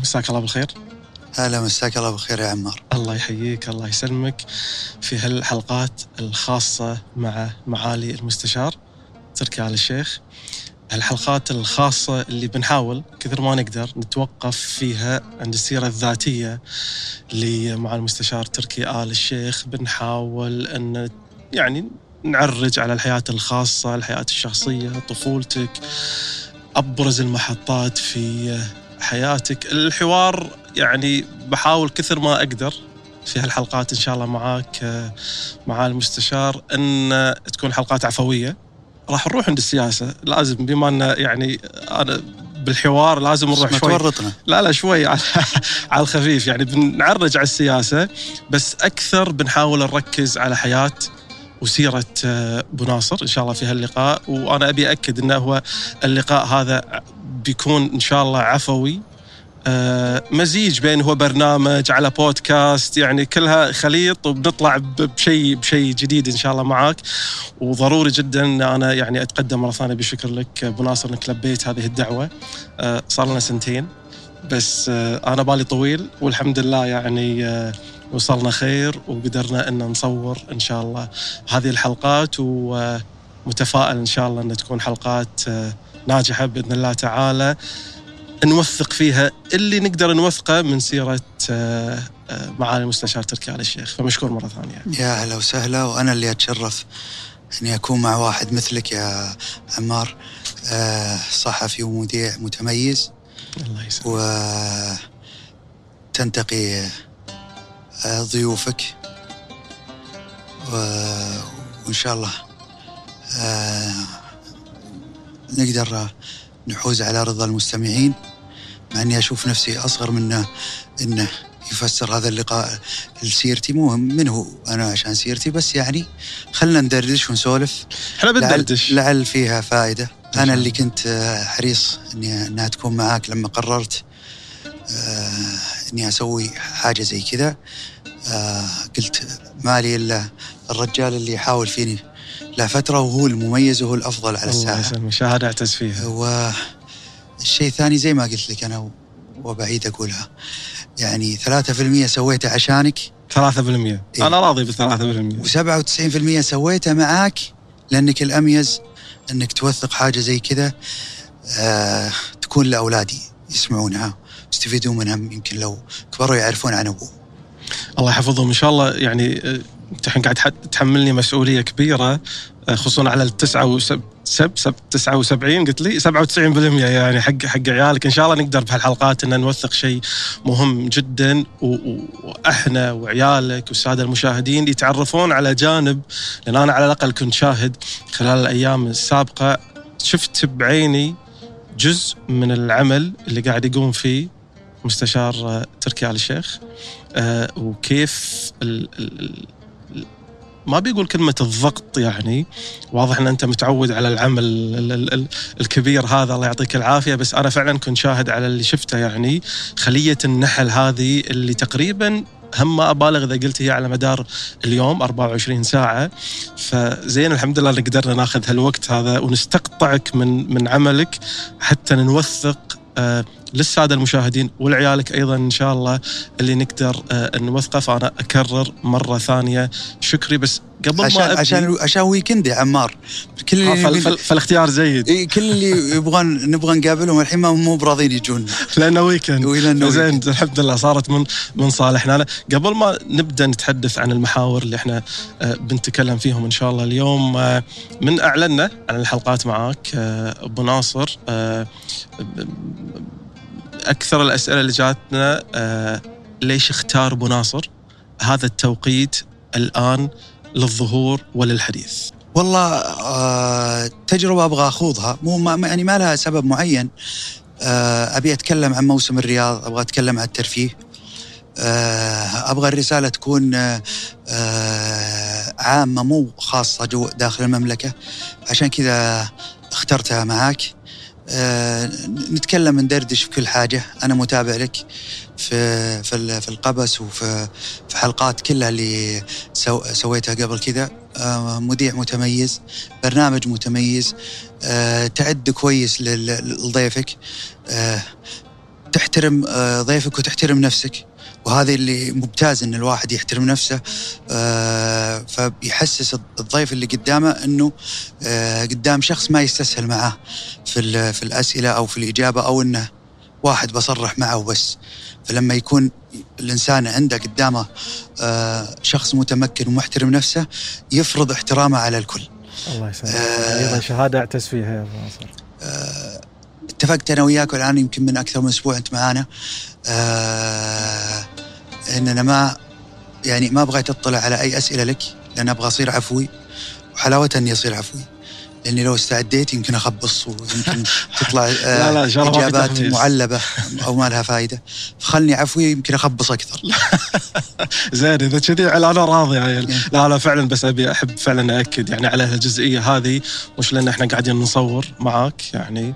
مساك الله بالخير. هلا مساك الله بالخير يا عمار. الله يحييك الله يسلمك في هالحلقات الخاصة مع معالي المستشار تركي آل الشيخ. الحلقات الخاصة اللي بنحاول كثر ما نقدر نتوقف فيها عند السيرة الذاتية مع المستشار تركي آل الشيخ. بنحاول أن يعني نعرج على الحياة الخاصة الحياة الشخصية طفولتك أبرز المحطات في حياتك. الحوار يعني بحاول كثر ما أقدر في هالحلقات إن شاء الله معاك مع المستشار أن تكون حلقات عفوية. راح نروح عند السياسة. لازم بما أن يعني أنا بالحوار لازم نروح شوي. تورطنا. لا لا شوي على, على الخفيف. يعني بنعرج على السياسة بس أكثر بنحاول نركز على حياة وسيرة أبو ناصر إن شاء الله في هاللقاء. وأنا أبي أكد أنه هو اللقاء هذا بيكون إن شاء الله عفوي. آه، مزيج بين هو برنامج على بودكاست يعني كلها خليط وبنطلع بشيء بشيء جديد إن شاء الله معاك. وضروري جدا إن أنا يعني أتقدم مرة ثانية بشكر لك ابو ناصر إنك لبيت هذه الدعوة. آه، صار لنا سنتين بس آه، أنا بالي طويل والحمد لله يعني وصلنا خير وقدرنا إن نصور إن شاء الله هذه الحلقات ومتفائل إن شاء الله إن تكون حلقات ناجحة بإذن الله تعالى. نوثق فيها اللي نقدر نوثقه من سيرة آه، آه، معالي المستشار تركي آل الشيخ. فمشكور مرة ثانية. يا أهلا وسهلا وأنا اللي أتشرف إني أكون مع واحد مثلك يا عمار. آه، صحفي ومذيع متميز. الله يسلمك. وتنتقي ضيوفك. وإن شاء الله نقدر نحوز على رضا المستمعين مع إني أشوف نفسي أصغر منه إنه يفسر هذا اللقاء لسيرتي. مو منه أنا عشان سيرتي بس يعني خلنا ندردش ونسولف. إحنا بندردش. لعل, لعل فيها فائدة. أنا اللي كنت آه، حريص اني إنها تكون معاك لما قررت آه إني أسوي حاجة زي كذا. آه قلت مالي إلا الرجال اللي يحاول فيني له فترة وهو المميز وهو الأفضل على الساحة. الله يسلمك. شهادة أعتز فيها. والشيء الثاني زي ما قلت لك أنا وبعيد أقولها. يعني 3% سويته عشانك. 3% إيه؟ أنا راضي بال 3% و97% سويته معاك لأنك الأميز إنك توثق حاجة زي كذا آه تكون لأولادي يسمعونها. يستفيدون منها يمكن لو كبروا يعرفون عن أبوه. الله يحفظهم. إن شاء الله يعني آه، انت الحين قاعد تحملني مسؤولية كبيرة آه، خصوصا على التسعة وسب سب سب 79 قلت لي 97% يعني حق حق عيالك. إن شاء الله نقدر بهالحلقات إن نوثق شيء مهم جدا وأحنا وعيالك والسادة المشاهدين يتعرفون على جانب لأن أنا على الأقل كنت شاهد خلال الأيام السابقة شفت بعيني جزء من العمل اللي قاعد يقوم فيه مستشار تركي آل الشيخ. آه، وكيف ال ال ما بيقول كلمة الضغط يعني واضح إن أنت متعود على العمل الكبير هذا الله يعطيك العافية بس أنا فعلا كنت شاهد على اللي شفته يعني خلية النحل هذه اللي تقريبا هم ما أبالغ إذا قلت هي على مدار اليوم 24 ساعة. فزين الحمد لله قدرنا ناخذ هالوقت هذا ونستقطعك من من عملك حتى نوثق آه للسادة المشاهدين ولعيالك أيضا إن شاء الله اللي نقدر آه، نوثقه فانا أكرر مرة ثانية. شكري. بس قبل عشان ما عشان عشان weekend يا عمار. كل اللي آه، فال فالاختيار جيد. كل اللي يبغون نبغى نقابلهم الحين ما مو براضين يجون. لأنه weekend زين الحمد لله صارت من من صالحنا. قبل ما نبدأ نتحدث عن المحاور اللي إحنا آه، بنتكلم فيهم إن شاء الله اليوم من اعلنا عن الحلقات معاك أبو ناصر أكثر الأسئلة اللي جاتنا آه ليش اختار أبو ناصر؟ هذا التوقيت الآن للظهور وللحديث؟ والله آه تجربة أبغى أخوضها. مو ما يعني ما لها سبب معين. آه أبي أتكلم عن موسم الرياض أبغى أتكلم عن الترفيه. آه أبغى الرسالة تكون آه عامة مو خاصة جو داخل المملكة. عشان كذا اخترتها معاك. آه، نتكلم ندردش في كل حاجة. أنا متابع لك في في في القبس وفي في حلقات كلها اللي سو سويتها قبل كذا. آه، مذيع متميز برنامج متميز. آه، تعد كويس لضيفك. تحترم آه، ضيفك وتحترم نفسك. وهذا اللي ممتاز إن الواحد يحترم نفسه آه، فبيحسس الضيف اللي قدامه إنه آه، قدام شخص ما يستسهل معاه في في الأسئلة أو في الإجابة أو إنه واحد بصرح معه وبس فلما يكون الإنسان عنده قدامه شخص متمكن ومحترم نفسه يفرض احترامه على الكل. الله يسلمك. أيضا شهادة أعتز فيها يا ناصر. اتفقت أنا وياك الان يمكن من أكثر من أسبوع أنت معانا. آه اننا ما يعني ما أبغى تطلع على أي أسئلة لك لأن أبغى أصير عفوي وحلاوة أني أصير عفوي. لأني لو استعديت يمكن أخبص ويمكن تطلع آه لا لا إجابات معلبة أو ما لها فائده فخلني عفوي يمكن أخبص أكثر. زين إذا كذي أنا راضي يعني لا لا فعلا بس أبي أحب فعلا اكد يعني على الجزئيه هذه مش لأن إحنا قاعدين نصور معاك يعني.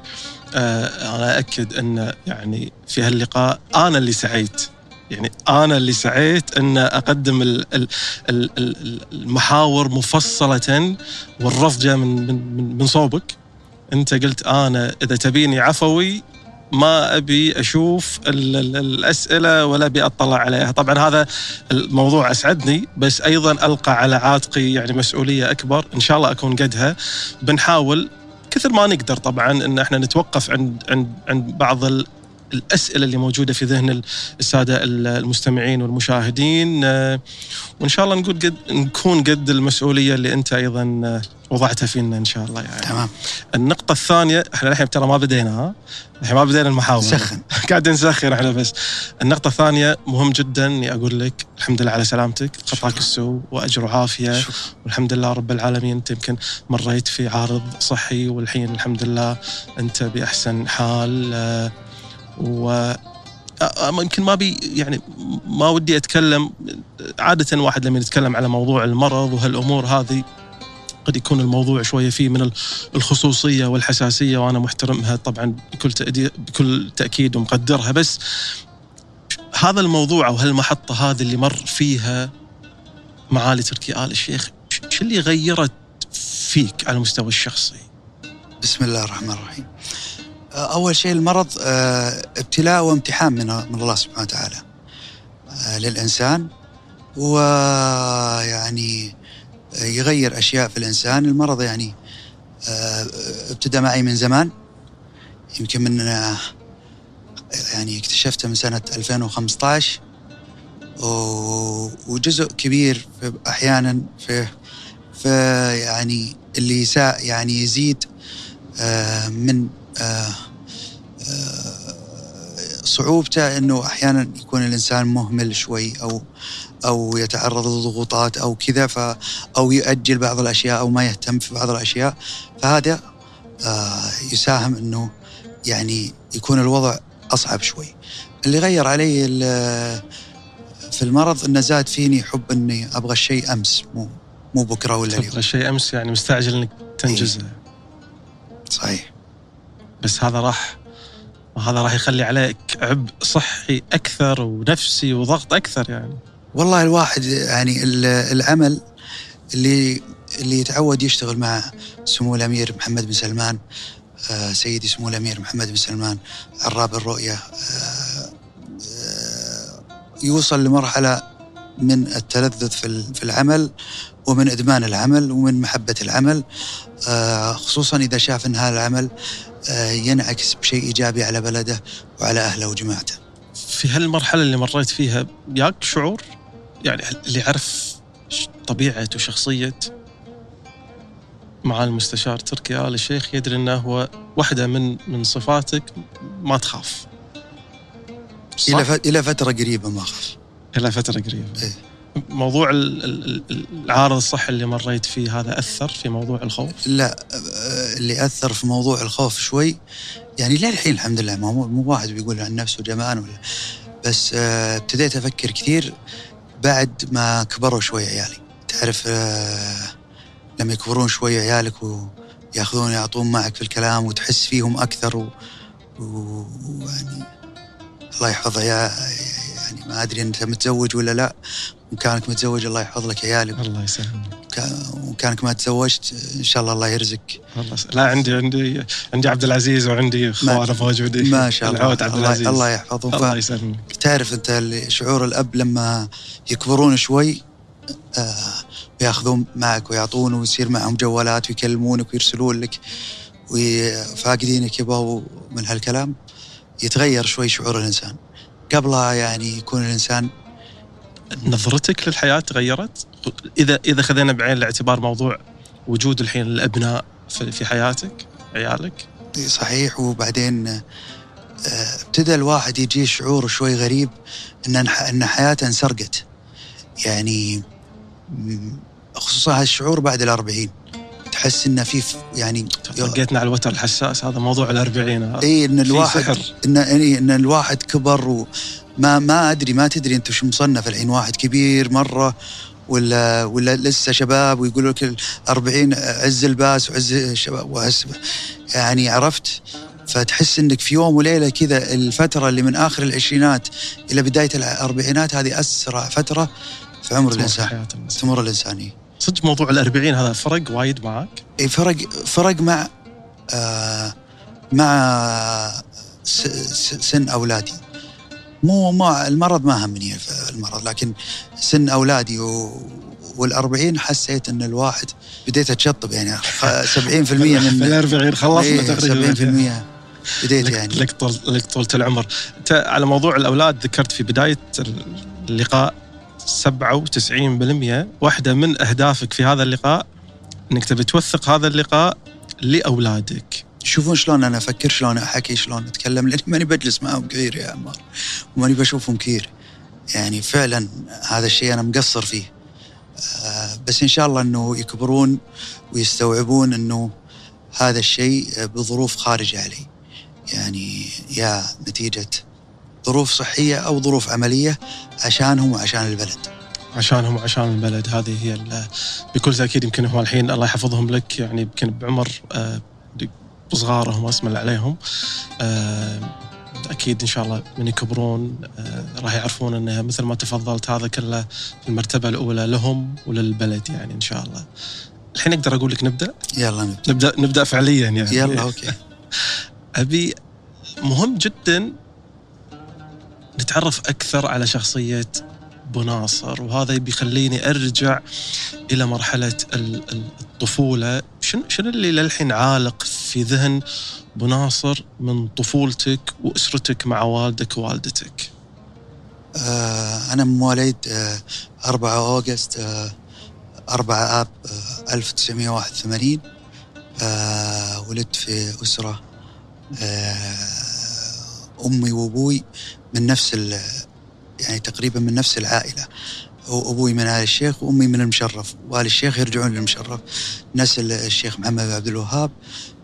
آه أنا اكد أن يعني في هاللقاء أنا اللي سعيت. يعني أنا اللي سعيت أن أقدم المحاور مفصلة والرفض جاء من من من صوبك. أنت قلت أنا إذا تبيني عفوي ما أبي أشوف الأسئلة ولا أبي أطلع عليها، طبعا هذا الموضوع أسعدني بس أيضا ألقى على عاتقي يعني مسؤولية أكبر، إن شاء الله أكون قدها. بنحاول كثر ما نقدر طبعا إن إحنا نتوقف عند عند عند بعض الأسئلة اللي موجودة في ذهن السادة المستمعين والمشاهدين. آه، وإن شاء الله نقول قد نكون قد المسؤولية اللي أنت أيضا آه، وضعتها فينا إن شاء الله. يعني تمام. النقطة الثانية إحنا الحين ترى ما بدينا الحين ما بدينا المحاور نسخن قاعد نسخن إحنا بس. النقطة الثانية مهم جدا إني أقول لك الحمد لله على سلامتك. قطعك السوء وأجر وعافية. والحمد لله رب العالمين. أنت يمكن مريت في عارض صحي والحين الحمد لله أنت بأحسن حال. آه، و يمكن ما بي يعني ما ودي أتكلم عادة واحد لما يتكلم على موضوع المرض وهالأمور هذه قد يكون الموضوع شوية فيه من الخصوصية والحساسية وأنا محترمها طبعا بكل بكل تأكيد ومقدرها بس هذا الموضوع أو هالمحطة هذه اللي مر فيها معالي تركي آل الشيخ شو اللي غيرت فيك على المستوى الشخصي؟ بسم الله الرحمن الرحيم. أول شيء المرض آه، ابتلاء وامتحان من من الله سبحانه وتعالى آه، للإنسان. ويعني يغير أشياء في الإنسان. المرض يعني آه، ابتدى معي من زمان. يمكن من يعني اكتشفته من سنة 2015 وجزء كبير في أحيانا في في يعني اللي يعني يزيد من آه، آه، صعوبته إنه أحيانا يكون الإنسان مهمل شوي أو أو يتعرض لضغوطات أو كذا ف أو يؤجل بعض الأشياء أو ما يهتم في بعض الأشياء فهذا آه، يساهم إنه يعني يكون الوضع أصعب شوي. اللي غير علي في المرض إنه زاد فيني حب إني أبغى الشيء أمس مو مو بكرة ولا اليوم. تبغى الشيء أمس يعني مستعجل إنك تنجزه. إيه. صحيح. بس هذا راح وهذا راح يخلي عليك عبء صحي أكثر ونفسي وضغط أكثر يعني. والله الواحد يعني العمل اللي اللي يتعود يشتغل مع سمو الأمير محمد بن سلمان آه، سيدي سمو الأمير محمد بن سلمان عراب الرؤية آه، آه، يوصل لمرحلة من التلذذ في العمل ومن إدمان العمل ومن محبة العمل خصوصا إذا شاف ان هذا العمل ينعكس بشيء إيجابي على بلده وعلى أهله وجماعته. في هالمرحلة اللي مريت فيها ياك شعور يعني اللي يعرف طبيعه وشخصيه مع المستشار تركي آل الشيخ يدري إنه هو واحدة من من صفاتك ما تخاف. إلى إلى فترة قريبة ما أخاف. إلى فترة قريبة. إيه؟ موضوع العارض الصحي اللي مريت فيه هذا أثر في موضوع الخوف؟ لا اللي أثر في موضوع الخوف شوي يعني للحين الحمد لله مو مو واحد بيقول عن نفسه جمال ولا بس ابتديت أفكر كثير بعد ما كبروا شوي عيالي تعرف لما يكبرون شوي عيالك وياخذون يعطون معك في الكلام وتحس فيهم أكثر ويعني الله يحفظ يعني ما أدري أنت متزوج ولا لا. وكانك متزوج الله يحفظ لك عيالك. الله يسلمك وكانك ما تزوجت إن شاء الله الله يرزقك. والله لا عندي عندي عندي عبد العزيز وعندي إخوان موجودين. ما شاء الله. العود عبد العزيز. الله يحفظهم الله يسلمك تعرف أنت شعور الأب لما يكبرون شوي آه معك ويعطون ويصير معهم جوالات ويكلمونك ويرسلون لك وفاقدينك يبغوا من هالكلام يتغير شوي شعور الإنسان. قبلها يعني يكون الإنسان نظرتك للحياة تغيرت؟ اذا إذا خذينا بعين الاعتبار موضوع وجود الحين الأبناء في حياتك عيالك؟ صحيح. وبعدين آه، ابتدى الواحد يجيه شعور شوي غريب إن إن حياته انسرقت. يعني خصوصا هالشعور بعد الأربعين. تحس انه في يعني طقيتنا على الوتر الحساس هذا موضوع الأربعين. اي إن الواحد سحر. ان إيه إن الواحد كبر وما ما أدري ما تدري أنت شو مصنف الحين واحد كبير مرة ولا ولا لسه شباب ويقولوا لك ال 40 عز الباس وعز الشباب وعز يعني عرفت؟ فتحس إنك في يوم وليلة كذا الفترة اللي من آخر العشرينات إلى بداية الأربعينات هذه أسرع فترة في عمر الإنسان. تمر الإنسانية. صدق موضوع الأربعين هذا فرق وايد معك؟ اي فرق فرق مع آه مع سن أولادي. مو ما المرض ما همني المرض لكن سن أولادي و والأربعين حسيت إن الواحد بديت أتشطب يعني 70% من الأربعين خلصنا تقريبا 70% بديت يعني. لك طول لك طولة العمر. انت على موضوع الأولاد ذكرت في بداية اللقاء 97% واحدة من أهدافك في هذا اللقاء إنك تبي توثق هذا اللقاء لأولادك. شوفون شلون أنا أفكر شلون أحكي شلون أتكلم لأني ماني بجلس معهم كثير يا عمار. وماني بشوفهم كثير. يعني فعلا هذا الشيء أنا مقصر فيه. آه بس إن شاء الله إنه يكبرون ويستوعبون إنه هذا الشيء بظروف خارجة علي. يعني يا نتيجة ظروف صحية أو ظروف عملية عشانهم وعشان البلد. عشانهم وعشان البلد هذه هي بكل تأكيد يمكن هو الحين الله يحفظهم لك يعني يمكن بعمر آه، صغارهم أسمع عليهم آه، أكيد إن شاء الله من يكبرون آه، راح يعرفون إنه مثل ما تفضلت هذا كله في المرتبة الأولى لهم وللبلد يعني إن شاء الله. الحين أقدر أقول لك نبدأ؟ يلا نبدأ نبدأ نبدأ فعليا يعني يلا أوكي أبي مهم جدا نتعرف أكثر على شخصية بناصر وهذا بيخليني أرجع إلى مرحلة الطفولة. شنو اللي للحين عالق في ذهن بناصر من طفولتك وأسرتك مع والدك ووالدتك؟ آه أنا مواليد آه 4 أوغست آه 4 آب آه 1981 آه ولدت في أسرة آه أمي وأبوي. من نفس يعني تقريبا من نفس العائلة. أبوي من آل الشيخ وأمي من المشرف وآل الشيخ يرجعون للمشرف. نسل الشيخ محمد عبد الوهاب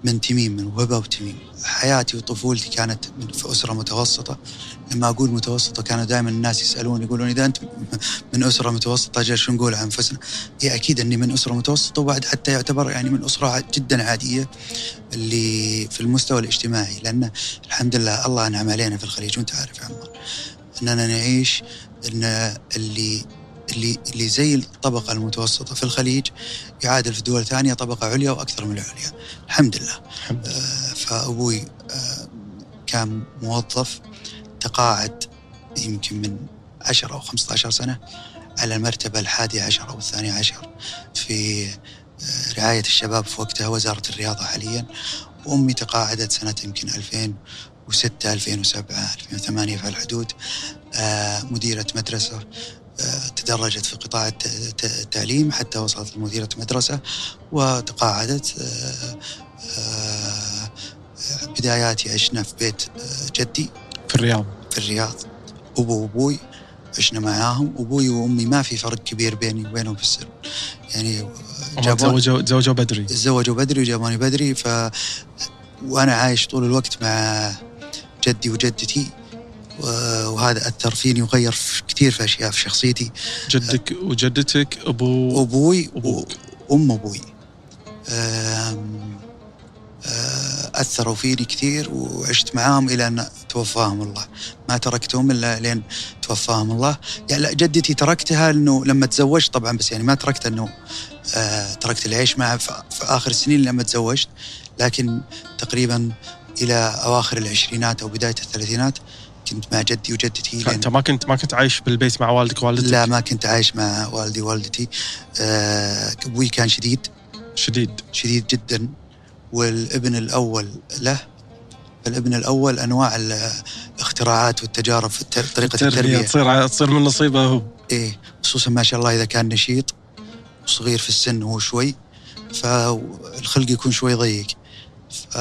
من تميم من وهبه وتميم. حياتي وطفولتي كانت في أسرة متوسطة. لما أقول متوسطة كانوا دائما الناس يسألون يقولون إذا أنت من أسرة متوسطة أجل شو نقول عن أنفسنا؟ هي أكيد إني من أسرة متوسطة وبعد حتى يعتبر يعني من أسرة جدا عادية اللي في المستوى الاجتماعي لأن الحمد لله الله أنعم علينا في الخليج وأنت عارف يا عمار إننا نعيش إن اللي اللي اللي زي الطبقة المتوسطة في الخليج يعادل في دول ثانية طبقة عليا وأكثر من العليا الحمد لله الحمد. آه فأبوي آه كان موظف تقاعد يمكن من 10 أو 15 سنة على المرتبة الحادية عشر أو الثانية عشر في آه، رعاية الشباب في وقتها وزارة الرياضة حاليا. وأمي تقاعدت سنة يمكن 2006 2007 2008 في الحدود. آه، مديرة مدرسة آه، تدرجت في قطاع التعليم حتى وصلت لمديرة مدرسة وتقاعدت. بداياتي عشنا في بيت جدي. في الرياض. في الرياض. أبو وأبوي عشنا معاهم. أبوي وأمي ما في فرق كبير بيني وبينهم في السن. يعني تزوجوا تزوجوا بدري. تزوجوا بدري وجابوني بدري. ف وأنا عايش طول الوقت مع جدي وجدتي. وهذا أثر فيني وغير كثير في أشياء في شخصيتي. جدك وجدتك ابو أبوي وأم أبوي. أثروا فيني كثير وعشت معاهم إلى أن توفاهم الله. ما تركتهم إلا لين توفاهم الله. يعني لا جدتي تركتها انه لما تزوجت طبعا بس يعني ما تركت انه آه تركت العيش معها في آخر السنين لما تزوجت. لكن تقريبا إلى أواخر العشرينات أو بداية الثلاثينات كنت مع جدي وجدتي لين انت ما كنت ما كنت عايش بالبيت مع والدك ووالدتك؟ لا ما كنت عايش مع والدي ووالدتي. آه، أبوي كان شديد. شديد. شديد جدا. والابن الأول له. الابن الأول أنواع الاختراعات والتجارب في الت- طريقة التربية تصير تصير من نصيبه هو. إيه خصوصا ما شاء الله إذا كان نشيط وصغير في السن هو شوي فالخلق يكون شوي ضيق. ف...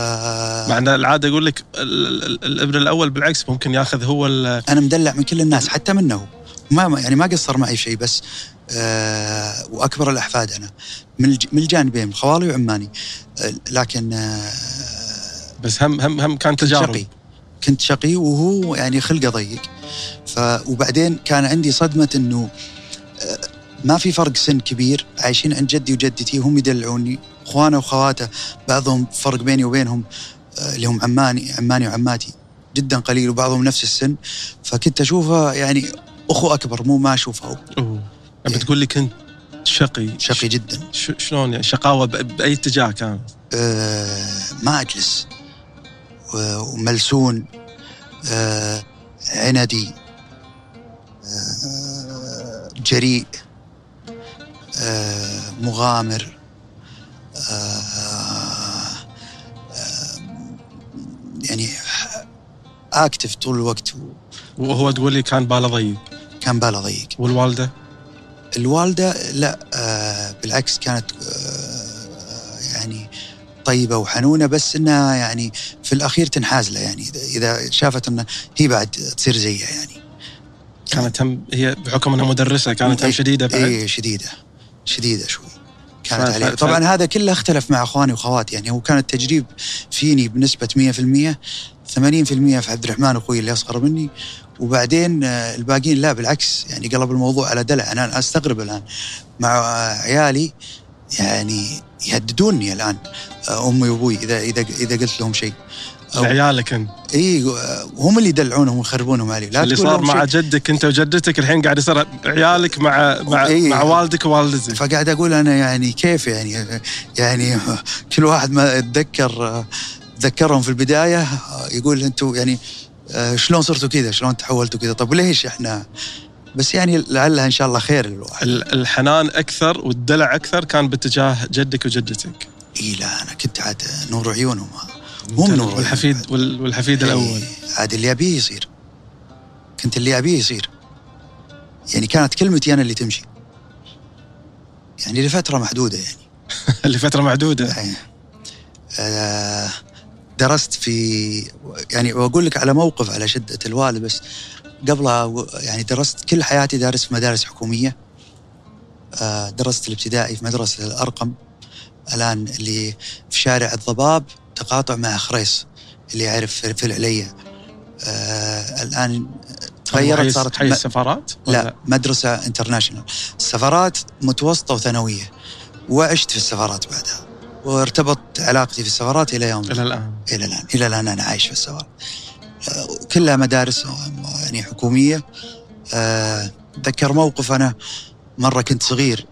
مع إن العادة يقول لك ال- ال- الابن الأول بالعكس ممكن ياخذ هو ال- أنا مدلع من كل الناس حتى منه. ما يعني ما قصر معي شيء بس وأكبر الأحفاد أنا. من من الجانبين خوالي وعماني. آه لكن آه بس هم هم هم كان تجارب. شقي. كنت شقي وهو يعني خلقه ضيق. ف وبعدين كان عندي صدمة إنه آه، ما في فرق سن كبير. عايشين عند جدي وجدتي هم يدلعوني. إخوانه وخواته بعضهم فرق بيني وبينهم آه، اللي هم عماني عماني وعماتي. جدا قليل وبعضهم نفس السن. فكنت أشوفه يعني أخو أكبر مو ما أشوفه. هو. أوه. لما تقول لي كنت شقي. شقي جدا. ش- شلون يعني؟ شقاوة بأي اتجاه كان؟ آه، ما أجلس. و- وملسون. آه، عندي آه، جريء. آه، مغامر. آه، آه، يعني اكتف طول الوقت. وهو تقول لي كان باله ضيق. وكان باله ضيق. والوالدة؟ الوالدة لا آه بالعكس كانت آه يعني طيبة وحنونة بس إنها يعني في الأخير تنحاز له يعني إذا- اذا شافت انه هي بعد تصير زيها يعني. كانت هم هي بحكم إنها مدرسة كانت هم إيه، شديدة بعد؟ اي شديدة شديدة شوي كانت عليه طبعا هذا كله اختلف مع أخواني وأخواتي يعني هو كان التجريب فيني بنسبة 100% 80% في عبد الرحمن أخوي اللي أصغر مني وبعدين آه، الباقيين لا بالعكس يعني قلب الموضوع على دلع. أنا أستغرب الآن مع عيالي يعني يهددوني الآن آه، أمي وأبوي إذا إذا إذا قلت لهم شيء. لعيالك أنت. إي آه، هم اللي يدلعونهم ويخربونهم علي. لا اللي صار مع. جدك أنت وجدتك الحين قاعد يصير عيالك مع مع, إيه. مع والدك ووالدتك. فقاعد أقول أنا يعني كيف يعني يعني كل واحد ما اتذكر تذكرهم في البداية يقول أنتم يعني شلون صرتوا كذا؟ شلون تحولتوا كذا؟ طب ليش إحنا؟ بس يعني لعلها إن شاء الله خير الواحد. ال- الحنان أكثر والدلع أكثر كان باتجاه جدك وجدتك. إي لا أنا كنت عاد نور عيونهم. هم أنت نور والحفيد وال- والحفيد الأول. عاد اللي أبيه يصير. كنت اللي أبيه يصير. يعني كانت كلمتي أنا اللي تمشي. يعني لفترة محدودة يعني. لفترة معدوده آه، درست في يعني واقول لك على موقف على شدة الوالد بس قبلها يعني درست كل حياتي دارس في مدارس حكومية. آه، درست الابتدائي في مدرسة الأرقم. الآن اللي في شارع الضباب تقاطع مع خريص اللي يعرف في العليه آه، الآن تغيرت صارت حي السفارات؟ لا مدرسة انترناشونال السفارات متوسطة وثانوية. وعشت في السفارات بعدها. وارتبط علاقتي في السفارات إلى يوم إلى الآن. إلى الآن. إلى الآن أنا عايش في السفارة آه، كلها مدارس آه، يعني حكومية. آه، أتذكر موقف أنا مرة كنت صغير.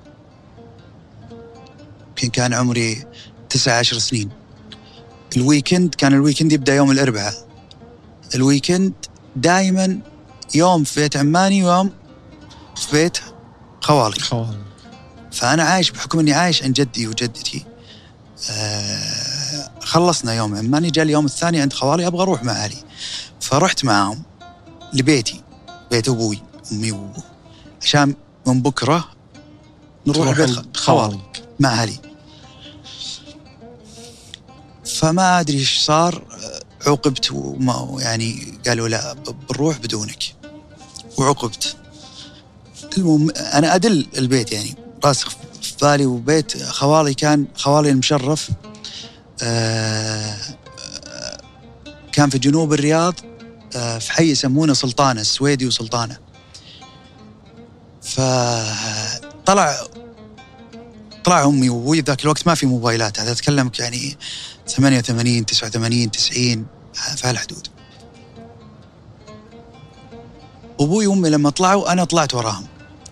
يمكن كان عمري تسعة عشر سنين. ال weekend كان ال weekend يبدأ يوم الأربعاء. ال weekend دائما يوم في بيت عماني ويوم في بيت خوالي. خوال فأنا عايش بحكم إني عايش عند جدي وجدتي. آه خلصنا يوم عماني جاء اليوم الثاني عند خوالي أبغى أروح مع أهلي. فرحت معاهم لبيتي بيت أبوي أمي وأبوي عشان من بكرة نروح بيت خوالي مع أهلي. فما أدري إيش صار. عوقبت وما يعني قالوا لا بنروح بدونك. وعوقبت المهم أنا أدل البيت يعني راسخ في بالي وبيت خوالي كان خوالي المشرف آه، كان في جنوب الرياض آه، في حي يسمونه سلطانة السويدي وسلطانة. فطلع طلع أمي وأبوي ذاك الوقت ما في موبايلات هذا اتكلمك يعني 88 89 90 في هالحدود أبوي وأمي لما طلعوا أنا طلعت وراهم.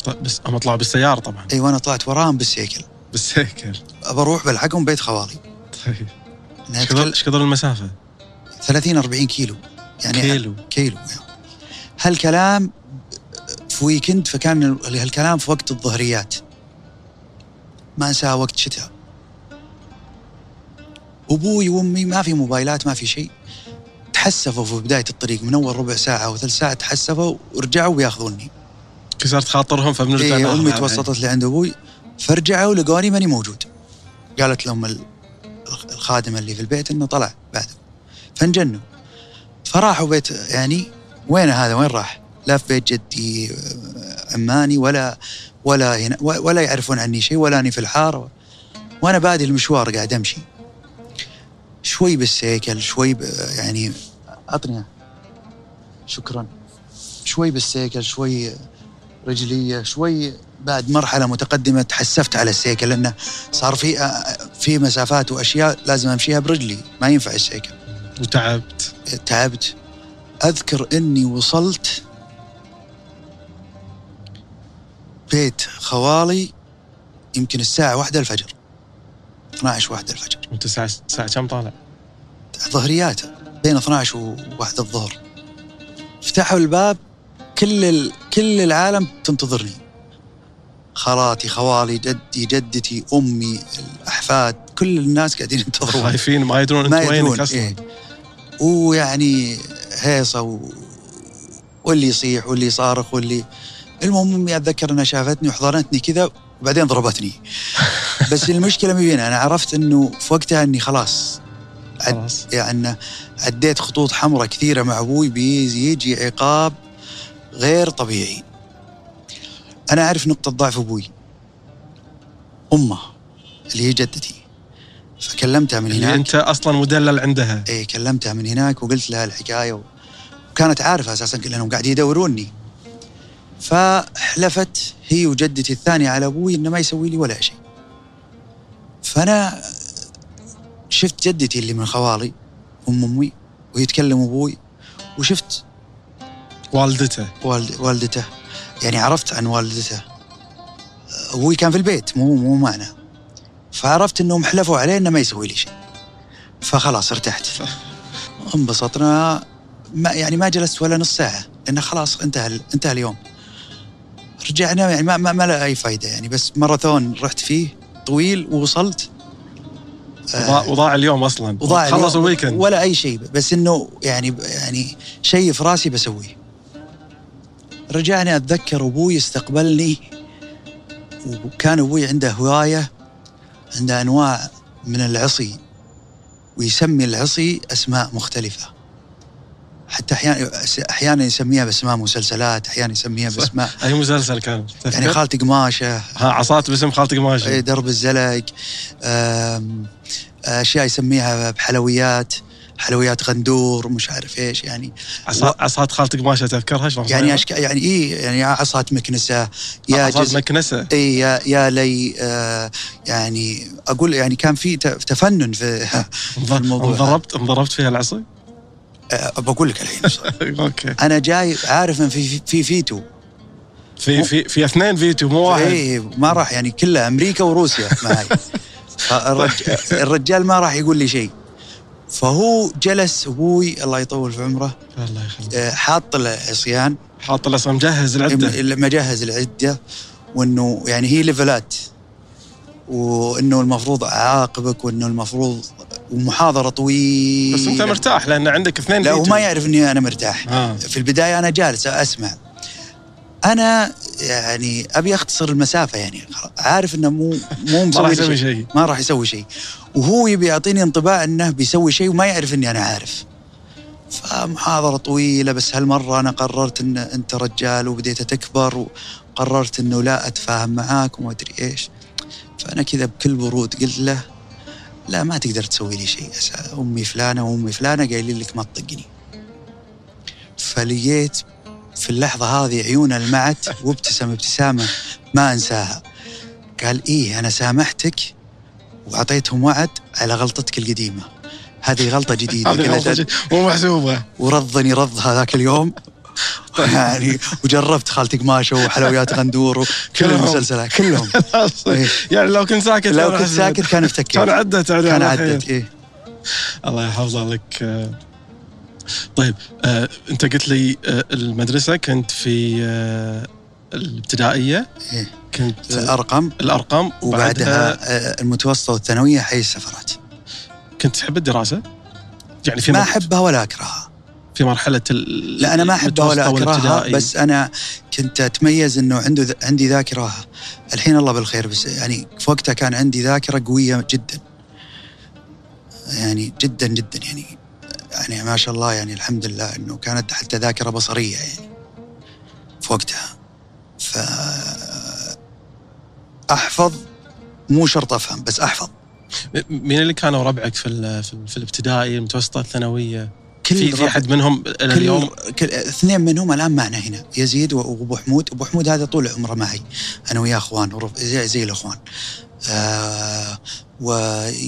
طيب بس هم طلعوا بالسيارة طبعا. أيوه أنا طلعت وراهم بالسيكل. بالسيكل؟ بروح بلحقهم بيت خوالي. طيب. إيش كثر إيش كثر المسافة؟ 30 40 كيلو. يعني كيلو. كيلو هالكلام في ويكند فكان ال- هالكلام في وقت الظهريات. ما انساه وقت شتاء. أبوي وأمي ما في موبايلات ما في شيء. تحسفوا في بداية الطريق من أول ربع ساعة أو ثلث ساعة تحسفوا ورجعوا بياخذوني كسرت خاطرهم فبنرجع إيه أمي. توسطت لي عند أبوي فرجعوا لقوني ماني موجود. قالت لهم ال- الخادمه اللي في البيت إنه طلع بعده فانجنوا. فراحوا بيت يعني وين هذا؟ وين راح؟ لا في بيت جدي آه، عماني ولا ولا هنا ولا يعرفون عني شيء ولا أني في الحارة. وأنا بادي المشوار قاعد أمشي. شوي بالسيكل شوي يعني اعطني شكرا. شوي بالسيكل شوي رجلية شوي بعد مرحلة متقدمة تحسفت على السيكل لأنه صار في في مسافات وأشياء لازم أمشيها برجلي ما ينفع السيكل. وتعبت. تعبت. أذكر إني وصلت بيت خوالي يمكن الساعة واحدة الفجر. 12 واحدة الفجر. وأنت الساعة الساعة كم طالع؟ ظهريات بين 12 وواحدة الظهر. فتحوا الباب. كل ال... كل العالم تنتظرني. خالاتي خوالي جدي جدتي أمي الأحفاد كل الناس قاعدين ينتظرون خايفين ما يدرون انت وينك أصلا. إيه. ويعني هيصة و... واللي يصيح واللي يصارخ واللي المهم امي أتذكر أنها شافتني وحضنتني كذا وبعدين ضربتني. بس المشكلة مي بينا أنا عرفت إنه في وقتها إني خلاص عد خلاص. يعني عديت خطوط حمراء كثيرة مع أبوي. بيجي عقاب. غير طبيعي. أنا أعرف نقطة ضعف أبوي. أمه اللي هي جدتي. فكلمتها من اللي هناك. أنت أصلا مدلل عندها. إيه كلمتها من هناك وقلت لها الحكاية و... وكانت عارفة أساسا لانهم قاعد يدوروني. فحلفت هي وجدتي الثانية على أبوي إنه ما يسوي لي ولا شيء. فأنا شفت جدتي اللي من خوالي أم أمي وهي تكلم أبوي وشفت والدته. والد... والدته. يعني عرفت عن والدته. أبوي كان في البيت مو مو معنا. فعرفت إنهم حلفوا عليه إنه ما يسوي لي شيء. فخلاص ارتحت. انبسطنا. ما يعني ما جلست ولا نص ساعة. لأنه خلاص انتهى انتهى اليوم. رجعنا يعني ما ما, ما له أي فائده يعني. بس ماراثون رحت فيه طويل ووصلت. وضاع, وضاع اليوم أصلا. وضاع خلص الويكند ولا أي شيء. بس إنه يعني يعني شيء في راسي بسويه. رجعني أتذكر أبوي استقبلني. وكان أبوي عنده هواية عنده أنواع من العصي ويسمي العصي أسماء مختلفة. حتى أحيانا أحيانا يسميها بأسماء مسلسلات أحيانا يسميها. بأسماء أي مسلسل كان؟ يعني؟ خالتي قماشة. ها عصات باسم خالتك إيه، ماشي درب الزلق أشياء يسميها بحلويات. حلويات غندور مش عارف إيش يعني عصا- عصات خالتك ماشي تذكرها شلون يعني؟ أشك... يعني إيه يعني عصات مكنسة يا عصات جزء مكنسة؟ اي يا يا لي آه يعني أقول يعني كان في تفنن في في الموضوع. انضربت انضربت فيها العصي؟ آه بقول لك الحين okay. أنا جاي عارف إن في في فيتو. في في في اثنين فيتو مو واحد. اي ما راح يعني كلها أمريكا وروسيا معي. الرجال ما راح يقول لي شيء. فهو جلس أبوي الله يطول في عمره. الله يخليك. آه، حاط العصيان حاط له مجهز العده مجهز العدة وإنه يعني هي ليفلات وإنه المفروض أعاقبك وإنه المفروض ومحاضرة طويلة. بس أنت مرتاح لأن عندك اثنين لا هو فيتو. ما يعرف إني أنا مرتاح. آه. في البداية أنا جالس أسمع. أنا يعني أبي أختصر المسافة يعني. عارف إنه مو مو ما راح يسوي شيء. ما راح يسوي شيء. وهو يبي يعطيني انطباع إنه بيسوي شيء وما يعرف إني أنا عارف. فمحاضرة طويلة بس هالمرة أنا قررت أن أنت رجال وبديت تكبر وقررت أنه لا أتفاهم معاك وما أدري إيش. فأنا كذا بكل برود قلت له لا ما تقدر تسوي لي شيء. أمي فلانة وأمي فلانة قايلين لك ما تطقني. فلقيت في اللحظة هذه عيونه لمعت وابتسم ابتسامة ما أنساها. قال إيه أنا سامحتك وأعطيتهم وعد على غلطتك القديمة. هذه غلطة جديدة. غلطة مو محسوبة. ورضني رض هذاك اليوم. يعني وجربت خالتي قماشه وحلويات غندور وكل. المسلسلات. كلهم. إيه. يعني لو كنت ساكت لو كنت ساكت كان افتكيت. كان عدت كان. عدت إيه. الله يحفظه لك. طيب آه، انت قلت لي آه، المدرسة كنت في آه، الابتدائية. إيه. كنت الأرقم الأرقام. وبعدها آه، المتوسطة والثانوية حي السفرات كنت تحب الدراسة؟ يعني في ما أحبها ولا أكرهها. في مرحلة ال- لا أنا ما أحبها ولا المتوسطة والابتدائي. بس أنا كنت أتميز إنه عنده ذ- عندي ذاكرة. الحين الله بالخير بس يعني في وقتها كان عندي ذاكرة قوية جدا. يعني جدا جدا يعني. يعني ما شاء الله يعني الحمد لله إنه كانت حتى ذاكرة بصرية يعني في وقتها. ف أحفظ مو شرط أفهم بس أحفظ. مين اللي كانوا ربعك في ال- في, ال- في الابتدائي المتوسطة الثانوية؟ كل في في أحد منهم إلى اليوم؟ كل اثنين منهم الآن معنا هنا. يزيد وأبو حمود. أبو حمود هذا طول عمره معي. أنا وياه أخوان زي, زي الأخوان. آه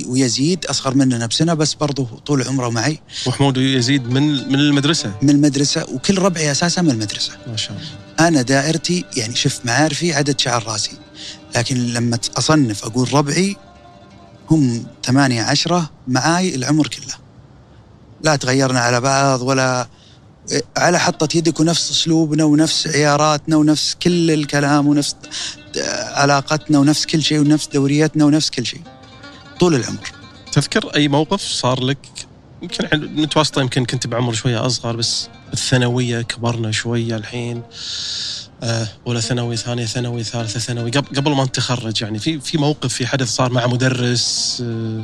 ويزيد أصغر مننا بسنة بس برضه طول عمره معي. محمود ويزيد من من المدرسة؟ من المدرسة وكل ربعي أساسا من المدرسة. ما شاء الله. أنا دائرتي يعني شوف معارفي عدد شعر راسي. لكن لما أصنف أقول ربعي هم ثمانية عشرة معاي العمر كله. لا تغيرنا على بعض ولا على حطة يدك ونفس أسلوبنا ونفس عياراتنا ونفس كل الكلام ونفس علاقتنا ونفس كل شيء ونفس دورياتنا ونفس كل شيء. طول العمر. تذكر أي موقف صار لك؟ يمكن متوسطة يمكن كنت بعمر شوية أصغر بس بالثانويه كبرنا شوية الحين. آه، أولى ثانوي ثانية ثانوي ثالثة ثانوي قبل قبل ما نتخرج يعني في في موقف في حدث صار مع مدرس آه،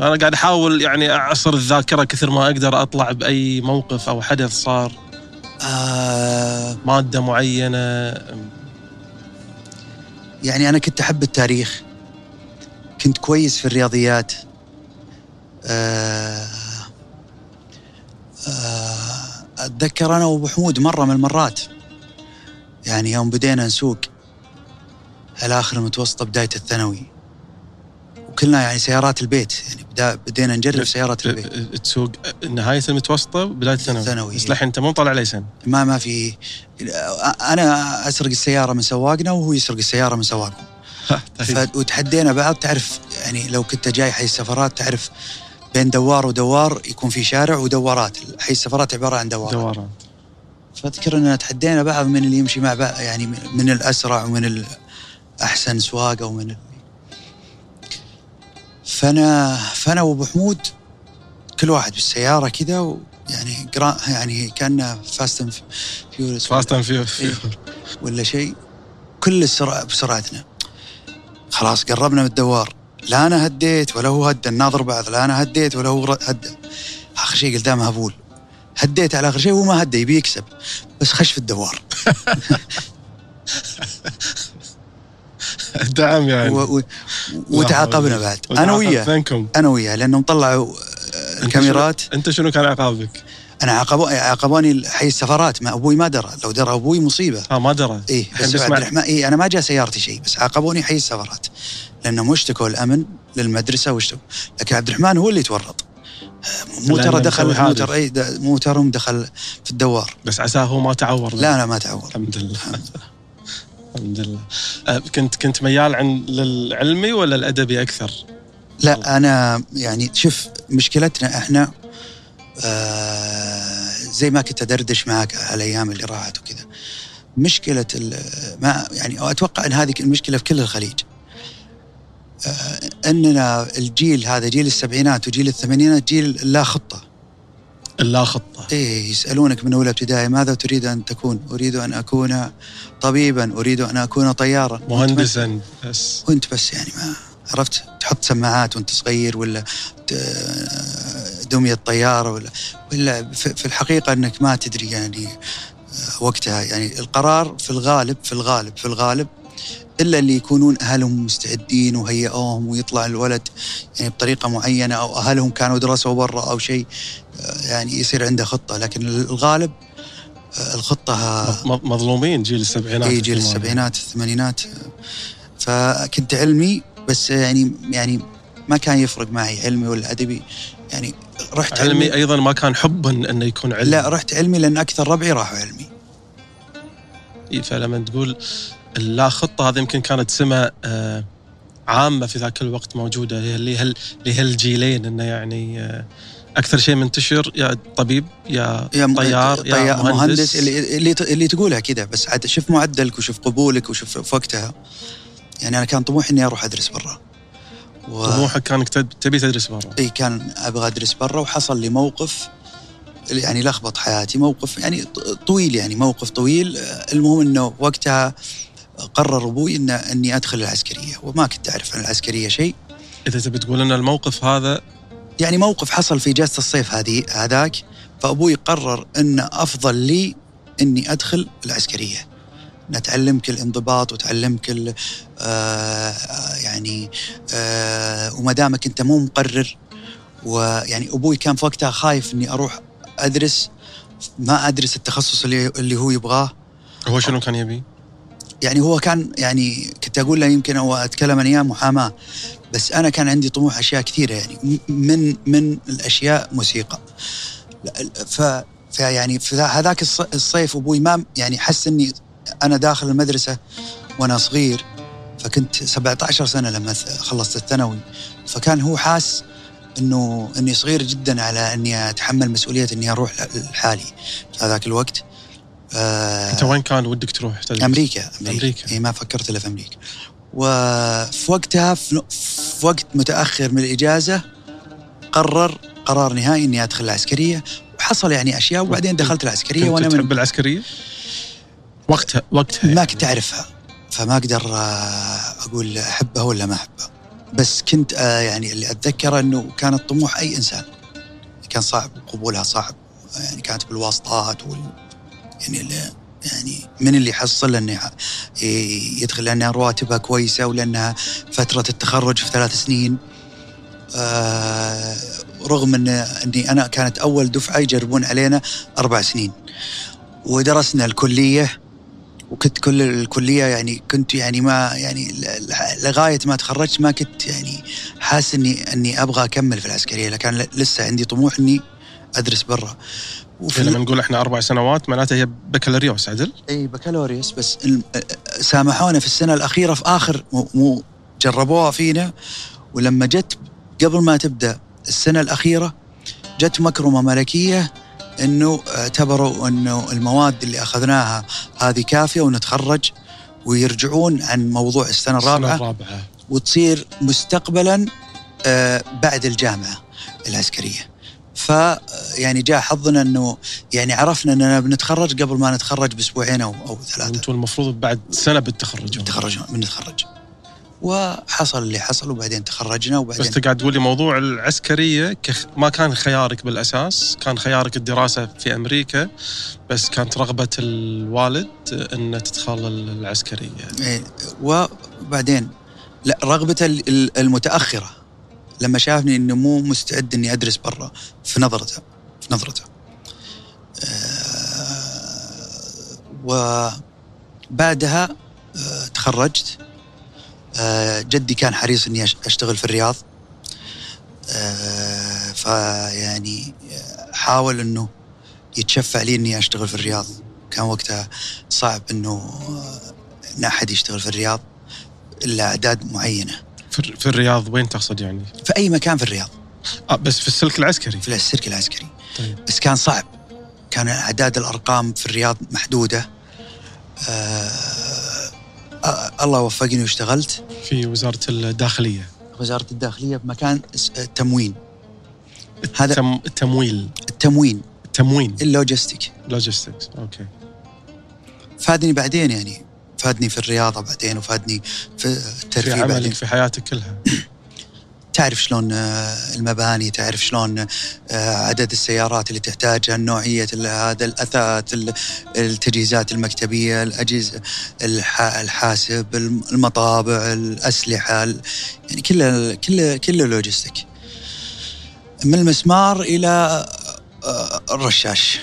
أنا قاعد أحاول يعني أعصر الذاكرة كثر ما أقدر أطلع بأي موقف أو حدث صار. آه مادة معينة. يعني أنا كنت أحب التاريخ. كنت كويس في الرياضيات. آه آه أتذكر أنا وأبو حمود مرة من المرات. يعني يوم بدينا نسوق على آخر المتوسطة بداية الثانوي. وكلنا يعني سيارات البيت. يعني بدينا نجرب سيارات البيت. آه، تسوق نهاية المتوسطة بدايه الثانوي الثانوي. بس للحين أنت مو طالع ليسن. ما ما في. أنا أسرق السيارة من سواقنا وهو يسرق السيارة من سواقهم ف... وتحدينا بعض تعرف يعني لو كنت جاي حي السفرات تعرف بين دوار ودوار يكون في شارع ودورات حي السفرات عبارة عن دوار دوران فأذكر اننا تحدينا بعض من اللي يمشي مع بعض يعني من الأسرع ومن الأحسن سواقة ومن ال... فأنا فأنا وأبو حمود كل واحد بالسيارة كذا و... يعني قرا يعني كأن Fast and Furious Fast and Furious ولا شيء. كل السرعه بسرعتنا. خلاص قربنا من الدوار. لا أنا هديت ولا هو هدى ناظر بعض لا أنا هديت ولا هو هدى. آخر شيء قلت هبول. هديت على آخر شيء وهو ما هدى يبي يكسب. بس خش في الدوار. دعم يعني. و... و... وتعاقبنا بعد. أنا وياه. أنا وياه لانهم طلعوا آه، الكاميرات أنت شنو كان عقابك؟ أنا عاقبوا عاقبوني حي السفرات. ما أبوي ما درى. لو درى أبوي مصيبة. آه ما درى. الحين بس عبد الرحمن إيه أنا ما جاء سيارتي شيء بس عاقبوني حي السفرات. لأنهم اشتكوا الأمن للمدرسة واشتكوا. لكن عبد الرحمن هو اللي تورط. آه، مو ترى دخل مسوي مو حادث. ترى اي د- مو ترى دخل في الدوار. بس عساه هو ما تعور. لا لا ما تعور. الحمد لله. الحمد لله. آه، كنت كنت ميال عن للعلمي ولا الأدبي أكثر؟ لا أنا يعني شوف مشكلتنا إحنا آه زي ما كنت أدردش معك على الأيام اللي راحت وكذا. مشكلة ما يعني أتوقع إن هذه المشكلة في كل الخليج. آه إننا الجيل هذا جيل السبعينات وجيل الثمانينات جيل لا خطة. لا خطه إيه يسألونك من أولى ابتدائي ماذا تريد أن تكون؟ أريد أن أكون طبيبا، أريد أن أكون طيارا. مهندسا بس. وأنت بس يعني ما عرفت تحط سماعات وأنت صغير ولا دمية طيارة ولا ولا في الحقيقة إنك ما تدري يعني وقتها يعني القرار في الغالب في الغالب في الغالب إلا اللي يكونون أهلهم مستعدين وهيئوهم ويطلع الولد يعني بطريقة معينة أو أهلهم كانوا درسوا برا أو شيء آه، يعني يصير عنده خطة. لكن الغالب آه، الخطة مظلومين جيل السبعينات اي جيل. السبعينات الثمانينات. فكنت علمي بس يعني يعني ما كان يفرق معي علمي ولا أدبي. يعني رحت علمي أيضا ما كان حبا انه يكون علمي. لا رحت علمي لأن أكثر ربعي راحوا علمي. فلما تقول لا خطة هذه يمكن كانت سمة آه، عامة في ذاك الوقت موجودة. اللي هل لهالجيلين إنه يعني آه، أكثر شيء منتشر يا طبيب يا, يا طيار يا طيار مهندس, مهندس اللي اللي اللي تقولها كذا. بس عاد شوف معدلك وشوف قبولك وشوف في وقتها. يعني أنا كان طموحي إني أروح أدرس برا. و... طموحك كانك تب- تبي تدرس برا. إي كان أبغى أدرس برا وحصل لي موقف يعني لخبط حياتي موقف يعني طويل يعني موقف طويل. المهم إنه وقتها قرر أبوي إن إني أدخل العسكرية وما كنت أعرف عن العسكرية شيء. إذا تبي تقول إن الموقف هذا يعني موقف حصل في اجازه الصيف هذه هذاك فأبوي قرر إن أفضل لي إني أدخل العسكرية. نتعلمك الانضباط وتعلمك ال- آه يعني آه وما دامك أنت مو مقرر ويعني أبوي كان في وقتها خايف إني أروح أدرس ما أدرس التخصص اللي اللي هو يبغاه. هو شنو كان يبي؟ يعني هو كان يعني كنت أقول له يمكن هو أتكلم أيام محاماة بس أنا كان عندي طموح أشياء كثيرة يعني من من الأشياء موسيقى. ف فيعني في ذا- هذاك الص- الصيف أبوي ما يعني حس إني أنا داخل المدرسة وأنا صغير فكنت 17 سنة لما خلصت الثانوي. فكان هو حاس إنه إني صغير جدا على إني أتحمل مسؤولية إني أروح لحالي في هذاك الوقت. آه أنت وين كان ودك تروح تدرس؟ أمريكا أمريكا, أمريكا. إي ما فكرت إلا في أمريكا وفي وقتها في وقت متأخر من الإجازة قرر قرار نهائي إني أدخل العسكرية وحصل يعني أشياء وبعدين دخلت العسكرية كنت وأنا تحب من العسكرية؟ وقتها وقتها ما يعني. كنت أعرفها فما أقدر آه، أقول أحبها ولا ما أحبها بس كنت آه، يعني اللي أتذكره إنه كان الطموح أي إنسان كان صعب قبولها صعب يعني كانت بالواسطات وال يعني اللي يعني من اللي يحصل انه ي- يدخل لأنها رواتبها كويسة ولأنها فترة التخرج في ثلاث سنين. آه رغم إن إني أنا كانت أول دفعة يجربون علينا أربع سنين. ودرسنا الكلية وكنت كل الكلية يعني كنت يعني ما يعني لغاية ما تخرجت ما كنت يعني حاسس اني إني أبغى أكمل في العسكرية لكن لسه عندي طموح إني أدرس برا. وفي لما نقول إحنا أربع سنوات معناته هي بكالوريوس عدل؟ إي بكالوريوس بس الم- سامحونا في السنة الأخيرة في آخر مو, مو جربوها فينا ولما جت قبل ما تبدأ السنة الأخيرة جت مكرمة ملكية إنه اعتبروا إنه المواد اللي أخذناها هذه كافية ونتخرج ويرجعون عن موضوع السنة الرابعة السنة الرابعة وتصير مستقبلا آه، بعد الجامعة العسكرية. ف يعني جاء حظنا إنه يعني عرفنا إننا بنتخرج قبل ما نتخرج بأسبوعين أو أو ثلاثة أنتم المفروض بعد سنة بالتخرج بنتخرج بنتخرج. وحصل اللي حصل وبعدين تخرجنا بس وبعدين انت قاعد تقول لي موضوع العسكرية كخ... ما كان خيارك بالأساس، كان خيارك الدراسة في أمريكا بس كانت رغبة الوالد ان تدخل العسكرية. إيه، وبعدين لا رغبة ال- ال- المتأخرة لما شافني إنه مو مستعد إني أدرس برا في نظرته في نظرته. آه، وبعدها آه، تخرجت. آه، جدي كان حريص إني أشتغل في الرياض. فيعني حاول إنه يتشفع لي إني أشتغل في الرياض. كان وقتها صعب إنه ان أحد يشتغل في الرياض إلا أعداد معينة. في, في الرياض وين تقصد يعني؟ في أي مكان في الرياض. آه بس في السلك العسكري. في السلك العسكري. طيب. بس كان صعب. كان أعداد الأرقام في الرياض محدودة. آه آه الله وفقني واشتغلت. في وزارة الداخلية. وزارة الداخلية بمكان التموين. هذا- التم... التمويل. التموين. التموين. ال logistic. logistics okay. فادني بعدين يعني. فادني في الرياضة بعدين وفادني في في الترفيه بعدين. عملك في حياتك كلها. تعرف شلون آه، المباني تعرف شلون آه، عدد السيارات اللي تحتاجها نوعية هذا الأثاث ال- التجهيزات المكتبية الأجهزة الح- الحاسب الم- المطابع الأسلحة ال- يعني كله كله كله لوجستيك من المسمار إلى آه، الرشاش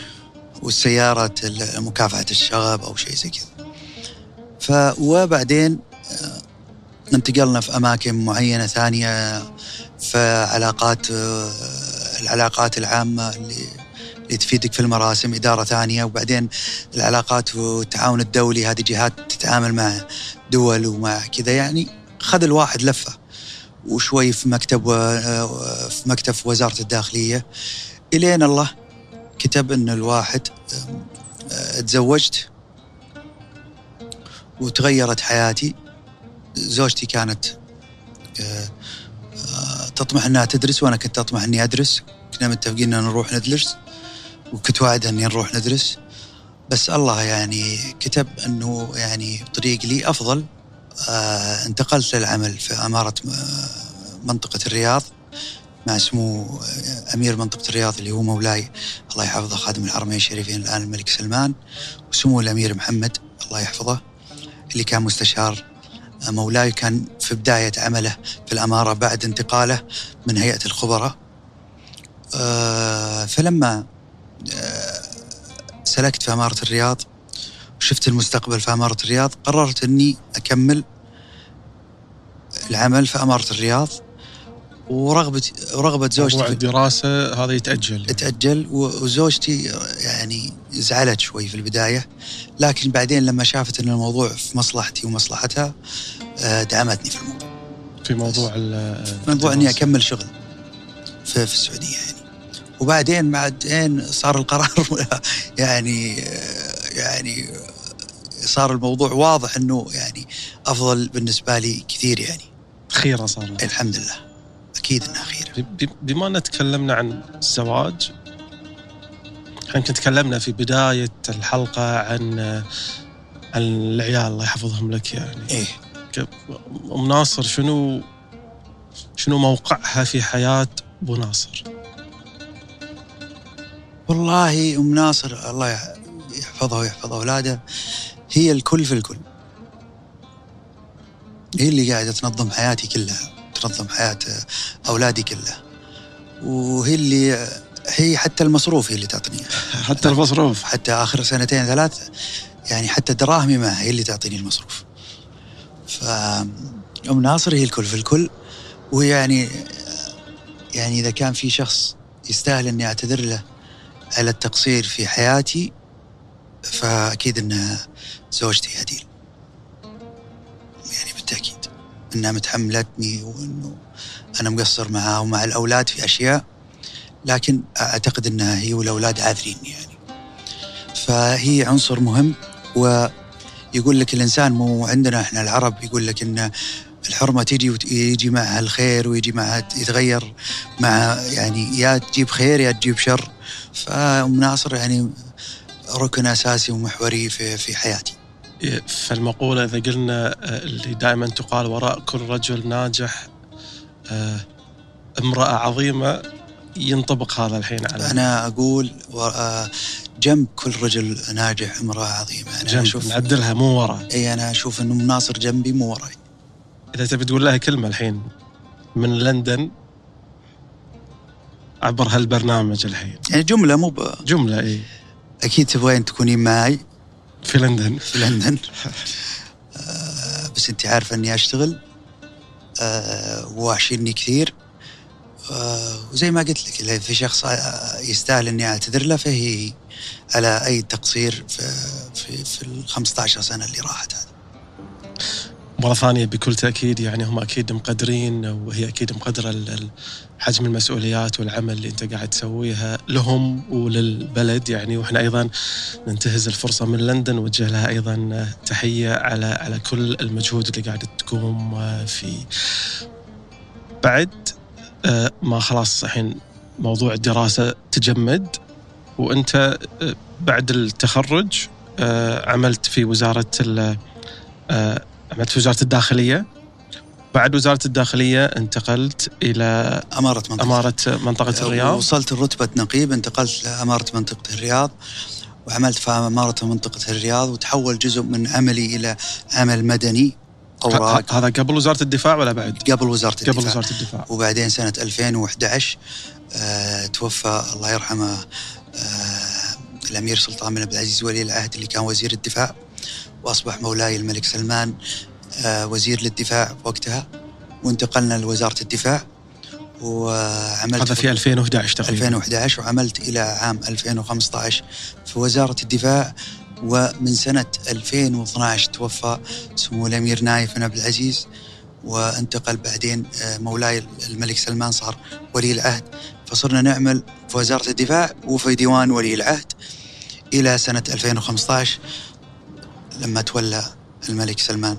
والسيارة ال- مكافحة الشغب أو شيء زي كذا. ف وبعدين آه، انتقلنا في أماكن معينة ثانية في علاقات آه، العلاقات العامة اللي اللي تفيدك في المراسم إدارة ثانية وبعدين العلاقات والتعاون الدولي هذه جهات تتعامل مع دول ومع كذا يعني خذ الواحد لفة وشوي في مكتب آه، في مكتب في وزارة الداخلية. إلين الله كتب أن الواحد تزوجت وتغيرت حياتي. زوجتي كانت آه، تطمح إنها تدرس وأنا كنت أطمح إني أدرس. كنا متفقين إن نروح ندرس وكنت واعدها إني نروح ندرس. بس الله يعني كتب إنه يعني طريق لي أفضل. آه انتقلت للعمل في إمارة منطقة الرياض مع سمو أمير منطقة الرياض اللي هو مولاي الله يحفظه خادم الحرمين الشريفين الآن الملك سلمان وسمو الأمير محمد الله يحفظه. اللي كان مستشار مولاي كان في بداية عمله في الأمارة بعد انتقاله من هيئة الخبراء آه فلما آه، سلكت في أمارة الرياض وشفت المستقبل في أمارة الرياض قررت إني أكمل العمل في أمارة الرياض ورغبة ورغبة زوجتي موضوع الدراسة هذا يتأجل يعني. يتأجل وزوجتي يعني زعلت شوي في البداية لكن بعدين لما شافت أن الموضوع في مصلحتي ومصلحتها آه، دعمتني في الموضوع. في موضوع موضوع أني أكمل شغل في, في السعودية يعني. وبعدين بعدين صار القرار يعني يعني صار الموضوع واضح إنه يعني أفضل بالنسبة لي كثير يعني. خيره صارت الحمد لله. أكيد إنها خيرة. بما أن تكلمنا عن الزواج إحنا كنت تكلمنا في بداية الحلقة عن عن العيال الله يحفظهم لك يعني. إيه. أم ناصر شنو شنو موقعها في حياة أبو ناصر؟ والله أم ناصر الله يحفظها ويحفظ اولاده هي الكل في الكل. هي اللي قاعدة تنظم حياتي كلها تنظم حياة أولادي كلها. وهي اللي هي حتى المصروف هي اللي تعطيني. حتى المصروف. حتى آخر سنتين ثلاث يعني حتى دراهمي معها هي اللي تعطيني المصروف. ف أم ناصر هي الكل في الكل ويعني يعني إذا كان في شخص يستاهل إني أعتذر له على التقصير في حياتي فأكيد أن زوجتي هديل. يعني بالتأكيد. أنها متحملتني وأنه أنا مقصر معها ومع الأولاد في أشياء. لكن أعتقد أنها هي والأولاد عاذريني يعني. فهي عنصر مهم ويقول لك الإنسان مو عندنا إحنا العرب يقول لك أن الحرمة تيجي ويجي معها الخير ويجي معها يتغير مع يعني يا تجيب خير يا تجيب شر. فأم ناصر يعني ركن أساسي ومحوري في في حياتي. فالمقولة إذا قلنا آه، اللي دائما تقال وراء كل رجل ناجح آه، امرأة عظيمة ينطبق هذا الحين على أنا أقول آه، جنب كل رجل ناجح امرأة عظيمة. أنا جنب أشوف نعدلها مو ورا أي أنا أشوف أنه ناصر جنبي مو وراي. إذا تبي تقول لها كلمة الحين من لندن عبر هالبرنامج الحين. يعني جملة مو ب... جملة إي. أكيد تبغين تكونين معي في لندن. في لندن. آه بس أنت عارفة إني أشتغل آه واشيلني كثير. وزي ما قلت لك في شخص آه، يستاهل إني أعتذر له فهي على أي تقصير في في, في ال 15 سنة اللي راحت هذه مرة ثانية بكل تأكيد يعني هم أكيد مقدرين وهي أكيد مقدرة حجم المسؤوليات والعمل اللي أنت قاعد تسويها لهم وللبلد يعني وإحنا أيضا ننتهز الفرصة من لندن نوجه لها أيضا تحية على على كل المجهود اللي قاعدة تقوم فيه. بعد آه، ما خلاص الحين موضوع الدراسة تجمد وأنت آه، بعد التخرج آه، عملت في وزارة عملت في وزارة الداخلية. بعد وزارة الداخلية انتقلت إلى أمارة منطقة. أمارة منطقة الرياض. وصلت رتبه نقيب انتقلت لاماره منطقة الرياض وعملت في أمارة منطقة الرياض وتحول جزء من عملي إلى عمل مدني. اوراق هذا قبل وزارة الدفاع ولا بعد؟ قبل وزارة الدفاع. قبل وزارة الدفاع. وبعدين سنة 2011 آه توفى الله يرحمه آه الأمير سلطان بن عبد العزيز ولي العهد اللي كان وزير الدفاع وأصبح مولاي الملك سلمان آه، وزير للدفاع وقتها. وانتقلنا لوزارة الدفاع وعملت هذا في 2011 تقريبا. 2011 وعملت إلى عام 2015 في وزارة الدفاع. ومن سنة 2012 توفى سمو الأمير نايف بن عبد العزيز وانتقل بعدين آه، مولاي الملك سلمان صار ولي العهد. فصرنا نعمل في وزارة الدفاع وفي ديوان ولي العهد إلى سنة 2015 لما تولى الملك سلمان.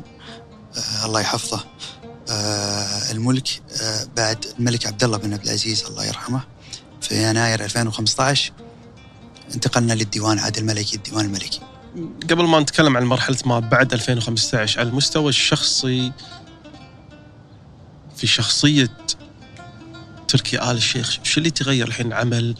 آه الله يحفظه. آه الملك بعد الملك عبد الله بن عبد العزيز الله يرحمه في يناير 2015 انتقلنا للديوان عاد الملكي الديوان الملكي. قبل ما نتكلم عن مرحلة ما بعد 2015 على المستوى الشخصي في شخصية تركي آل الشيخ شو اللي تغير الحين؟ عمل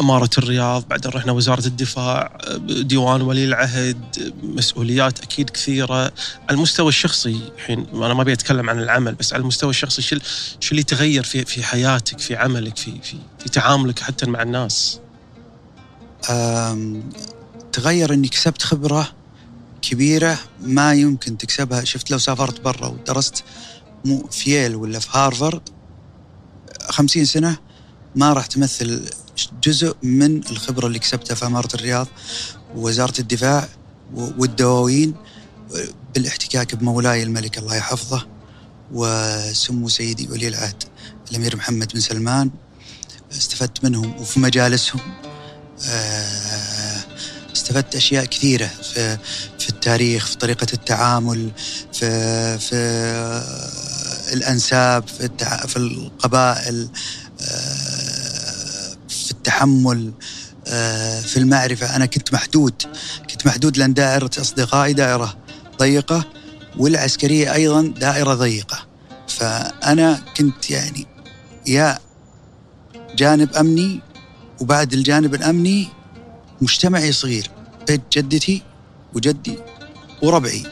أمارة الرياض بعدين رحنا وزارة الدفاع ديوان ولي العهد مسؤوليات أكيد كثيرة. على المستوى الشخصي الحين أنا ما أتكلم عن العمل بس على المستوى الشخصي شو شو اللي تغير في في حياتك في عملك في في في تعاملك حتى مع الناس؟ تغير اني كسبت خبرة كبيرة ما يمكن تكسبها. شفت لو سافرت برا ودرست مو في ييل ولا في هارفارد خمسين سنة ما راح تمثل جزء من الخبرة اللي كسبتها في أمارة الرياض ووزارة الدفاع والدواوين بالاحتكاك بمولاي الملك الله يحفظه وسمو سيدي ولي العهد الأمير محمد بن سلمان. استفدت منهم وفي مجالسهم آه، استفدت أشياء كثيرة في في التاريخ في طريقة التعامل في في الأنساب في, في القبائل آه، في التحمل آه، في المعرفة. أنا كنت محدود كنت محدود لأن دائرة أصدقائي دائرة ضيقة والعسكرية أيضا دائرة ضيقة. فأنا كنت يعني يا جانب أمني وبعد الجانب الأمني مجتمعي صغير. بيت جدتي وجدي وربعي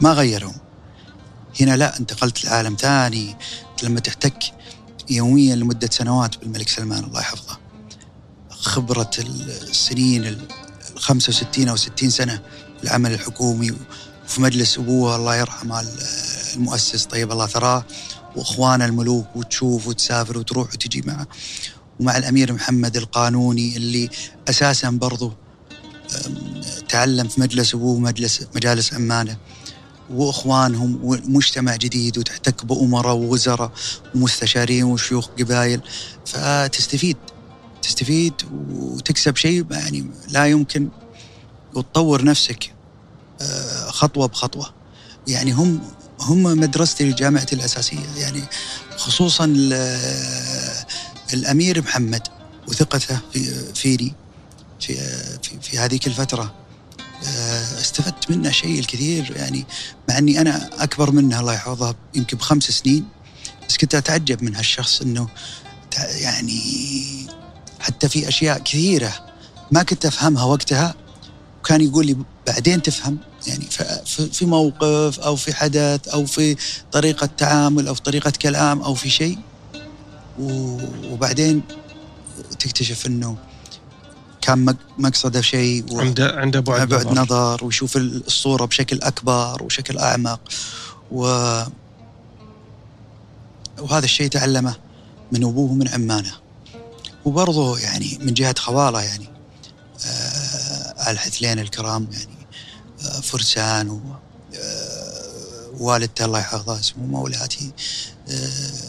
ما غيرهم. هنا لا انتقلت لعالم ثاني لما تحتك يوميا لمدة سنوات بالملك سلمان الله يحفظه. خبرة السنين ال 65 أو 60 سنة العمل الحكومي وفي مجلس أبوه الله يرحمه المؤسس طيب الله ثراه وإخوان الملوك وتشوف وتسافر وتروح وتجي معه. ومع الأمير محمد القانوني اللي أساسا برضو تعلم في مجلس أبوه مجلس مجالس عمانه وإخوانهم ومجتمع جديد وتحتك بأمراء ووزراء ومستشارين وشيوخ قبائل. فتستفيد. تستفيد وتكسب شيء يعني لا يمكن وتطور نفسك آه، خطوة بخطوة. يعني هم هم مدرستي جامعتي الأساسية. يعني خصوصا الأمير محمد وثقته في فيني. في في, في هذيك الفترة. آه، استفدت منه شيء الكثير يعني مع إني أنا أكبر منه الله يحفظه يمكن بخمس سنين بس كنت أتعجب من هالشخص إنه يعني حتى في أشياء كثيرة ما كنت أفهمها وقتها وكان يقول لي بعدين تفهم يعني في موقف أو في حدث أو في طريقة تعامل أو في طريقة كلام أو في شيء وبعدين تكتشف إنه كان مقصده شيء عنده عنده بعد, بعد نظر. نظر ويشوف الصورة بشكل أكبر وشكل أعمق و وهذا الشيء تعلمه من أبوه ومن عمانه وبرضه يعني من جهة خواله يعني آه الحثلين الكرام يعني آه فرسان و آه والدته الله يحفظها اسمه مولاتي آه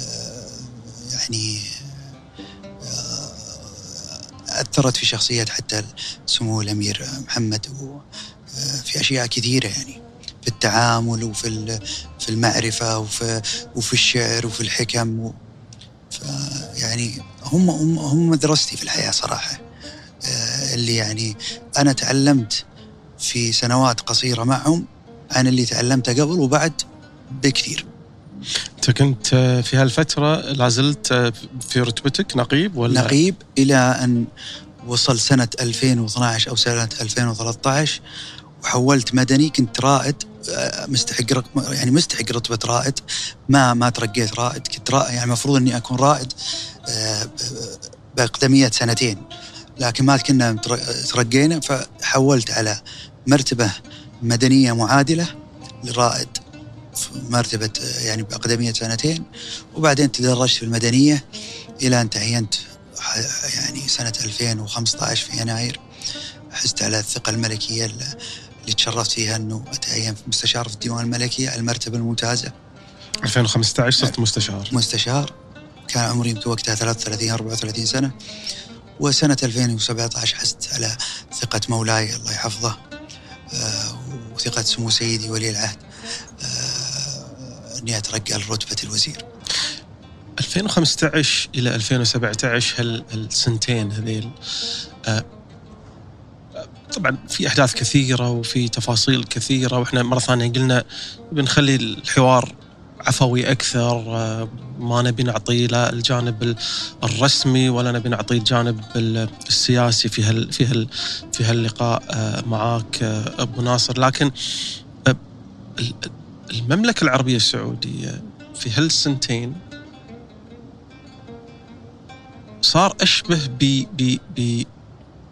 يعني اثرت في شخصيه حتى سمو الأمير محمد في أشياء كثيرة يعني في التعامل وفي في المعرفة وفي وفي الشعر وفي الحكم يعني هم هم هم مدرستي في الحياة صراحة آه، اللي يعني أنا تعلمت في سنوات قصيرة معهم عن اللي تعلمته قبل وبعد بكثير. أنت كنت في هالفترة لازلت في رتبتك نقيب ولا نقيب إلى أن وصل سنة 2012 أو سنة 2013 وحولت مدني كنت رائد مستحق يعني مستحق رتبة رائد. ما ما ترقيت رائد كنت رائد يعني المفروض إني أكون رائد بأقدمية سنتين لكن ما كنا ترقينا فحولت على مرتبة مدنية معادلة لرائد في مرتبة يعني بأقدمية سنتين وبعدين تدرجت في المدنية إلى أن تعينت يعني سنة 2015 في يناير حزت على الثقة الملكية اللي تشرفت فيها أنه أتعين مستشار في الديوان الملكي المرتبة الممتازة. 2015 صرت مستشار. مستشار. كان عمري وقتها 33 34 سنة. وسنة 2017 حزت على ثقة مولاي الله يحفظه آه، وثقة سمو سيدي ولي العهد آه، إني أترقى لرتبة الوزير. 2015 إلى 2017 هالسنتين هذيل آه، طبعا في أحداث كثيرة وفي تفاصيل كثيرة وإحنا مرة ثانية قلنا بنخلي الحوار عفوي أكثر ما نبي نعطي لا الجانب الرسمي ولا نبي نعطي الجانب السياسي في هال في هال في هاللقاء معاك أبو ناصر. لكن المملكة العربية السعودية في هالسنتين صار أشبه ب ب ب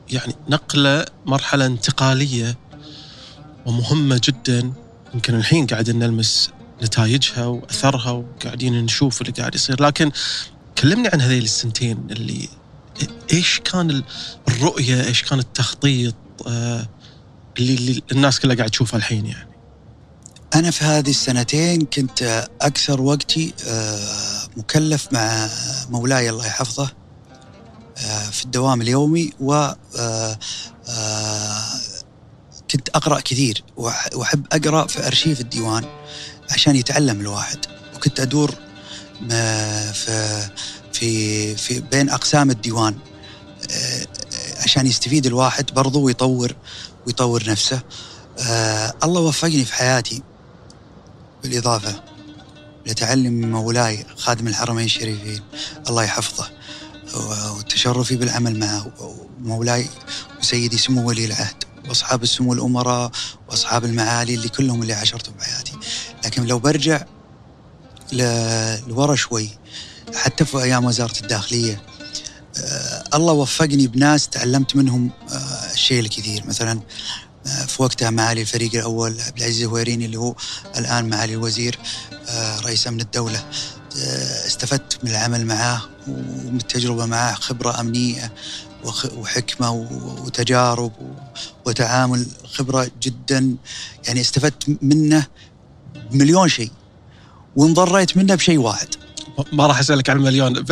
يعني نقلة مرحلة انتقالية ومهمة جدا. يمكن الحين قاعد نلمس نتائجها وأثرها وقاعدين نشوف اللي قاعد يصير. لكن كلمني عن هذيل السنتين اللي إيش كان الرؤية إيش كان التخطيط آه، اللي, اللي الناس كلها قاعد تشوفها الحين يعني؟ أنا في هذه السنتين كنت أكثر وقتي آه، مكلف مع مولاي الله يحفظه في الدوام اليومي و كنت أقرأ كثير وأحب أقرأ في أرشيف الديوان عشان يتعلم الواحد. وكنت أدور في في في بين أقسام الديوان آه، عشان يستفيد الواحد برضه ويطور ويطور نفسه. آه، الله وفقني في حياتي بالإضافة لتعلم مولاي خادم الحرمين الشريفين. الله يحفظه. وتشرفي بالعمل معه مولاي وسيدي سمو ولي العهد وأصحاب السمو الأمراء وأصحاب المعالي اللي كلهم اللي عاشرتهم بحياتي لكن لو برجع لورا شوي حتى في أيام وزارة الداخلية آه الله وفقني بناس تعلمت منهم آه الشيء الكثير. مثلا آه في وقتها معالي الفريق الأول عبد العزيز الهويريني اللي هو الآن معالي الوزير رئيس أمن الدولة. استفدت من العمل معاه ومن التجربة معاه خبرة أمنية وحكمة وتجارب وتعامل خبرة جدا يعني استفدت منه بمليون شيء. وانضريت منه بشيء واحد. ما راح أسألك عن المليون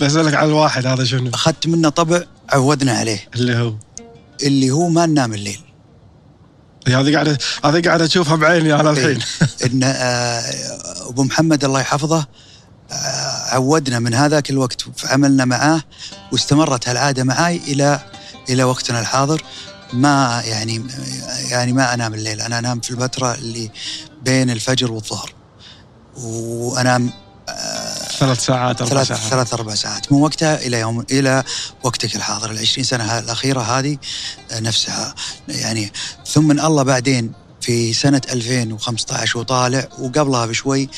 بسألك عن الواحد هذا شنو؟ أخذت منه طبع عودنا عليه. اللي هو؟ اللي هو ما ننام الليل. هذه قاعدة هذه قاعدة اشوفها بعيني أنا الحين. إن آه، أبو محمد الله يحفظه عودنا من هذاك الوقت في عملنا معاه واستمرت هالعادة معاي إلى إلى وقتنا الحاضر. ما يعني يعني ما أنام الليل أنا أنام في الفترة اللي بين الفجر والظهر. وأنام ثلاث ساعات أربع ثلاث ساعات. ثلاث أربع ساعات. من وقتها إلى يوم إلى وقتك الحاضر ال 20 سنة الأخيرة هذه نفسها. يعني ثم من الله بعدين في سنة 2015 وطالع وقبلها بشوي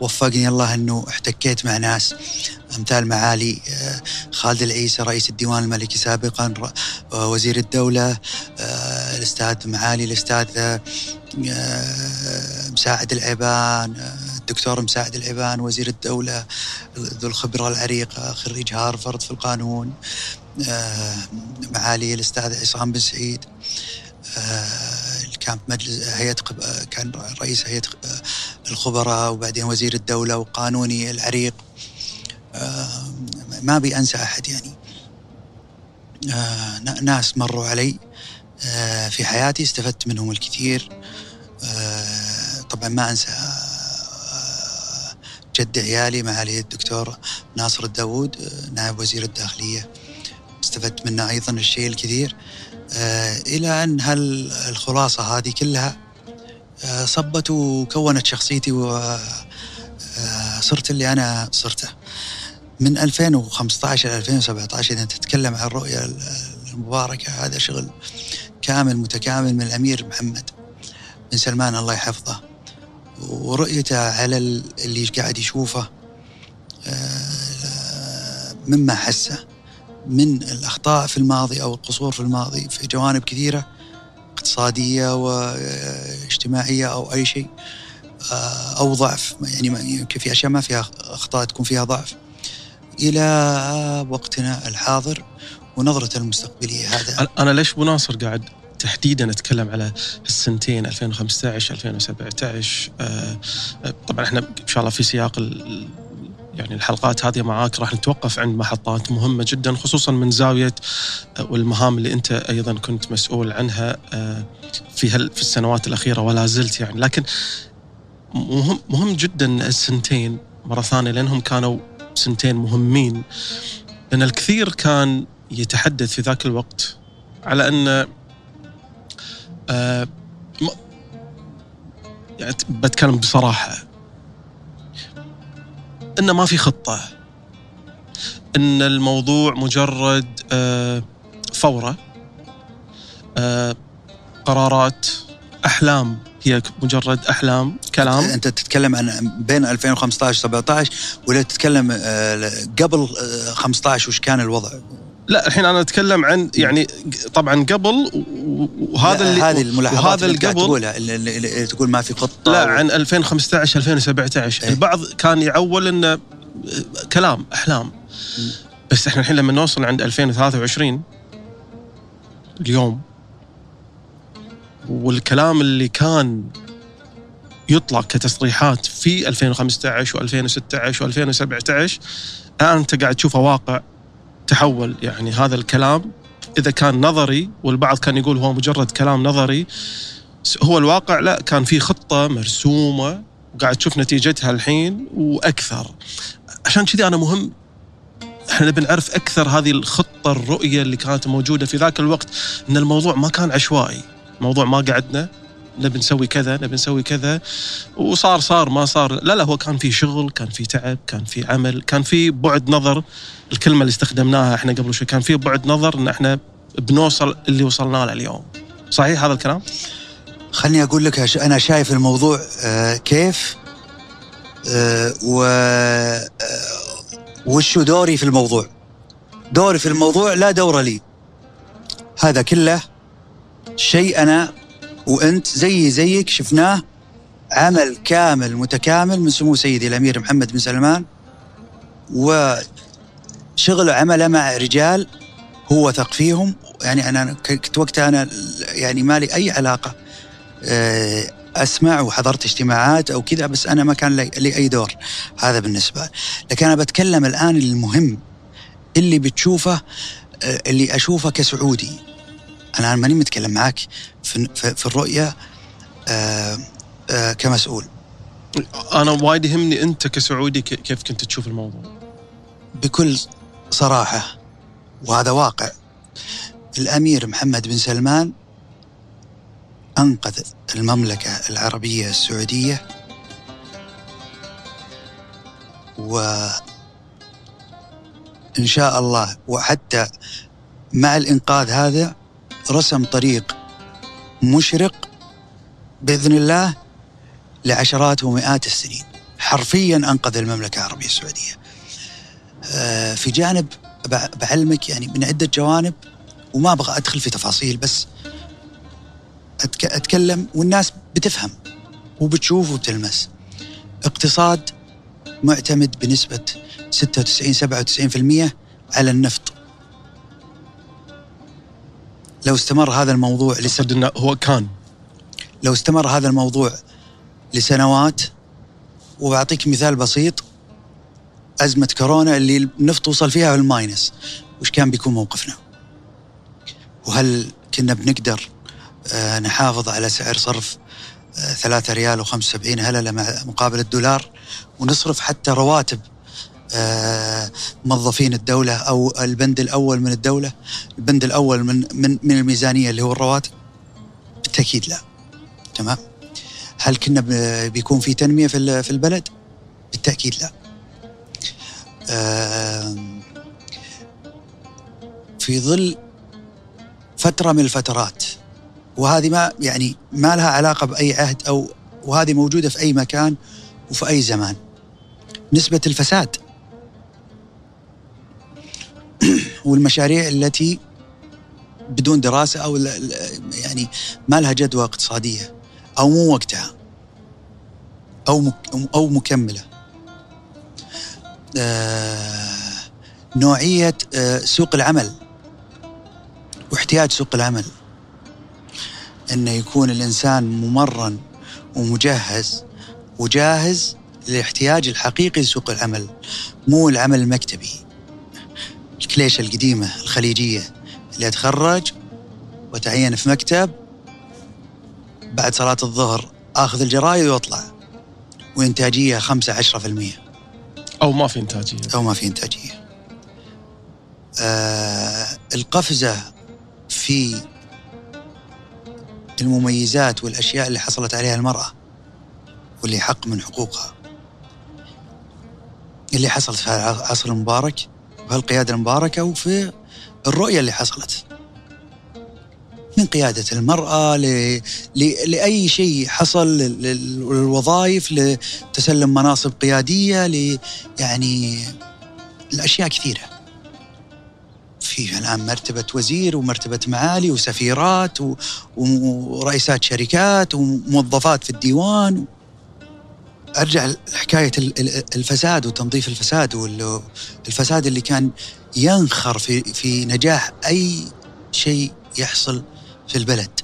وفقني الله أنه احتكيت مع ناس أمثال معالي آه، خالد العيسى رئيس الديوان الملكي سابقا آه، وزير الدولة آه، الأستاذ معالي الأستاذ مساعد العبان الدكتور مساعد العبان وزير الدولة ذو الخبرة العريقة خريج هارفرد في القانون معالي الأستاذ عصام بن سعيد. كان مجلس هيئة كان رئيس هيئة الخبراء وبعدين وزير الدولة وقانوني العريق. ما أبي أنسى أحد يعني. آه، ناس مروا علي. آه، في حياتي استفدت منهم الكثير. آه، طبعا ما أنسى جد عيالي معالي الدكتور ناصر الداوود نائب وزير الداخلية. استفدت منه أيضا الشيء الكثير. آه، إلى أن هالخلاصه هذه كلها آه، صبت وكونت شخصيتي وصرت آه، اللي أنا صرته. من 2015 ل 2017 إذا تتكلم عن الرؤية المباركة هذا شغل كامل متكامل من الأمير محمد بن سلمان الله يحفظه. ورؤيته على اللي قاعد يشوفه مما حسه. من الأخطاء في الماضي أو القصور في الماضي في جوانب كثيرة اقتصادية واجتماعية أو أي شيء آه، أو ضعف. يعني يمكن في أشياء ما فيها أخطاء تكون فيها ضعف. إلى وقتنا الحاضر ونظرته المستقبلية. هذا أنا ليش أبو ناصر قاعد تحديدا أتكلم على السنتين 2015 2017 آه طبعا إحنا إن شاء الله في سياق يعني الحلقات هذه معاك راح نتوقف عند محطات مهمة جدا خصوصا من زاوية آه، والمهام اللي أنت أيضا كنت مسؤول عنها آه، في في السنوات الأخيرة ولا زلت يعني. لكن مهم مهم جدا السنتين مرة ثانية لأنهم كانوا سنتين مهمين. لأن الكثير كان يتحدث في ذاك الوقت على أن آه يعني بتكلم بصراحة انه ما في خطة. إن الموضوع مجرد آه فورة آه قرارات أحلام. هي مجرد أحلام كلام. أنت تتكلم عن بين 2015 17 ولا تتكلم آه، قبل 15 آه، وش كان الوضع؟ لا الحين أنا أتكلم عن يعني طبعا قبل وهذا اللي هذه الملاحظات وهذا اللي قبل تقولها اللي, اللي تقول ما في خطه لا عن 2015 2017 إيه؟ البعض كان يعول انه كلام أحلام. بس إحنا الحين لما نوصل عند 2023 اليوم والكلام اللي كان يطلع كتصريحات في 2015 و2016 و2017 الان أنت قاعد تشوفه واقع. تحول يعني هذا الكلام إذا كان نظري والبعض كان يقول هو مجرد كلام نظري هو الواقع لا كان في خطة مرسومة وقاعد تشوف نتيجتها الحين وأكثر. عشان كذي أنا مهم إحنا نبي نعرف أكثر هذه الخطة الرؤية اللي كانت موجودة في ذاك الوقت إن الموضوع ما كان عشوائي الموضوع ما قعدنا نبي نسوي كذا نبي نسوي كذا. وصار صار ما صار. لا لا هو كان في شغل كان في تعب كان في عمل كان في بعد نظر. الكلمة اللي استخدمناها إحنا قبل شوي كان في بعد نظر إن إحنا بنوصل اللي وصلنا له اليوم. صحيح هذا الكلام؟ خليني أقول لك أنا شايف الموضوع آه، كيف؟ آه، و آه، وشو دوري في الموضوع؟ دوري في الموضوع لا دور لي. هذا كله شيء أنا وأنت زي زيك شفناه عمل كامل متكامل من سمو سيدي الأمير محمد بن سلمان وشغل عمله مع رجال هو وثق فيهم. يعني أنا كنت وقتها أنا يعني ما لي أي علاقة آه، أسمع وحضرت اجتماعات أو كذا بس أنا ما كان لي أي دور هذا بالنسبة. لكن أنا بتكلم الآن المهم اللي بتشوفه آه، اللي أشوفه كسعودي. أنا ماني متكلم معك في, في الرؤية آه، آه، كمسؤول. أنا وايد يهمني أنت كسعودي كيف كنت تشوف الموضوع. بكل صراحة وهذا واقع. الأمير محمد بن سلمان أنقذ المملكة العربية السعودية و إن شاء الله وحتى مع الإنقاذ هذا رسم طريق مشرق بإذن الله لعشرات ومئات السنين حرفيا أنقذ المملكة العربية السعودية. آه، في جانب بعلمك يعني من عدة جوانب وما أبغى أدخل في تفاصيل بس أتكلم والناس بتفهم وبتشوف وبتلمس. اقتصاد معتمد بنسبة 96 97% على النفط لو استمر هذا الموضوع لسنة هو كان. لو استمر هذا الموضوع لسنوات وبعطيك مثال بسيط أزمة كورونا اللي النفط وصل فيها في الماينس. وش كان بيكون موقفنا؟ وهل كنا بنقدر آه، نحافظ على سعر صرف آه، ثلاثة ريال وخمسة وسبعين هللة مقابل الدولار؟ ونصرف حتى رواتب موظفين الدولة أو البند الأول من الدولة البند الأول من من من الميزانية اللي هو الرواتب؟ بالتأكيد لا. تمام؟ هل كنا بيكون في تنمية في في البلد؟ بالتأكيد لا. في ظل فترة من الفترات وهذه ما يعني ما لها علاقة بأي عهد أو وهذه موجودة في أي مكان وفي أي زمان. نسبة الفساد والمشاريع التي بدون دراسة أو يعني ما لها جدوى اقتصادية أو مو وقتها. أو أو مكملة آه نوعية آه سوق العمل واحتياج سوق العمل انه يكون الإنسان ممرن ومجهز وجاهز للاحتياج الحقيقي لسوق العمل مو العمل المكتبي الكليشة القديمة الخليجية؟ اللي أتخرج وتعين في مكتب بعد صلاة الظهر آخذ الجرايد خمسة عشرة في المية. أو ما في إنتاجية. أو ما في إنتاجية. آه القفزة في المميزات والأشياء اللي حصلت عليها المرأة واللي حق من حقوقها. اللي حصلت في العصر المبارك وهالقيادة المباركة وفي الرؤية اللي حصلت. من قيادة المرأة ل... ل... لأي شيء حصل للوظائف لتسلم مناصب قيادية ل... يعني الأشياء كثيرة. في الآن مرتبة وزير ومرتبة معالي وسفيرات و... ورئيسات شركات وموظفات في الديوان أرجع لحكاية الفساد وتنظيف الفساد والفساد اللي كان ينخر في في نجاح أي شيء يحصل في البلد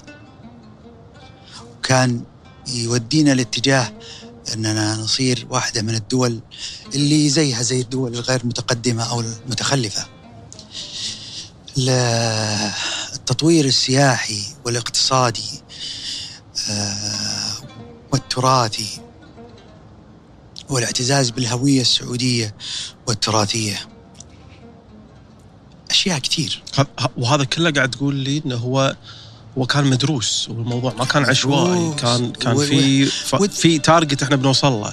وكان يودينا لاتجاه أننا نصير واحدة من الدول اللي زيها زي الدول الغير متقدمة أو المتخلفة. التطوير السياحي والاقتصادي آه، والتراثي والاعتزاز بالهوية السعودية والتراثية. أشياء كثير. وهذا كله قاعد تقول لي أنه هو هو كان مدروس والموضوع ما كان عشوائي كان كان في في تارجت إحنا بنوصل له.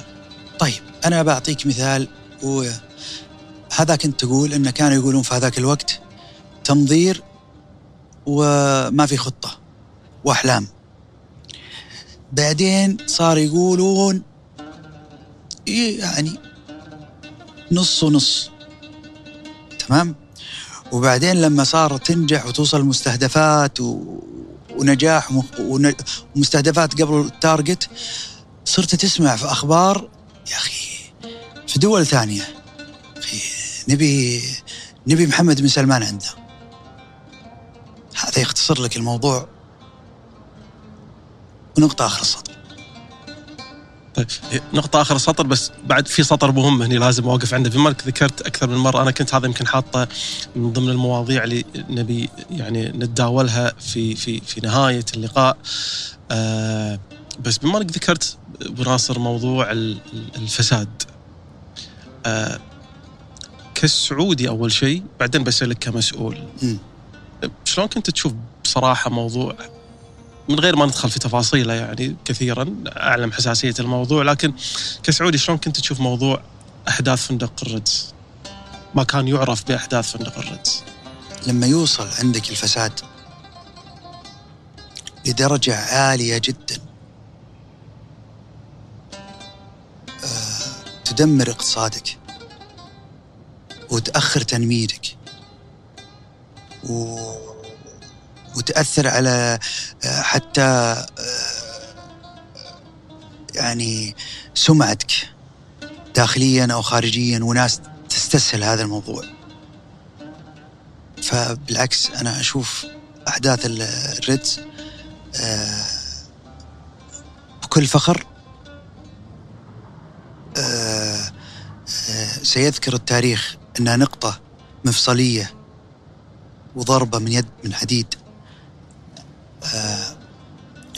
طيب أنا بعطيك مثال وهذا كنت تقول انه كانوا يقولون في هذاك الوقت تنظير وما في خطة وأحلام. بعدين صار يقولون يعني؟ نص ونص. تمام؟ وبعدين لما صار تنجح وتوصل مستهدفات و... ونجاح ومستهدفات قبل التارجت صرت تسمع في أخبار يا أخي في دول ثانية. أخي نبي نبي محمد بن سلمان عنده. هذا يختصر لك الموضوع. ونقطة آخر السطر طيب نقطة آخر السطر بس بعد في سطر مهم هنا لازم أوقف عنده. بما أنك ذكرت أكثر من مرة أنا كنت هذا يمكن حاطه من ضمن المواضيع اللي نبي يعني نتداولها في في في نهاية اللقاء. آه بس بما أنك ذكرت بناصر موضوع الفساد آه كسعودي أول شيء بعدين بسألك كمسؤول. شلون كنت تشوف بصراحة موضوع من غير ما ندخل في تفاصيله يعني كثيرا أعلم حساسية الموضوع لكن كسعودي شلون كنت تشوف موضوع أحداث فندق الردز؟ ما كان يعرف بأحداث فندق الردز. لما يوصل عندك الفساد لدرجه عالية جدا آه، تدمر اقتصادك وتأخر تنميتك و وتأثر على آه، حتى آه، يعني سمعتك داخليا أو خارجيا وناس تستسهل هذا الموضوع. فبالعكس أنا أشوف أحداث الريدز آه، بكل فخر سيذكر التاريخ انها نقطة مفصلية وضربة من يد من حديد.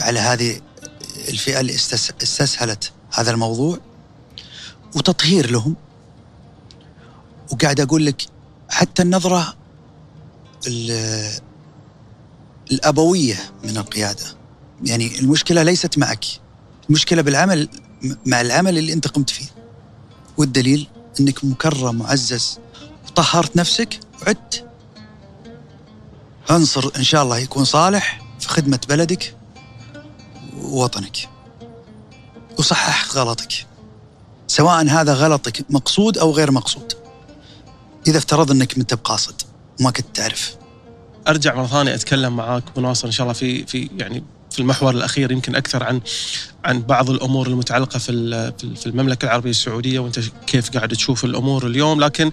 على هذه الفئة اللي استسهلت هذا الموضوع وتطهير لهم. وقاعد أقول لك حتى النظرة الأبوية من القيادة. يعني المشكلة ليست معك. المشكلة بالعمل مع العمل اللي أنت قمت فيه. والدليل أنك مكرم معزز وطهرت نفسك وعدت عنصر إن شاء الله يكون صالح. في خدمة بلدك ووطنك وصححت غلطك سواء هذا غلطك مقصود أو غير مقصود. إذا افترض أنك أنت بقاصد وما كنت تعرف. أرجع مرة ثانية أتكلم معاك أبو ناصر إن شاء الله في في يعني في المحور الأخير يمكن أكثر عن عن بعض الأمور المتعلقة في في المملكة العربية السعودية وأنت كيف قاعد تشوف الأمور اليوم. لكن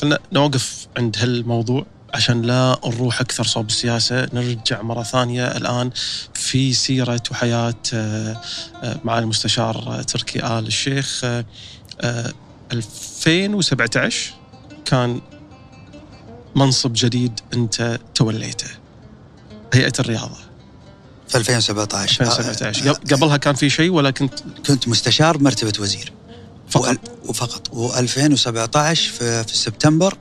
خلينا نوقف عند هالموضوع. عشان لا نروح أكثر صوب السياسة نرجع مرة ثانية الآن في سيرة وحياة آه، آه، مع المستشار تركي آل الشيخ. 2017 كان منصب جديد أنت توليته هيئة الرياضة. في 2017 2017 قبلها كان في شيء ولا كنت؟ كنت مستشار بمرتبه وزير. فقط. وفقط. و2017 في, في سبتمبر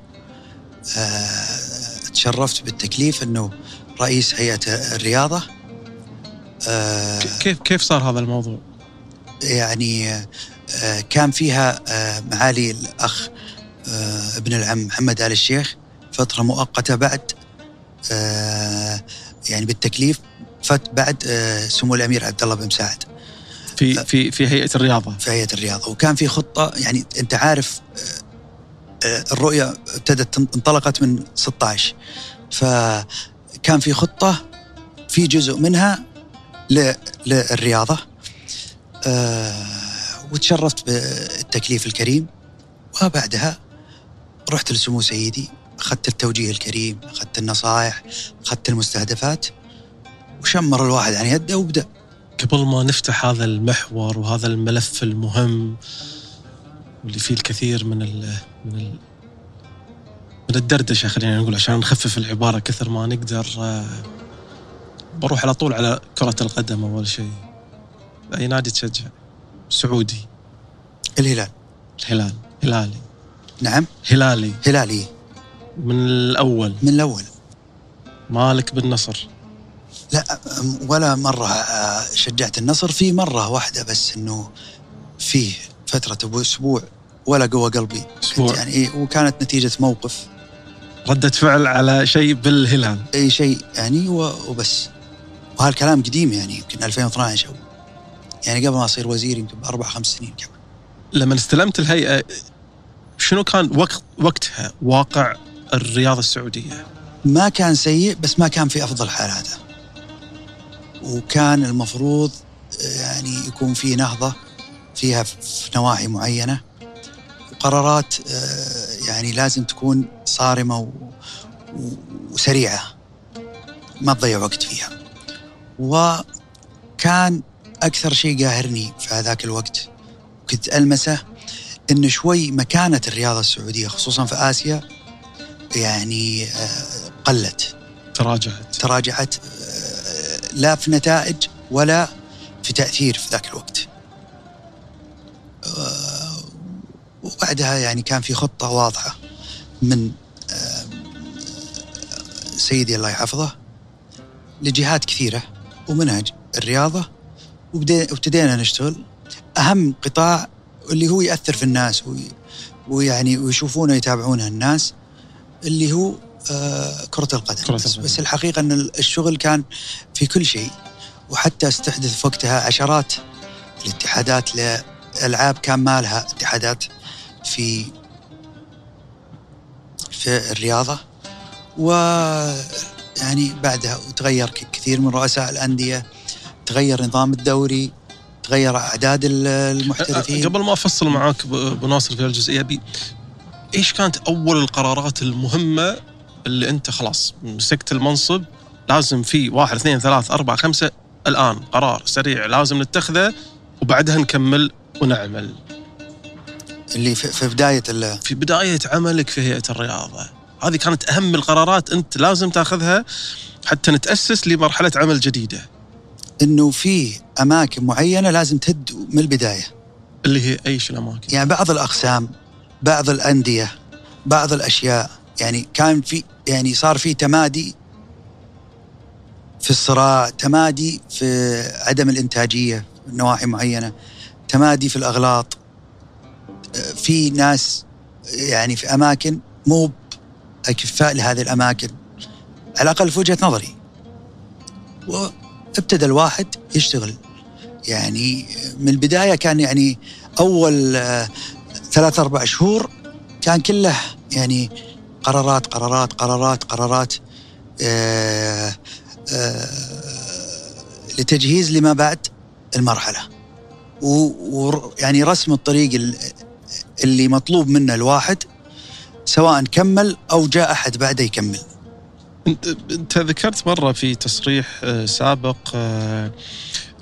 آه تشرفت بالتكليف انه رئيس هيئة الرياضة آه كيف كيف صار هذا الموضوع؟ يعني آه كان فيها آه معالي الأخ آه ابن العم محمد آل الشيخ فترة مؤقتة بعد آه يعني بالتكليف فت بعد آه سمو الأمير عبد الله بن مساعد. في في في هيئة الرياضة. في هيئة الرياضة. وكان في خطة يعني أنت عارف آه، الرؤية ابتدت انطلقت من 16 فكان في خطة في جزء منها للرياضة. آه، وتشرفت بالتكليف الكريم. وبعدها رحت لسمو سيدي أخذت التوجيه الكريم أخذت النصائح أخذت المستهدفات. وشمر الواحد عن يده وبدأ. قبل ما نفتح هذا المحور وهذا الملف المهم واللي فيه الكثير من من ال من الدردشة خلينا نقول عشان نخفف العبارة كثر ما نقدر آه، بروح على طول على كرة القدم أول شيء. أي نادي تشجع؟ سعودي. الهلال. الهلال. هلالي. نعم. هلالي. هلالي. من الأول. من الأول. مالك بالنصر. لا ولا مرة شجعت النصر في مرة واحدة بس إنه فيه فترة أسبوع ولا قوى قلبي. يعني إيه وكانت نتيجة موقف. ردة فعل على شيء بالهلال. أي شيء يعني وبس. وهالكلام قديم يعني يمكن 2012 أو يعني قبل ما أصير وزير يمكن بأربع خمس سنين قبل لما استلمت الهيئة شنو كان وقت وقتها واقع الرياضة السعودية؟ ما كان سيء بس ما كان في أفضل حالاته. وكان المفروض يعني يكون في نهضة فيها في نواحي معينة. وقرارات آه، يعني لازم تكون صارمة وسريعة ما تضيع وقت فيها. وكان أكثر شيء قاهرني في هذاك الوقت كنت ألمسه أن شوي مكانة الرياضة السعودية خصوصا في آسيا يعني آه، قلت. تراجعت. تراجعت لا في نتائج ولا في تأثير في ذاك الوقت. آه، وبعدها يعني كان في خطة واضحة من آه، سيدي الله يحفظه لجهات كثيرة ومنها الرياضة وابتدينا نشتغل. أهم قطاع اللي هو يأثر في الناس ويعني ويشوفونه يتابعونه الناس اللي هو آه، كرة القدم. كرة بس, بس الحقيقة أن الشغل كان في كل شيء وحتى استحدث في وقتها عشرات الاتحادات لألعاب كان ما لها اتحادات. في في الرياضة و يعني بعدها تغير كثير من رؤساء الأندية تغير نظام الدوري تغير أعداد المحترفين قبل ما أفصل معاك بناصر في الجزئية بي إيش كانت أول القرارات المهمة اللي أنت خلاص مسكت المنصب لازم في واحد اثنين ثلاث أربع خمسة الآن قرار سريع لازم نتخذه وبعدها نكمل ونعمل. اللي في بداية في بداية عملك في هيئة الرياضة، هذه كانت أهم القرارات أنت لازم تاخذها حتى نتأسس لمرحلة عمل جديدة. إنه في أماكن معينة لازم تهد من البداية. اللي هي إيش الاماكن؟ يعني بعض الأقسام، بعض الأندية، بعض الأشياء يعني كان في يعني صار في تمادي في الصراع تمادي في عدم الإنتاجية في نواحي معينة تمادي في الأغلاط في ناس يعني في أماكن مو أكفاء لهذه الأماكن. على الأقل في وجهة نظري. وابتدى الواحد يشتغل. يعني من البداية كان يعني أول ثلاث أربع شهور كان كله يعني قرارات قرارات قرارات قرارات آه، آه، لتجهيز لما بعد المرحلة. ويعني رسم الطريق اللي مطلوب منه الواحد سواء كمل أو جاء أحد بعده يكمل. انت ذكرت مرة في تصريح آه، سابق آه،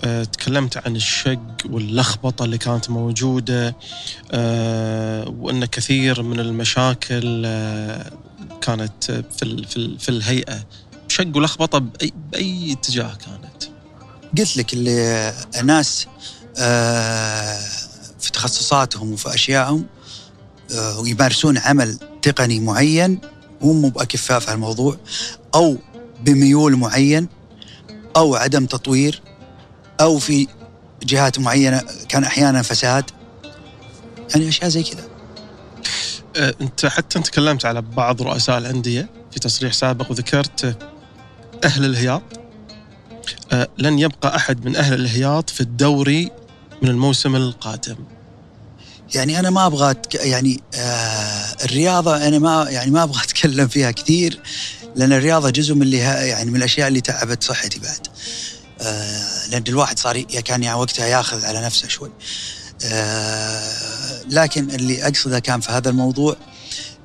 آه، تكلمت عن الشق واللخبطة اللي كانت موجودة وإن كثير من المشاكل كانت في في, في الهيئة. شق ولخبطة بأي بأي اتجاه كانت؟ قلت لك اللي ناس في تخصصاتهم وفي اشيائهم ويمارسون عمل تقني معين هم مو بأكفاء في الموضوع أو بميول معين أو عدم تطوير أو في جهات معينة كان أحيانا فساد. يعني أشياء زي كذا. أه، أنت حتى تكلمت على بعض رؤساء الأندية في تصريح سابق وذكرت أهل الهياط. أه، لن يبقى أحد من أهل الهياط في الدوري من الموسم القادم. يعني أنا ما أبغى يعني آه الرياضة أنا ما يعني ما أبغى أتكلم فيها كثير لأن الرياضة جزء من اللي يعني من الأشياء اللي تعبت صحتي بعد. آه لأن الواحد صار كان يعني وقتها ياخذ على نفسه شوي. آه لكن اللي أقصده كان في هذا الموضوع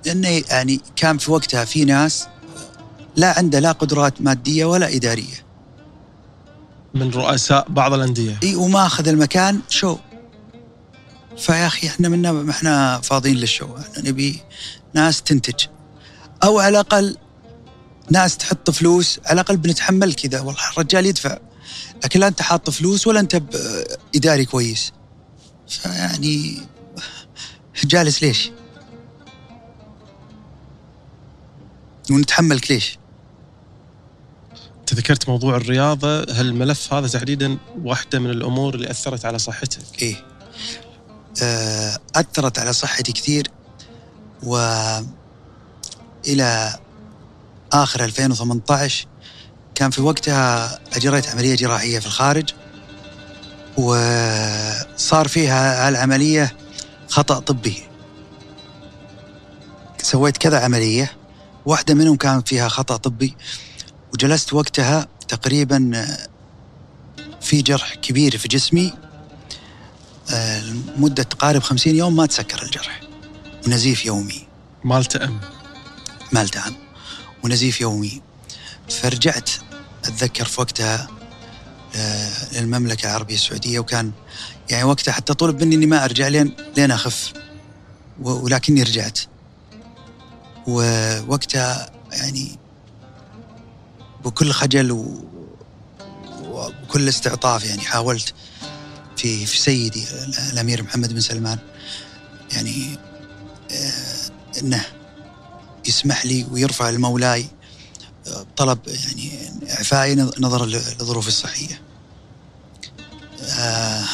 إنه يعني كان في وقتها في ناس لا عنده لا قدرات مادية ولا إدارية. من رؤساء بعض الأندية. إي وما أخذ المكان شو؟ فيا أخي إحنا منا ما إحنا فاضيين للشو إحنا نبي ناس تنتج. أو على الأقل ناس تحط فلوس على الأقل بنتحمل كذا. والله الرجال يدفع. لكن لا أنت حاط فلوس ولا أنت إداري كويس. فيعني جالس ليش؟ ونتحملك ليش؟ ذكرت موضوع الرياضة، هل الملف هذا تحديدا واحدة من الأمور اللي أثرت على صحتك؟ إيه. آه، أثرت على صحتي كثير و إلى آخر 2018 كان في وقتها أجريت عملية جراحية في الخارج وصار فيها العملية خطأ طبي. سويت كذا عملية واحدة منهم كان فيها خطأ طبي وجلست وقتها تقريبا في جرح كبير في جسمي. مدة تقارب خمسين يوم ما تسكر الجرح. ونزيف يومي. ما التأم ما التأم ونزيف يومي. فرجعت أتذكر في وقتها آه، للمملكة العربية السعودية وكان يعني وقتها حتى طلب مني إني ما أرجع لين لين أخف. ولكني رجعت. ووقتها يعني بكل خجل وبكل استعطاف يعني حاولت في في سيدي الأمير محمد بن سلمان يعني آه، إنه يسمح لي ويرفع المولاي آه، طلب يعني إعفائي نظرا لظروفي الصحية. آه،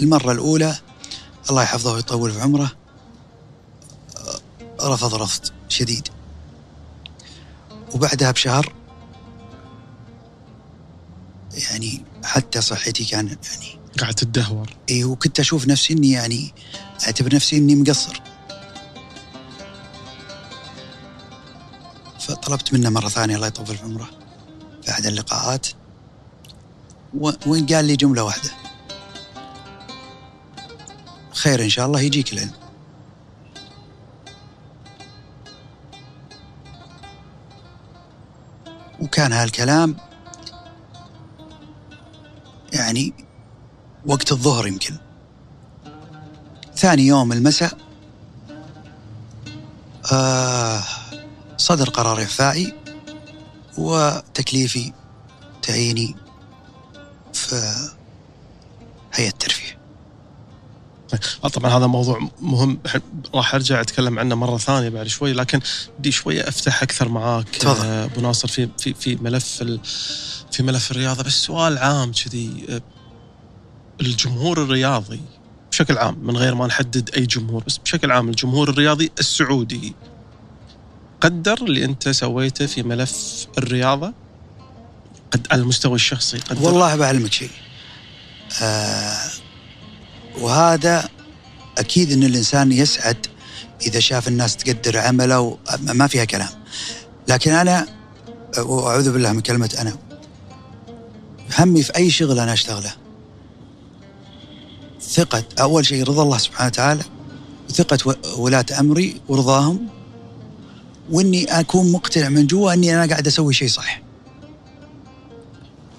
المرة الأولى الله يحفظه ويطول في عمره رفض رفض شديد وبعدها بشهر يعني حتى صحتي كان يعني. قاعد تدهور اي وكنت أشوف نفسي إني يعني أعتبر نفسي إني مقصر. فطلبت منه مرة ثانية الله يطول في عمره. في أحد اللقاءات. وين قال لي جملة واحدة. خير إن شاء الله يجيك العلم. وكان هالكلام يعني وقت الظهر يمكن. ثاني يوم المساء آه صدر قرار إعفائي وتكليفي تعييني في هيئة الترفيه. طبعا هذا موضوع مهم. راح أرجع أتكلم عنه مرة ثانية بعد شوي لكن بدي شوية أفتح أكثر معاك تفضل. آه، أبو ناصر في في في ملف في ملف الرياضة. بس سؤال عام كذي آه، الجمهور الرياضي بشكل عام من غير ما نحدد أي جمهور بس بشكل عام الجمهور الرياضي السعودي قدر اللي أنت سويته في ملف الرياضة؟ قد على المستوى الشخصي قدر؟ والله بعلمك شيء. آه وهذا أكيد إن الإنسان يسعد إذا شاف الناس تقدر عمله ما فيها كلام لكن أنا وأعوذ بالله من كلمة أنا همي في أي شغل أنا أشتغله ثقة أول شيء رضا الله سبحانه وتعالى وثقة ولاة أمري ورضاهم وإني أكون مقتنع من جوا إني أنا قاعد أسوي شيء صح.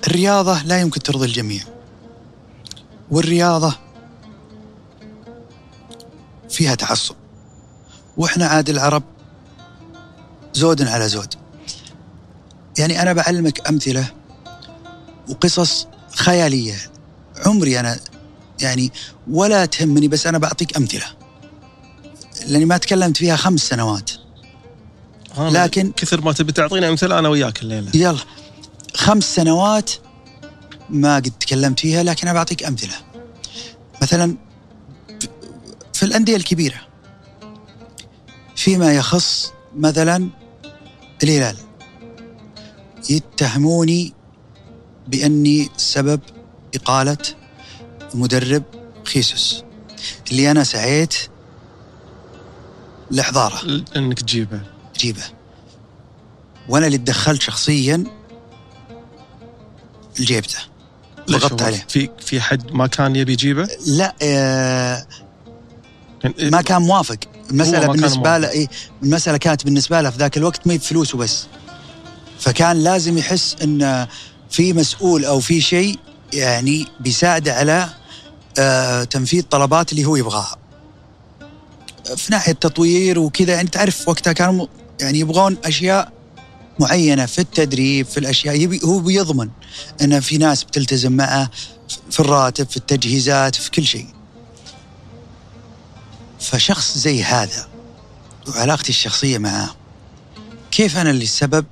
الرياضة لا يمكن ترضي الجميع. والرياضة فيها تعصب. وإحنا عاد العرب زود على زود. يعني أنا بعلمك أمثلة وقصص خيالية. عمري أنا يعني ولا تهمني بس أنا بعطيك أمثلة. لأني ما تكلمت فيها خمس سنوات. لكن- كثر ما تبي تعطينا أمثلة أنا وياك الليلة. يلا. خمس سنوات ما قد تكلمت فيها لكن أنا بعطيك أمثلة. مثلا في الأندية الكبيرة فيما يخص مثلا الهلال. يتهموني بأني سبب إقالة مدرب خيسوس اللي أنا سعيت لإحضاره. ل- إنك تجيبه. جيبه وأنا اللي تدخلت شخصيا لجيبته ضغطت عليه. في في حد ما كان يبي يجيبه؟ لا آه ما كان موافق. كان بالنسبة له. إيه المسألة كانت بالنسبة له في ذاك الوقت ما هي بفلوسه بس فكان لازم يحس إن في مسؤول أو في شيء يعني بيساعده على آه تنفيذ طلبات اللي هو يبغاها. في ناحية تطوير وكذا يعني تعرف وقتها كانوا يعني يبغون أشياء معينة في التدريب في الأشياء يبي هو بيضمن إن في ناس بتلتزم معه في الراتب في التجهيزات في كل شيء. فشخص زي هذا وعلاقتي الشخصية معاه كيف أنا اللي السبب؟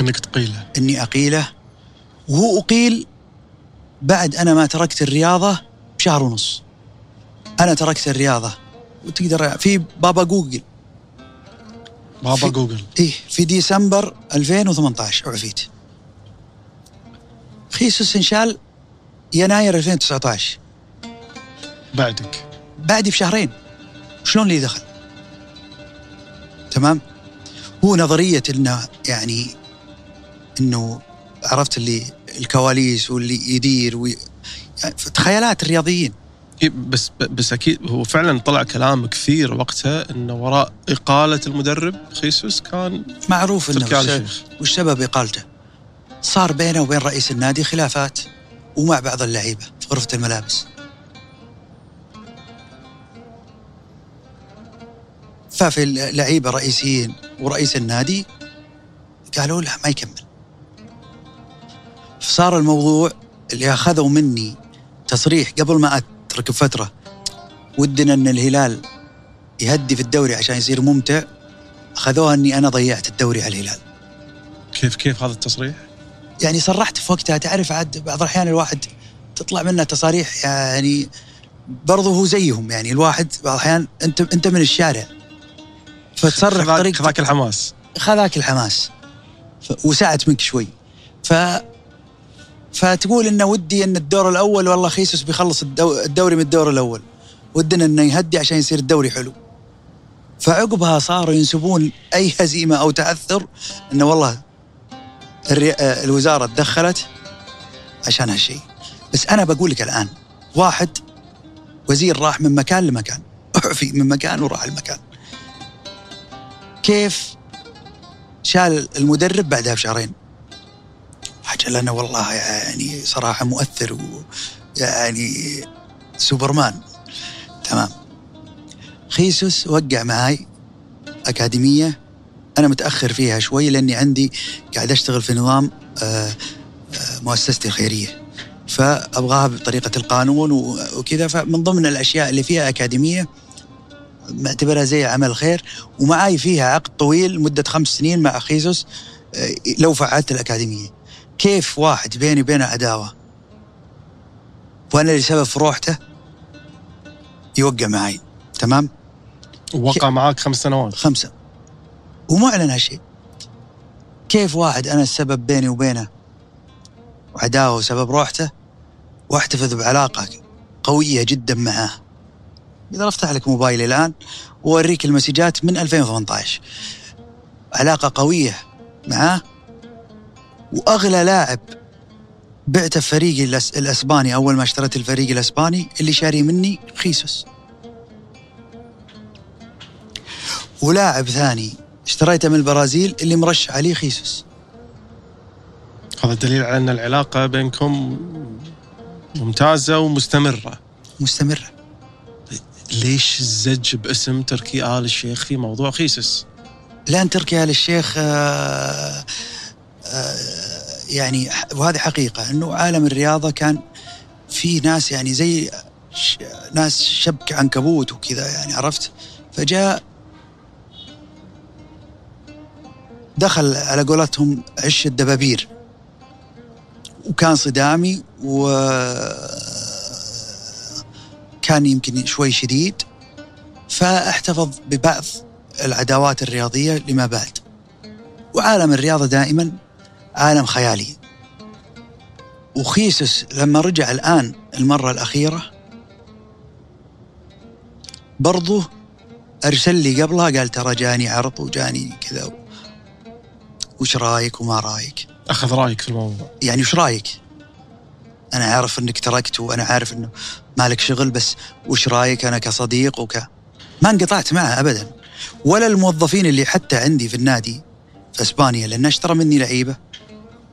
إنك تقيله. أني أقيله وهو أقيل بعد أنا ما تركت الرياضة بشهر ونص. أنا تركت الرياضة وتقدر في بابا جوجل. بابا في- جوجل. إيه في ديسمبر 2018 عفيت. خيسوس إنشال يناير 2019 بعدك. بعدي بشهرين شلون لي دخل؟ تمام؟ هو نظرية إنه يعني إنه عرفت اللي الكواليس واللي يدير وي... يعني تخيلات الرياضيين. إيه، بس بس أكيد هو فعلا طلع كلام كثير وقتها إنه وراء إقالة المدرب خيسوس كان معروف إنه وش- سبب إقالته. صار بينه وبين رئيس النادي خلافات ومع بعض اللعيبة في غرفة الملابس. ففي اللعيبة رئيسيين ورئيس النادي قالوا له ما يكمل. فصار الموضوع اللي أخذوا مني تصريح قبل ما أترك بفترة ودنا أن الهلال يهدي في الدوري عشان يصير ممتع أخذوها أني أنا ضيعت الدوري على الهلال. كيف كيف هذا التصريح؟ يعني صرحت في وقتها تعرف عاد بعض الأحيان الواحد تطلع منه تصاريح يعني برضه هو زيهم يعني الواحد بعض الأحيان أنت أنت من الشارع. فتصرح خذاك بطريقة خذاك الحماس. خذاك الحماس. ف... وساعدت منك شوي. ف فتقول انه ودي إن الدور الأول والله خيسوس بيخلص الدو... الدوري من الدور الأول. ودنا إنه يهدي عشان يصير الدوري حلو. فعقبها صاروا ينسبون أي هزيمة أو تعثر انه والله الري... آه، الوزارة تدخلت عشان هالشيء. بس أنا بقول لك الآن واحد وزير راح من مكان لمكان اعفي من مكان وراح المكان كيف شال المدرب بعدها بشهرين؟ حاجة لنا والله يعني صراحة مؤثر ويعني سوبرمان. تمام. خيسوس وقع معاي أكاديمية. أنا متأخر فيها شوي لأني عندي قاعد أشتغل في نظام آه، آه، مؤسستي الخيرية. فأبغاها بطريقة القانون وكذا. فمن ضمن الأشياء اللي فيها أكاديمية معتبرها زي عمل خير ومعاي فيها عقد طويل مدة خمس سنين مع خيسوس آه، لو فعلت الأكاديمية. كيف واحد بيني وبينه عداوة؟ وأنا اللي سبب في روحته يوقع معي تمام؟ وقع معاك خمس سنوات. خمسة. ومعلن هالشيء. كيف واحد أنا السبب بيني وبينه وعداوة وسبب روحته؟ وأحتفظ بعلاقة قوية جدا معاه. إذا أفتح لك موبايلي الآن وأوريك المسجات من 2018 علاقة قوية معاه وأغلى لاعب بعته في فريقي الأس... الأسباني أول ما اشتريت الفريق الأسباني اللي شاري مني خيسوس. ولاعب ثاني اشتريته من البرازيل اللي مرشح عليه خيسوس. هذا دليل على أن العلاقة بينكم ممتازة ومستمرة. مستمرة. ليش الزج باسم تركي آل الشيخ في موضوع خيسس؟ لأن تركي آل الشيخ آه آه يعني وهذه حقيقة إنه عالم الرياضة كان في ناس يعني زي ناس شبك عنكبوت وكذا يعني عرفت فجاء دخل على قولتهم عش الدبابير وكان صدامي و كان يمكن شوي شديد فاحتفظ ببعض العداوات الرياضية لما بعد. وعالم الرياضة دائما عالم خيالي. وخيسوس لما رجع الآن المرة الأخيرة برضو أرسل لي قبلها قال ترى جاني عرض وجاني كذا وش رأيك وما رأيك؟ أخذ رأيك في الموضوع. يعني وش رأيك؟ أنا عارف إنك تركت وأنا عارف إنه مالك شغل بس وش رأيك أنا كصديق وك؟ ما انقطعت معه ابدا. ولا الموظفين اللي حتى عندي في النادي في إسبانيا لأنه اشترى مني لعيبة.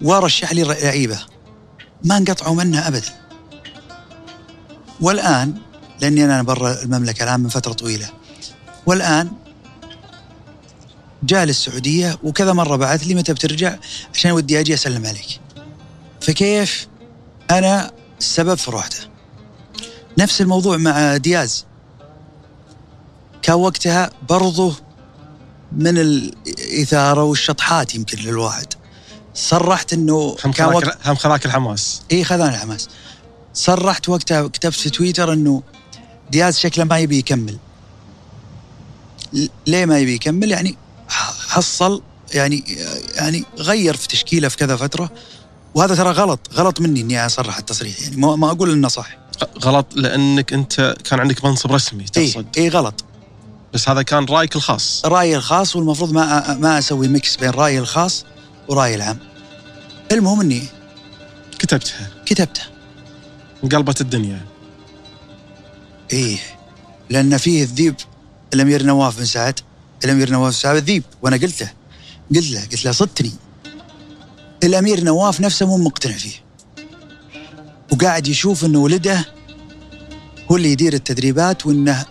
ورشح لي لعيبة. ما انقطعوا منها ابدا. والآن لأني أنا برا المملكة الآن من فترة طويلة. والآن جاء للسعودية وكذا مرة بعث لي متى بترجع عشان ودي أجي أسلم عليك. فكيف أنا السبب في روحته؟ نفس الموضوع مع دياز. كان وقتها برضه من الإثارة والشطحات يمكن للواحد. صرحت إنه هم كان وقت هم خذاك الحماس. إي خذاني الحماس. صرحت وقتها كتبت في تويتر إنه دياز شكله ما يبي يكمل. ليه ما يبي يكمل؟ يعني حصل يعني يعني غير في تشكيله في كذا فترة. وهذا ترى غلط غلط مني إني أصرح التصريح. يعني ما, ما أقول إنه صح. غلط لأنك أنت كان عندك منصب رسمي اي تقصد. اي غلط. بس هذا كان رأيك الخاص. رأيي الخاص والمفروض ما ما أسوي mix بين رأيي الخاص ورأيي العام. المهم إني كتبتها. كتبته انقلبت الدنيا. إيه. لأن فيه الذيب الامير نواف بن سعد الامير نواف بن سعد الذيب وأنا قلت له قلت له قلت له صدتني. الأمير نواف نفسه مو مقتنع فيه. وقاعد يشوف إنه ولده هو اللي يدير التدريبات وإنه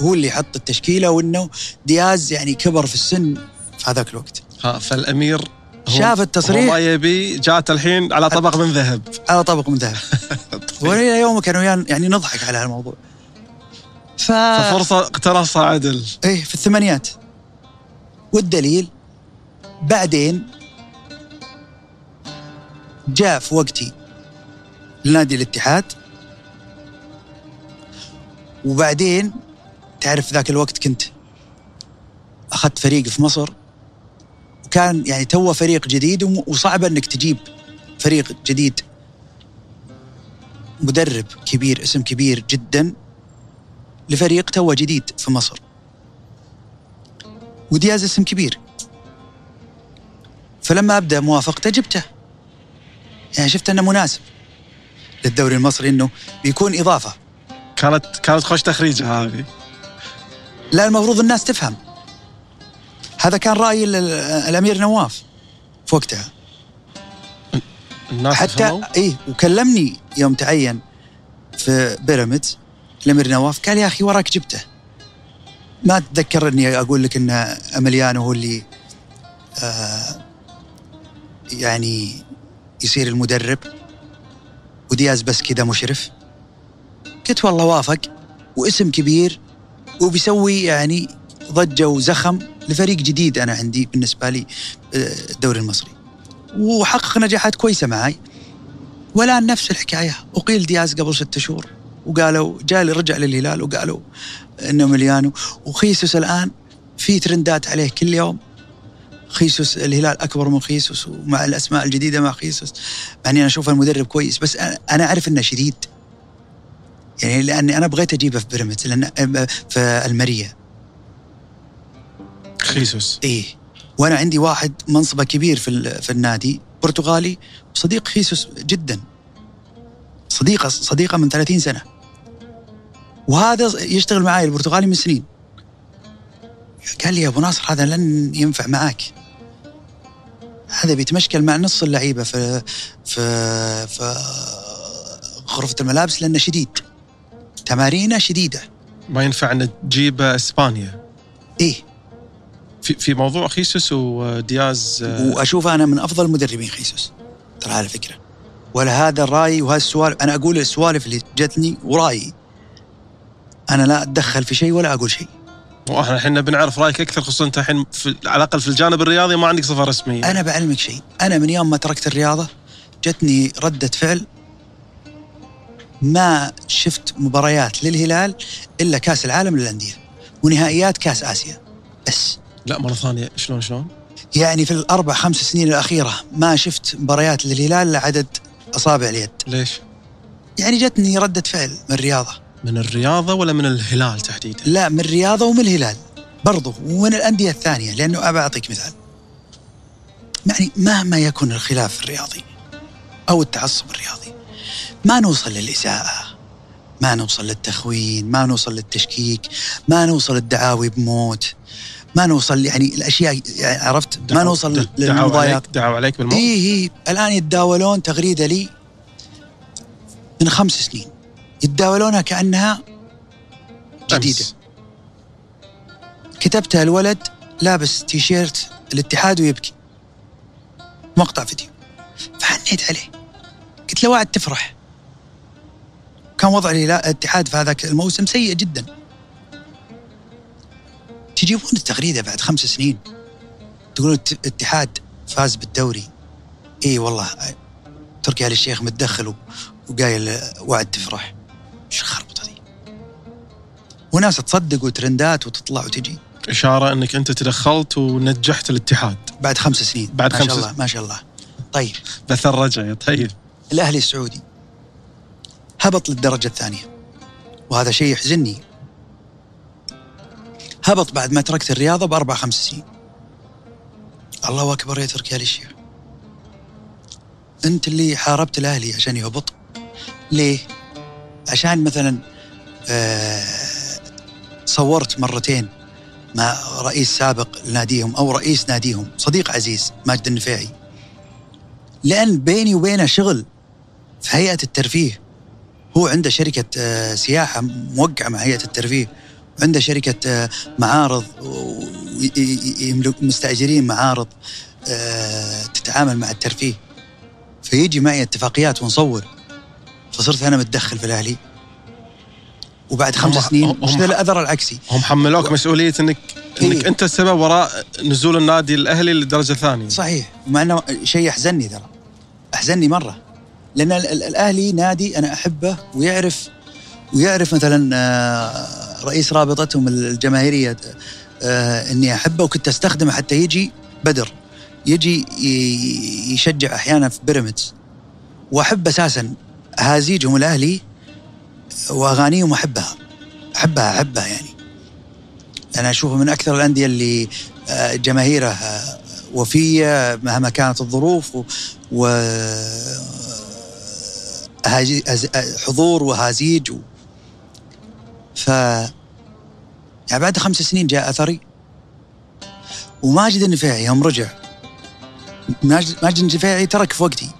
هو اللي يحط التشكيلة وإنه دياز يعني كبر في السن في هذاك الوقت. ها فالأمير شاف التصريح. ما يبي جات الحين على طبق من ذهب. على طبق من ذهب. وإلى يومك كانوا ويانا يعني نضحك على هالموضوع. ف... ففرصة اقتنصها عدل إيه في الثمانينات. والدليل بعدين جاء في وقتي. لنادي الاتحاد. وبعدين تعرف ذاك الوقت كنت أخذت فريق في مصر وكان يعني توه فريق جديد وصعب إنك تجيب فريق جديد. مدرب كبير اسم كبير جدا لفريق توه جديد في مصر. ودياز اسم كبير. فلما أبدأ موافقته جبته. يعني شفت أنه مناسب. للدوري المصري إنه بيكون إضافة. كانت كانت خوش تخريجه هذه. لا المفروض الناس تفهم. هذا كان رأي ال- ال- الأمير نواف في وقتها. الناس حتى؟ إيه وكلمني يوم تعين في بيراميدز الأمير نواف قال يا أخي وراك جبته. ما اتذكر إني أقول لك إن أمليانو هو اللي آه يعني يصير المدرب. ودياز بس كذا مشرف قلت والله وافق واسم كبير وبيسوي يعني ضجة وزخم لفريق جديد أنا عندي بالنسبة لي آه، الدوري المصري. وحقق نجاحات كويسة معي والآن نفس الحكاية. أقيل دياز قبل ستة شهور وقالوا جاء رجع للهلال وقالوا إنه مليانو. وخيسوس الآن في ترندات عليه كل يوم. خيسوس الهلال أكبر من خيسوس ومع الأسماء الجديدة مع خيسوس. مع اني أنا اشوفه المدرب كويس بس أنا أعرف إنه شديد. يعني لأني أنا بغيت أجيبه في بيراميدز لأن في الماريا خيسوس. إيه. وأنا عندي واحد منصبة كبير في في النادي برتغالي وصديق خيسوس جدا. صديقة صديقة من 30 سنة. وهذا يشتغل معي البرتغالي من سنين. قال لي يا أبو ناصر هذا لن ينفع معك هذا بيتمشكل مع نص اللعيبة في في في غرفة الملابس لأنه شديد. تمارينه شديدة. ما ينفع أن تجيب إسبانيا. إيه. في في موضوع خيسوس ودياز آه، وأشوف أنا من أفضل المدربين خيسوس. ترى على فكره ولا هذا الرأي وهذا السوالف أنا أقول السوالف اللي جتني ورايي. أنا لا أتدخل في شيء ولا أقول شيء. وإحنا الحين بنعرف رأيك أكثر خصوصا أنت الحين على الأقل في الجانب الرياضي ما عندك صفه رسميه أنا بعلمك شيء. أنا من يوم ما تركت الرياضة جتني ردة فعل ما شفت مباريات للهلال إلا كأس العالم للأندية ونهائيات كأس آسيا. بس. لا مرة ثانية. شلون شلون؟ يعني في الأربع خمس سنين الأخيرة ما شفت مباريات للهلال لعدد أصابع اليد. ليش؟ يعني جتني ردة فعل من الرياضة. من الرياضة ولا من الهلال تحديدا؟ لا من الرياضة ومن الهلال. برضو ومن الأندية الثانية لأنه أبى أعطيك مثال. يعني مهما يكن الخلاف الرياضي أو التعصب الرياضي ما نوصل للإساءة ما نوصل للتخوين ما نوصل للتشكيك ما نوصل الدعاوي بموت ما نوصل يعني الأشياء يعني عرفت؟ ما نوصل للمضايقات عليك دعوا عليك بالموت؟ اي اي الآن يتداولون تغريدة لي من خمس سنين. يتداولونها كأنها جديدة. أمس. كتبتها الولد لابس تيشيرت الاتحاد ويبكي. مقطع فيديو. فحنيت عليه. قلت له وعد تفرح. كان وضع الاتحاد في هذاك الموسم سيء جدا. تجيبون التغريدة بعد خمس سنين؟ تقولون الاتحاد فاز بالدوري. إي والله تركي آل الشيخ متدخل وقايل وعد تفرح. إيش الخربطه دي؟ وناس تصدق وترندات وتطلع وتجي. إشارة إنك أنت تدخلت ونجحت الاتحاد. بعد خمس سنين. بعد ما خمس شاء الله ما شاء الله. طيب. بث الرجعي طيب. الأهلي السعودي هبط للدرجة الثانية. وهذا شيء يحزنني. هبط بعد ما تركت الرياضة بأربع خمس سنين. الله أكبر يا تركي آل الشيخ. أنت اللي حاربت الأهلي عشان يهبط. ليه؟ عشان مثلا آه صورت مرتين مع رئيس سابق لناديهم أو رئيس ناديهم صديق عزيز ماجد النفيعي لأن بيني وبينه شغل في هيئة الترفيه. هو عنده شركة آه، سياحة موقعة مع هيئة الترفيه عنده شركة آه، معارض مستأجرين معارض تتعامل مع الترفيه. فيجي معي اتفاقيات ونصور. فصرت أنا متدخل في الأهلي. وبعد خمس سنين مش الاثر العكسي هم حملوك مسؤولية انك إنك إيه. أنت السبب وراء نزول النادي الأهلي للدرجة الثانية. صحيح. مع إنه شيء يحزنني ترى. أحزنني مرة. لأن ال- ال- الأهلي نادي أنا أحبه ويعرف ويعرف مثلا آه، رئيس رابطتهم الجماهيرية آه، إني أحبه وكنت أستخدمه حتى يجي بدر. يجي يشجع أحيانا في بيراميدز. وأحب أساسا هازيجهم الأهلي واغانيهم احبها أحبها أحبها يعني. أنا اشوفه من أكثر الأندية اللي آه، جماهيره وفية مهما كانت الظروف و, حضور وهازيج و. ف يعني بعد خمس سنين جاء أثري. وماجد النفيعي يوم رجع. ماجد ماجد النفيعي ترك في وقتي.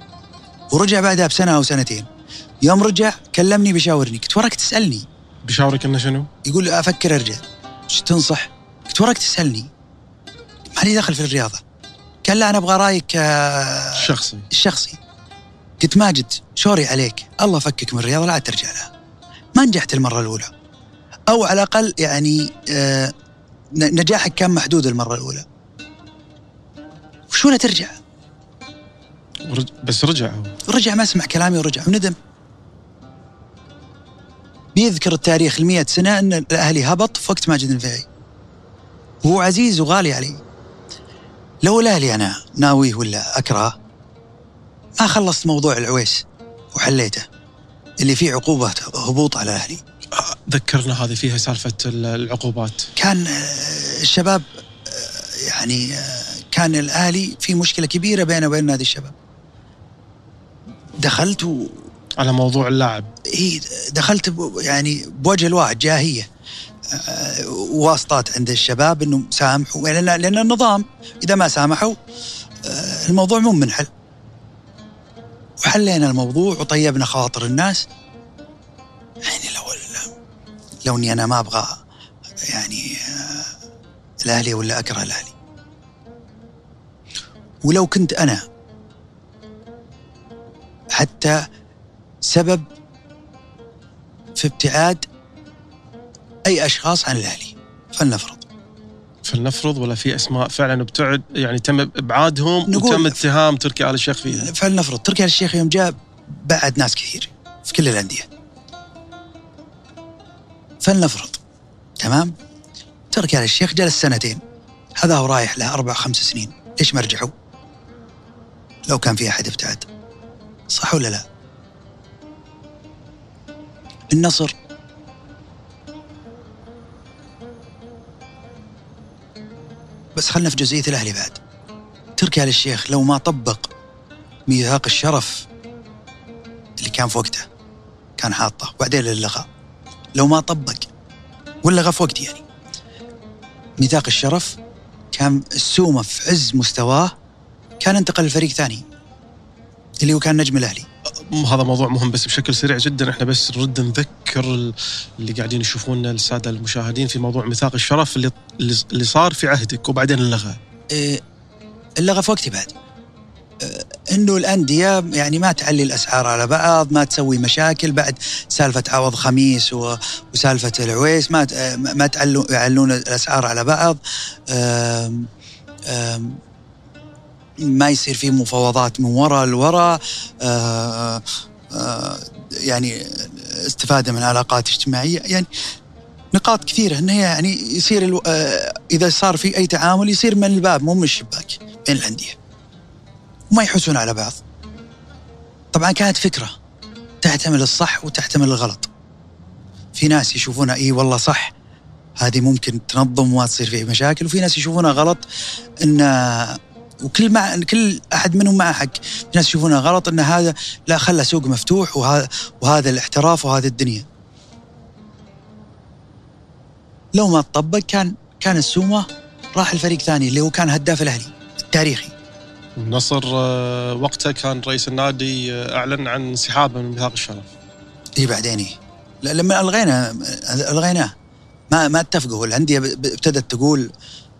ورجع بعدها بسنة أو سنتين. يوم رجع كلمني بيشاورني قلت وراك تسألني. بشاورك إنه شنو؟ يقول أفكر أرجع. إيش تنصح؟ قلت وراك تسألني. ما لي دخل في الرياضة. قال لا أنا أبغى رأيك آه، شخصي. الشخصي. قلت ماجد شوري عليك. الله فكك من الرياضة لا ترجع لها. ما نجحت المرة الأولى. أو على الأقل يعني آه، نجاحك كان محدود المرة الأولى. وشو لا ترجع. بس رجع. هو رجع ما سمع كلامي ورجع. وندم. بيذكر التاريخ المئة سنة أن الأهلي هبط في وقت ماجد النفيعي وهو عزيز وغالي علي. لو الأهلي أنا ناويه ولا أكرهه ما خلصت موضوع العويس وحليته اللي فيه عقوبة هبوط على الأهلي. ذكرنا هذه فيها سالفة ال- العقوبات. كان آه، الشباب آه، يعني آه، كان الأهلي في مشكلة كبيرة بينه وبين نادي الشباب. دخلت و على موضوع اللاعب. إيه دخلت يعني بوجه الواحد جاهية. آه، واسطات عند الشباب انه سامحوا. لأن لأن النظام إذا ما سامحوا آه، الموضوع مو منحل. وحلينا الموضوع وطيبنا خواطر الناس. يعني لو لو اني أنا ما أبغى يعني آه، الأهلي ولا أكره الأهلي. ولو كنت أنا حتى سبب في ابتعاد أي أشخاص عن الأهلي. فلنفرض. فلنفرض ولا في أسماء فعلا ابتعد يعني تم إبعادهم وتم اتهام تركي آل الشيخ فيها. فلنفرض. تركي آل الشيخ يوم جاء بعد ناس كثير في كل الأندية. فلنفرض. تمام؟ تركي آل الشيخ جلس سنتين. هذا هو رايح له أربع خمس سنين. ليش ما رجعوا؟ لو كان في أحد ابتعد. صح ولا لا؟ النصر. بس خلنا في جزئية الأهلي بعد. تركي آل الشيخ لو ما طبق ميثاق الشرف اللي كان في وقته كان حاطه. وبعدين للغاء. لو ما طبق واللغى في وقت يعني. ميثاق الشرف كان السومة في عز مستواه كان انتقل لفريق ثاني اللي هو كان نجم الأهلي. هذا موضوع مهم بس بشكل سريع جدا. إحنا بس نرد نذكر ال- اللي قاعدين يشوفونا السادة المشاهدين في موضوع ميثاق الشرف اللي اللي صار في عهدك وبعدين اللغى إيه، اللغة في وقتي بعد. إيه، إنه الأندية يعني ما تعلي الأسعار على بعض ما تسوي مشاكل. بعد سالفة عوض خميس وسالفة العويس ما ما تعلو يعلون الأسعار على بعض. أم أم ما يصير في مفاوضات من وراء لورا أه، أه، يعني استفادة من علاقات اجتماعية. يعني نقاط كثيرة انه يعني يصير. آه، إذا صار في أي تعامل يصير من الباب مو من الشباك بين الأندية. وما يحوسون على بعض. طبعا كانت فكرة تحتمل الصح وتحتمل الغلط. في ناس يشوفونها إي والله صح هذه ممكن تنظم وما تصير فيه مشاكل. وفي ناس يشوفونها غلط إن وكل مع كل أحد منهم معه حق في ناس يشوفونها غلط إن هذا لا خلى سوق مفتوح وهذا وهذا الاحتراف وهذه الدنيا. لو ما تطبق كان كان السومة راح الفريق ثاني اللي هو كان هداف الأهلي التاريخي. النصر آه، وقتها كان رئيس النادي آه، أعلن عن انسحابه من ميثاق الشرف. إي بعدين إيه. لما ألغينا ألغيناه. ما ما اتفقوا. الأندية ابتدت تقول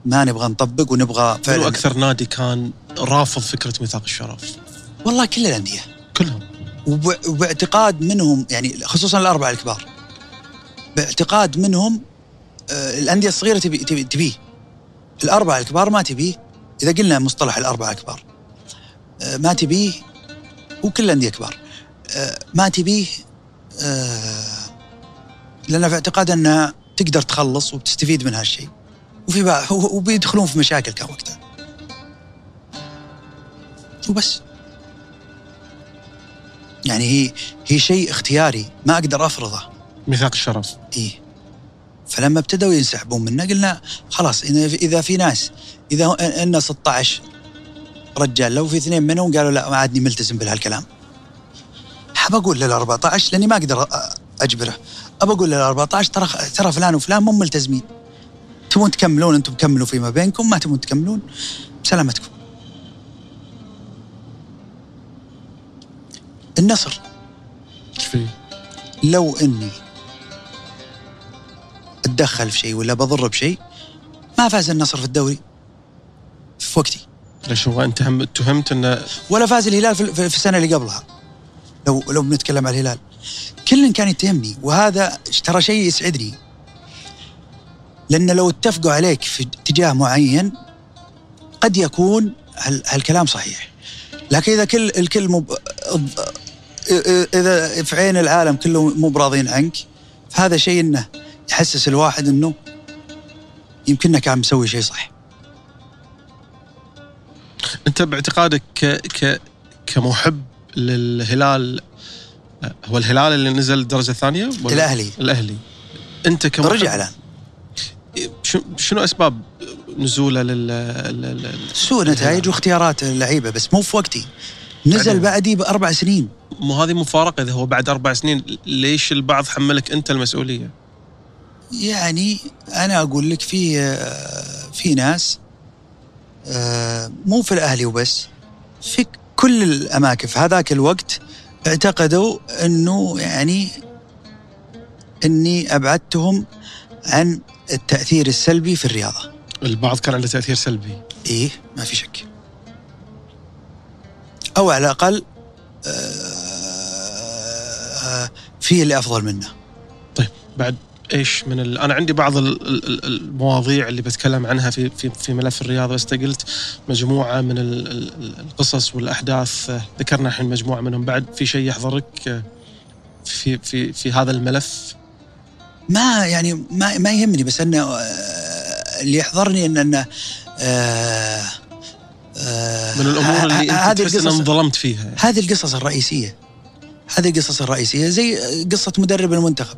ما نبغى نطبق ونبغى فعلا. أكثر نادي كان رافض فكرة ميثاق الشرف. والله كل الأندية. كلهم. وب- وباعتقاد منهم يعني خصوصا الأربعة الكبار. باعتقاد منهم آه، الأندية الصغيرة تبي تبي تبيه. الأربعة الكبار ما تبيه. إذا قلنا مصطلح الأربعة الكبار آه، ما تبيه وكل الأندية كبار. آه، ما تبيه لأن في اعتقاد انها تقدر تخلص وتستفيد من هالشيء. وفي وبيدخلون في مشاكل كان وقتها. وبس. يعني هي هي شيء اختياري ما أقدر أفرضه. ميثاق الشرف. إيه. فلما ابتدوا ينسحبون منا قلنا خلاص إذا في ناس إذا إن 16 رجال لو في اثنين منهم قالوا لا ما عادني ملتزم بهالكلام. حاب أقول لل 14 لأني ما أقدر أجبره. أبى أقول لل 14 ترى ترى فلان وفلان مو ملتزمين. تبون تكملون أنتم كملوا فيما بينكم ما تبون تكملون بسلامتكم النصر. إيش فيه؟ لو إني أتدخل في شيء ولا بضر بشيء ما فاز النصر في الدوري. في وقتي. ليش هو أنت هم اتهمت إنه ولا فاز الهلال في في السنة اللي قبلها. لو لو بنتكلم عن الهلال. كل كان يتهمني وهذا ترى شيء يسعدني. لأن لو اتفقوا عليك في اتجاه معين قد يكون هال هالكلام صحيح. لكن إذا كل الكل مب... إذا في عين العالم كله مو براضين عنك فهذا شيء إنه يحسس الواحد إنه يمكننا كان مسوي شيء صح. أنت باعتقادك ك ك كمحب للهلال هو الهلال اللي نزل الدرجة الثانية؟ الأهلي. الأهلي. أنت كمحب رجع الآن. شنو أسباب نزوله لل سوء نتائج واختيارات اللعيبة بس مو في وقتي نزل. بعدي بأربع سنين مو هذه مفارقة إذا هو بعد أربع سنين ليش البعض حملك أنت المسؤولية؟ يعني أنا أقول لك في في ناس مو في الأهلي وبس في كل الأماكن في هذاك الوقت اعتقدوا إنه يعني إني أبعدتهم عن التأثير السلبي في الرياضة. البعض كان عنده تأثير سلبي. إيه ما في شك. أو على الأقل آه، في اللي أفضل منه. بعد إيش من ال... أنا عندي بعض ال- ال- ال- المواضيع اللي بتكلم عنها في في في ملف الرياضة بس أنت قلت مجموعة من ال- ال- القصص والأحداث. ذكرنا الحين مجموعة منهم. بعد في شيء يحضرك في في في هذا الملف؟ ما يعني ما ما يهمني بس انه آه، اللي يحضرني أن انه آه، آه، من الأمور اللي أنت هذه تحس ان القصص انظلمت فيها يعني. هذه القصص الرئيسية. هذه القصص الرئيسية زي قصة مدرب المنتخب.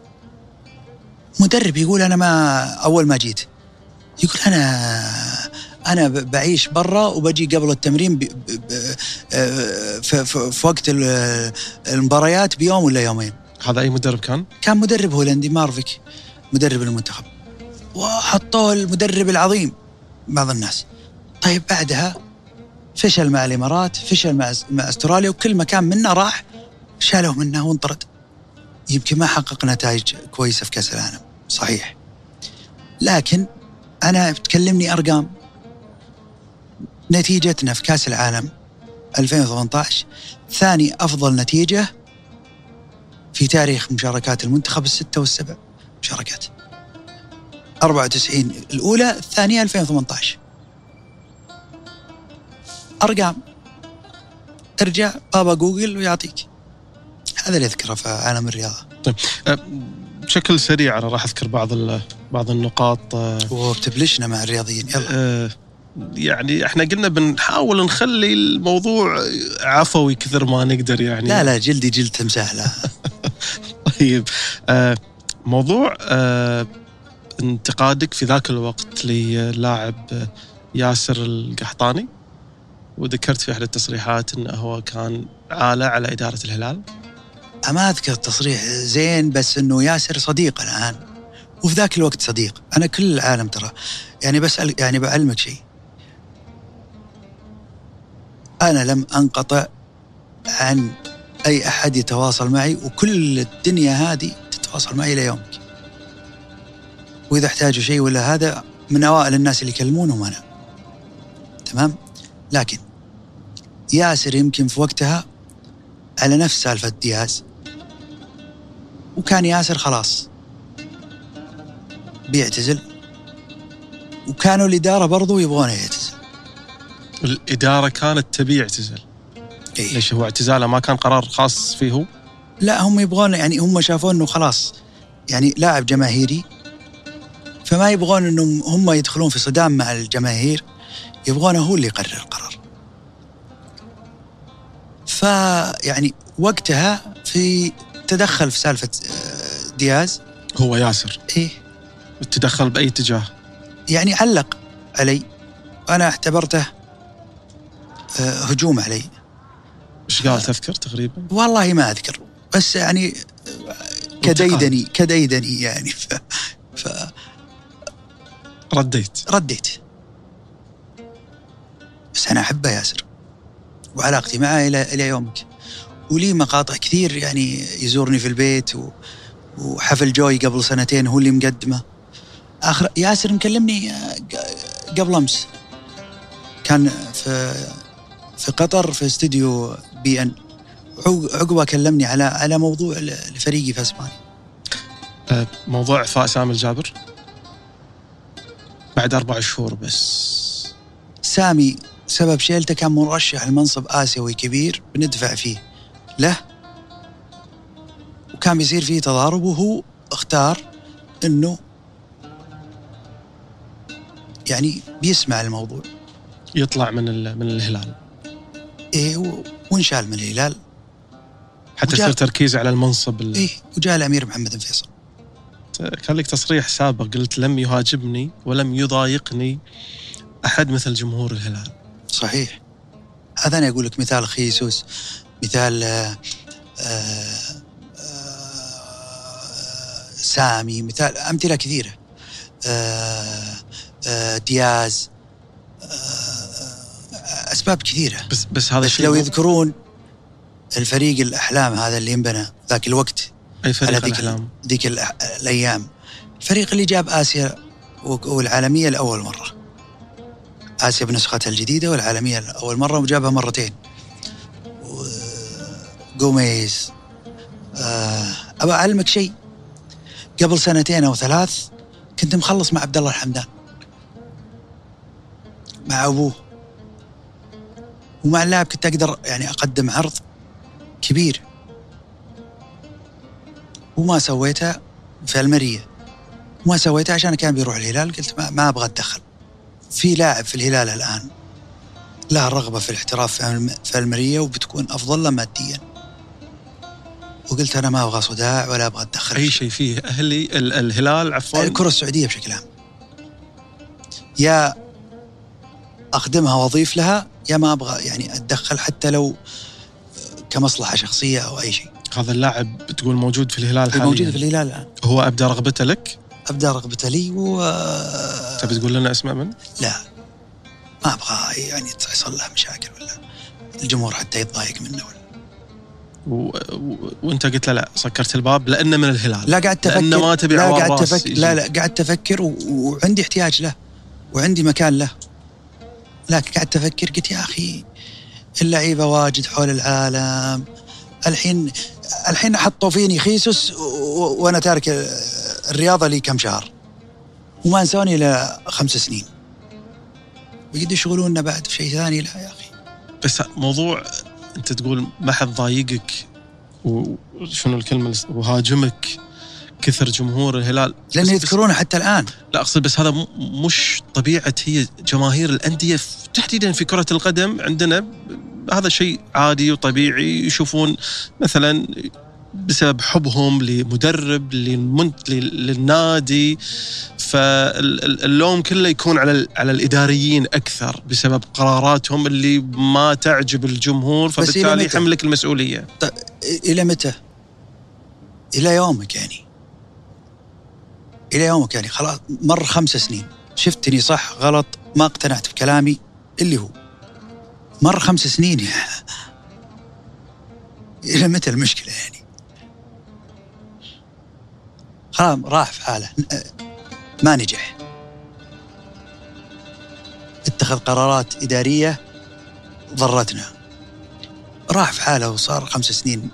مدرب يقول أنا ما أول ما جيت يقول أنا أنا بعيش برا وبجي قبل التمرين ب- ب- ب- آه، في, في, وقت ال- المباريات بيوم ولا يومين. هذا أي مدرب كان؟ كان مدرب هولندي مارفيك مدرب المنتخب. وحطوه المدرب العظيم بعض الناس. طيب بعدها فشل مع الإمارات فشل مع مع أستراليا وكل مكان منا راح شالوه منه وانطرد. يمكن ما حقق نتائج كويسة في كأس العالم صحيح. لكن أنا تكلمني أرقام. نتيجتنا في كأس العالم 2018 ثاني أفضل نتيجة في تاريخ مشاركات المنتخب الستة والسبع. مشاركات. 94 الأولى الثانية 2018 أرقام. ارجع بابا جوجل ويعطيك. هذا اللي أذكره في عالم الرياضة. آه، بشكل سريع أنا راح أذكر بعض بعض النقاط آه، وبتبلشنا مع الرياضيين. يلا. آه، يعني إحنا قلنا بنحاول نخلي الموضوع عفوي كثر ما نقدر يعني. لا لا جلدي جلد تمساح لا. طيب آه، موضوع آه، انتقادك في ذاك الوقت للاعب ياسر القحطاني. وذكرت في أحد التصريحات انه هو كان عالة على إدارة الهلال. ما أذكر التصريح زين بس أنه ياسر صديق الآن. وفي ذاك الوقت صديق. أنا كل العالم ترى. يعني بسأل يعني بعلمك شيء. أنا لم أنقطع عن أي أحد يتواصل معي وكل الدنيا هذه تتواصل معي إلى يومك. وإذا احتاجوا شيء ولا هذا من أوائل الناس اللي يكلمونهم أنا. تمام؟ لكن ياسر يمكن في وقتها على نفس سالفة دياز وكان ياسر خلاص بيعتزل وكانوا الإدارة برضو يبغونه يعتزل. الإدارة كانت تبي يعتزل إيه. ليش هو اعتزاله ما كان قرار خاص فيه هو؟ لا هم يبغون يعني هم شافوا إنه خلاص يعني لاعب جماهيري فما يبغون إنهم هم يدخلون في صدام مع الجماهير يبغونه هو اللي يقرر القرار. فيعني وقتها في تدخل في سالفة آه، دياز. هو ياسر. إيه. تدخل بأي اتجاه؟ يعني علق علي. أنا اعتبرته هجوم علي. إيش قال تذكر تقريبا؟ والله ما أذكر بس يعني آه، كديدني كديدني يعني. ف... رديت. فرديت بس أنا أحبه ياسر وعلاقتي معه إلى إلى يومك. ولي مقاطع كثير يعني يزورني في البيت و... وحفل جوي قبل سنتين هو اللي مقدمه. آخر ياسر مكلمني آه، قبل أمس. كان في في قطر في استديو بي إن. عق- عقبة كلمني على على موضوع لفريقي في اسبانيا آه، موضوع اعفاء سامي الجابر. بعد أربع شهور بس. سامي سبب شيلته كان مرشح لمنصب آسيوي كبير بندفع فيه. له. وكان بيصير فيه تضارب وهو اختار إنه يعني بيسمع الموضوع. يطلع من من الهلال. إيه وانشال من الهلال. حتى يصير تركيز على المنصب ال- إيه وجاء الأمير محمد بن فيصل كان لك تصريح سابق قلت لم يهاجمني ولم يضايقني أحد مثل جمهور الهلال. صحيح. هذا أنا أقول لك مثال خيسوس مثال آه، آه، آه، سامي مثال أمثلة كثيرة. آه، آه، دياز أسباب كثيرة. بس بس هذا بس لو يذكرون الفريق الأحلام هذا اللي انبنى ذاك الوقت أي فريق على الأحلام؟ ذيك الأيام الفريق اللي جاب آسيا والعالمية لأول مرة. آسيا بنسختها الجديدة والعالمية لأول مرة وجابها مرتين. جوميز آه، ابى أعلمك شيء. قبل سنتين أو ثلاث كنت مخلص مع عبد الله الحمدان. مع أبوه. ومع اللاعب كنت أقدر يعني أقدم عرض كبير. وما سويتها في المرية. وما سويتها عشان كان بيروح الهلال قلت ما, ما أبغى أتدخل. في لاعب في الهلال الآن له رغبة في الاحتراف في الم- في المرية وبتكون أفضل له ماديا. وقلت أنا ما أبغى صداع ولا أبغى أتدخل أي شيء. فيه. أهلي ال- الهلال عفوا. الكرة السعودية بشكل عام. يا اخدمها وأضيف لها يا ما أبغى يعني أتدخل حتى لو كمصلحة شخصية أو أي شيء. هذا اللاعب بتقول موجود في الهلال حاليا. موجود في الهلال الآن. هو أبدى رغبته لك؟ ابدا رغبته لي و تبي تقول لنا اسماء من؟ لا. ما أبغى يعني يحصل له مشاكل ولا الجمهور حتى يتضايق منه ولا. و... و... وأنت قلت له لا سكرت الباب لأنه من الهلال. لا قعدت أفكر. لأنه ما تبي لا قعدت أفكر. لا لا قعدت أفكر و... وعندي احتياج له. وعندي مكان له. لكن قعدت أفكر قلت يا أخي اللعيبة واجد حول العالم. الحين الحين حطوا فيني خيسوس. وأنا تارك الرياضة لي كم شهر. وما نسوني إلى خمس سنين. بيقدروا يشغلونا بعد في شيء ثاني. لا يا أخي. بس موضوع أنت تقول ما حد ضايقك وشنو الكلمة وهاجمك. كثر جمهور الهلال. لأن بس- بس- يذكرونه حتى الآن. لا أقصد بس هذا مش طبيعة هي جماهير الأندية. في- تحديدا في كرة القدم عندنا هذا شيء عادي وطبيعي. يشوفون مثلا بسبب حبهم لمدرب للمنت للنادي. فاللوم كله يكون على على الإداريين أكثر بسبب قراراتهم اللي ما تعجب الجمهور. فبالتالي؟ يحملك المسؤولية. إلى متى؟ إلى يومك يعني. إلى يومك يعني. خلاص مر خمس سنين. شفتني صح غلط ما اقتنعت بكلامي اللي هو. مر خمس سنين إلى متى المشكلة يعني؟ خلاص راح في حاله. ما نجح. اتخذ قرارات إدارية ضرتنا. راح في حاله وصار خمس سنين.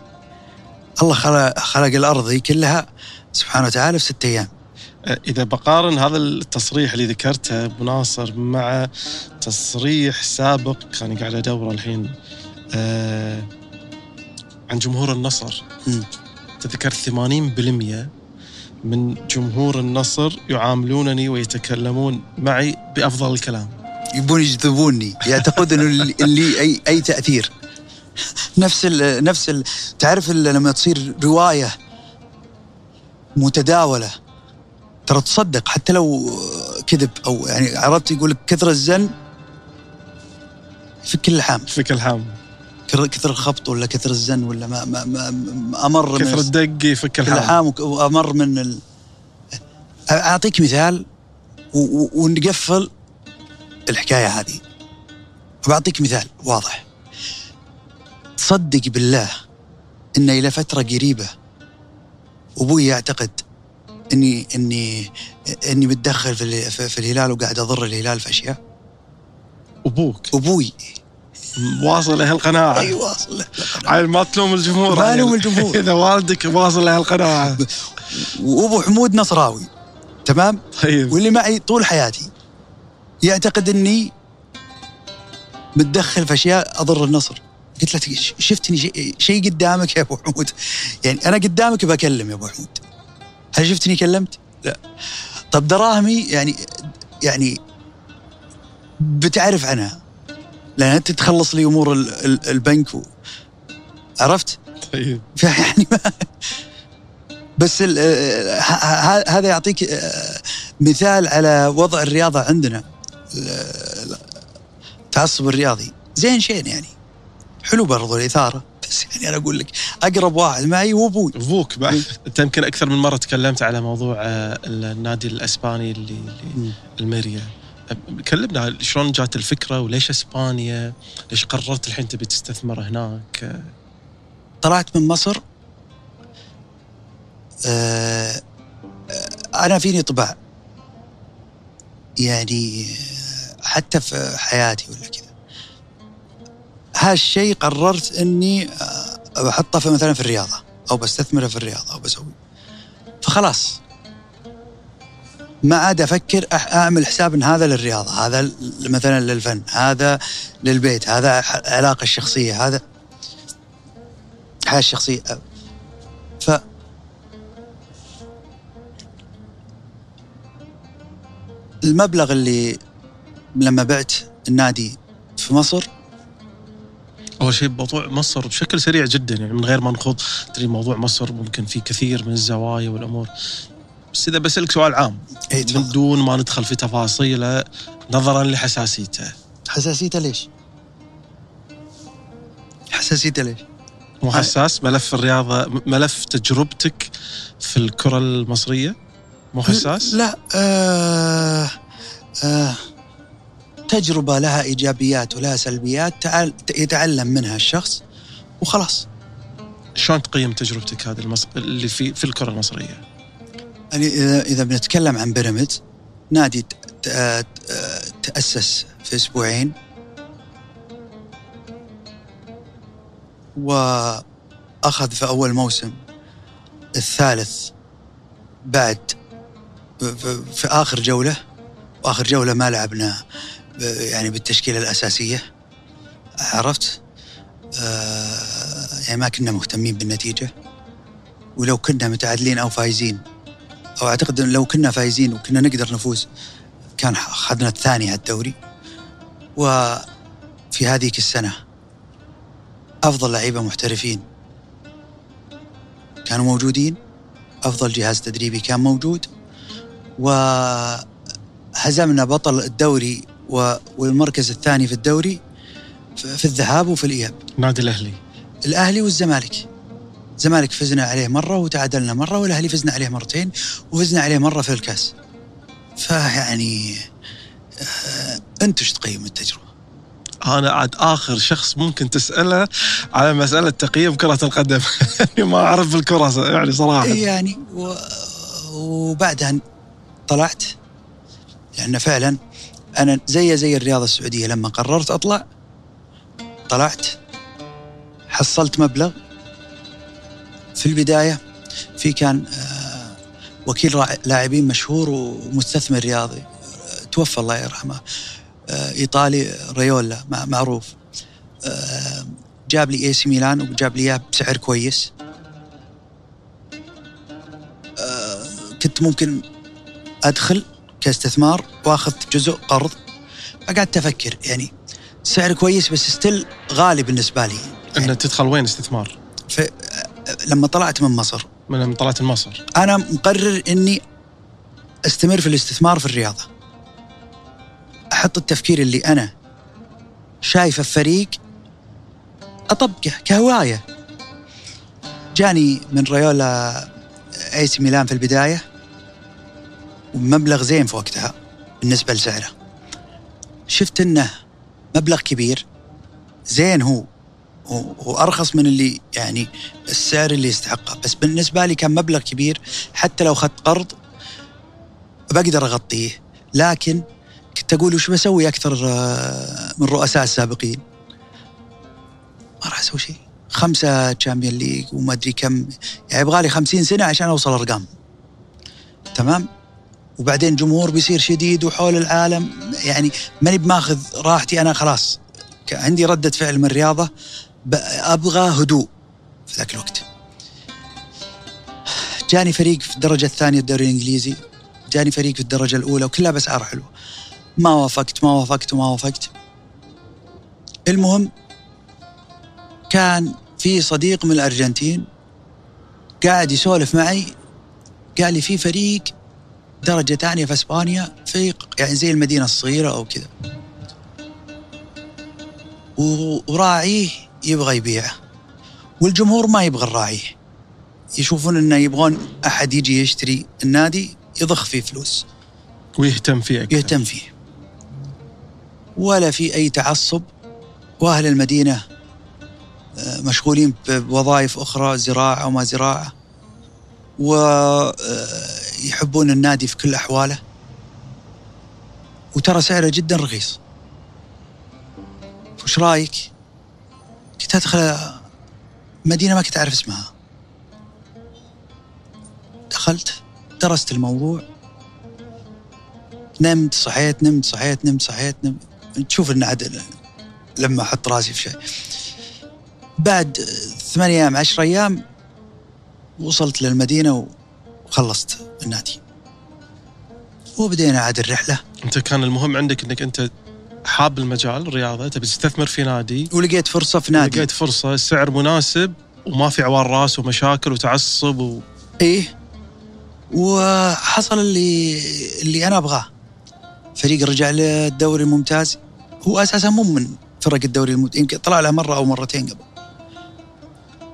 الله خلق, الأرض كلها سبحانه وتعالى في ستة أيام. إذا بقارن هذا التصريح اللي ذكرته ابو ناصر مع تصريح سابق كان قاعد أدور الحين آه عن جمهور النصر. مم. تذكرت 80% من جمهور النصر يعاملونني ويتكلمون معي بأفضل الكلام. يبون يجذبوني يعتقدون اللي, اي أي تأثير. نفس ال نفس ال تعرف لما تصير رواية متداولة ترى تصدق حتى لو كذب أو يعني عرفت يقول لك كثر الزن يفك اللحام فيك الحام كثر الخبط ولا كثر الزن ولا ما ما, ما, ما أمر كثر من الدق يفك اللحام وأمر من ال... أعطيك مثال و... و... ونقفل الحكاية هذه. بعطيك مثال واضح. تصدق بالله إن إلى فترة قريبة أبوي يعتقد اني اني اني متدخل في, في الهلال وقاعد اضر الهلال في اشياء. أبوك. أبوي. واصل له القناعة. أي واصل له. عيل ما تلوم الجمهور. ما. ألوم الجمهور. إذا والدك واصل له القناعة. وأبو حمود نصراوي. تمام؟ طيب. واللي معي طول حياتي. يعتقد إني متدخل في أشياء أضر النصر. قلت له "ش- شفتني شيء شي قدامك يا أبو حمود؟ يعني أنا قدامك بكلم يا أبو حمود. هل شفتني كلمت؟ لا. طب دراهمي يعني يعني بتعرف عنها لأن أنت تخلص لي أمور ال- ال- البنك و... عرفت؟ طيب. فيعني ما بس آه، هذا يعطيك آه، مثال على وضع الرياضة عندنا. ال- التعصب الرياضي. زين شين يعني. حلو برضو الإثارة. بس يعني أنا أقول لك أقرب واحد معي هو أبوي. أبوك بعد أنت يمكن أكثر من مرة تكلمت على موضوع آه، النادي الإسباني اللي, اللي الميريا. كلمنا شلون جات الفكرة وليش إسبانيا؟ ليش قررت الحين تبي تستثمر هناك؟ طلعت من مصر. آه أنا فيني طباع يعني حتى في حياتي ولا كذا هالشيء قررت إني بحطه في مثلا في الرياضة أو بستثمره في الرياضة أو بسوي. فخلاص. ما عاد أفكر أعمل حساب إن هذا للرياضة هذا مثلا للفن هذا للبيت هذا العلاقه الشخصية هذا الحياة الشخصية. ف المبلغ اللي لما بعت النادي في مصر أول شيء موضوع مصر بشكل سريع جدا يعني من غير ما نخوض تدري موضوع مصر ممكن في كثير من الزوايا والأمور بس إذا بسألك سؤال عام أي من دون ما ندخل في تفاصيله نظرا لحساسيته حساسيته ليش؟ حساسيته ليش؟ مو حساس ملف الرياضة ملف تجربتك في الكرة المصرية مو حساس؟ لا آه آه تجربة لها إيجابيات ولها سلبيات تعال يتعلم منها الشخص وخلاص. شلون تقيم تجربتك هذه المص... اللي في في الكرة المصرية؟ يعني إذا إذا بنتكلم عن بيراميد نادي تأسس في أسبوعين. وأخذ في أول موسم الثالث بعد في آخر جولة. وآخر جولة ما لعبنا يعني بالتشكيلة الأساسية. عرفت؟ آه يعني ما كنا مهتمين بالنتيجة. ولو كنا متعادلين أو فايزين أو أعتقد إن لو كنا فايزين وكنا نقدر نفوز كان أخذنا الثاني على الدوري. وفي هذيك السنة أفضل لعيبة محترفين كانوا موجودين. أفضل جهاز تدريبي كان موجود. وهزمنا بطل الدوري والمركز الثاني في الدوري في الذهاب وفي الإياب. نادي الأهلي. الأهلي والزمالك. الزمالك فزنا عليه مرة وتعادلنا مرة والأهلي فزنا عليه مرتين وفزنا عليه مرة في الكاس. فيعني آه انت إيش تقيم التجربة؟ أنا عاد آخر شخص ممكن تسأله على مسألة تقييم كرة القدم. يعني ما أعرف بالكرة يعني صراحة. يعني و... وبعدها طلعت لأن فعلا أنا زي زي الرياضه السعودية لما قررت أطلع طلعت حصلت مبلغ. في البداية في كان آه، وكيل لاعبين مشهور ومستثمر رياضي توفى الله يرحمه آه، إيطالي ريولا معروف. آه، جاب لي إي سي ميلان وجاب لي إياه بسعر كويس. كنت ممكن أدخل كاستثمار واخذ جزء قرض. فقعدت أفكر يعني سعر كويس بس ستيل غالي بالنسبة لي. يعني ان تدخل وين استثمار؟ في لما طلعت من مصر. من لما طلعت من مصر. أنا مقرر إني أستمر في الاستثمار في الرياضة. أحط التفكير اللي أنا شايفه في فريق أطبقه كهواية. جاني من ريولا ايسي ميلان في البداية. ومبلغ زين في وقتها بالنسبة لسعره. شفت إنه مبلغ كبير زين هو وأرخص من اللي يعني السعر اللي يستحقه. بس بالنسبة لي كان مبلغ كبير حتى لو أخذت قرض بقدر أغطيه. لكن كنت أقول وش بسوي أكثر آه، من رؤساء السابقين؟ ما راح أسوي شيء. خمسة Champions League وما أدري كم يعني يبغى لي 50 سنة عشان أوصل أرقام. تمام؟ وبعدين جمهور بيصير شديد وحول العالم. يعني ماني بماخذ راحتي أنا خلاص. عندي ردة فعل من الرياضة أبغى هدوء في ذاك الوقت. جاني فريق في الدرجة الثانية الدوري الإنجليزي جاني فريق في الدرجة الأولى وكلها بأسعار حلوة. ما وافقت ما وافقت وما وافقت. المهم كان في صديق من الأرجنتين قاعد يسولف معي قال لي في فريق درجة ثانية في إسبانيا في يعني زي المدينة الصغيرة أو كذا. و- وراعيه يبغى يبيعه. والجمهور ما يبغى الراعي. يشوفون إنه يبغون أحد يجي يشتري النادي يضخ فيه فلوس. ويهتم فيه أكثر. يهتم فيه. ولا في أي تعصب. وأهل المدينة آه، مشغولين بوظائف أخرى زراعة وما زراعة. ويحبون النادي في كل أحواله. وترى سعره جدا رخيص. وش رأيك؟ كنت أدخل مدينة ما كنت أعرف اسمها. دخلت درست الموضوع. نمت صحيت نمت صحيت نمت صحيت نمت. تشوف إن عدل لما أحط رأسي في شيء. بعد ثمانية أيام عشر أيام وصلت للمدينة وخلصت النادي. وبدينا عاد الرحلة. أنت كان المهم عندك أنك أنت حاب المجال الرياضة تبي تستثمر في نادي. ولقيت فرصة في نادي. لقيت فرصة سعر مناسب وما في عوار راس ومشاكل وتعصب و... إيه. وحصل اللي اللي أنا أبغاه. فريق رجع للدوري الممتاز. هو أساسا مو من فرق الدوري الممتاز يمكن طلع له مرة أو مرتين قبل.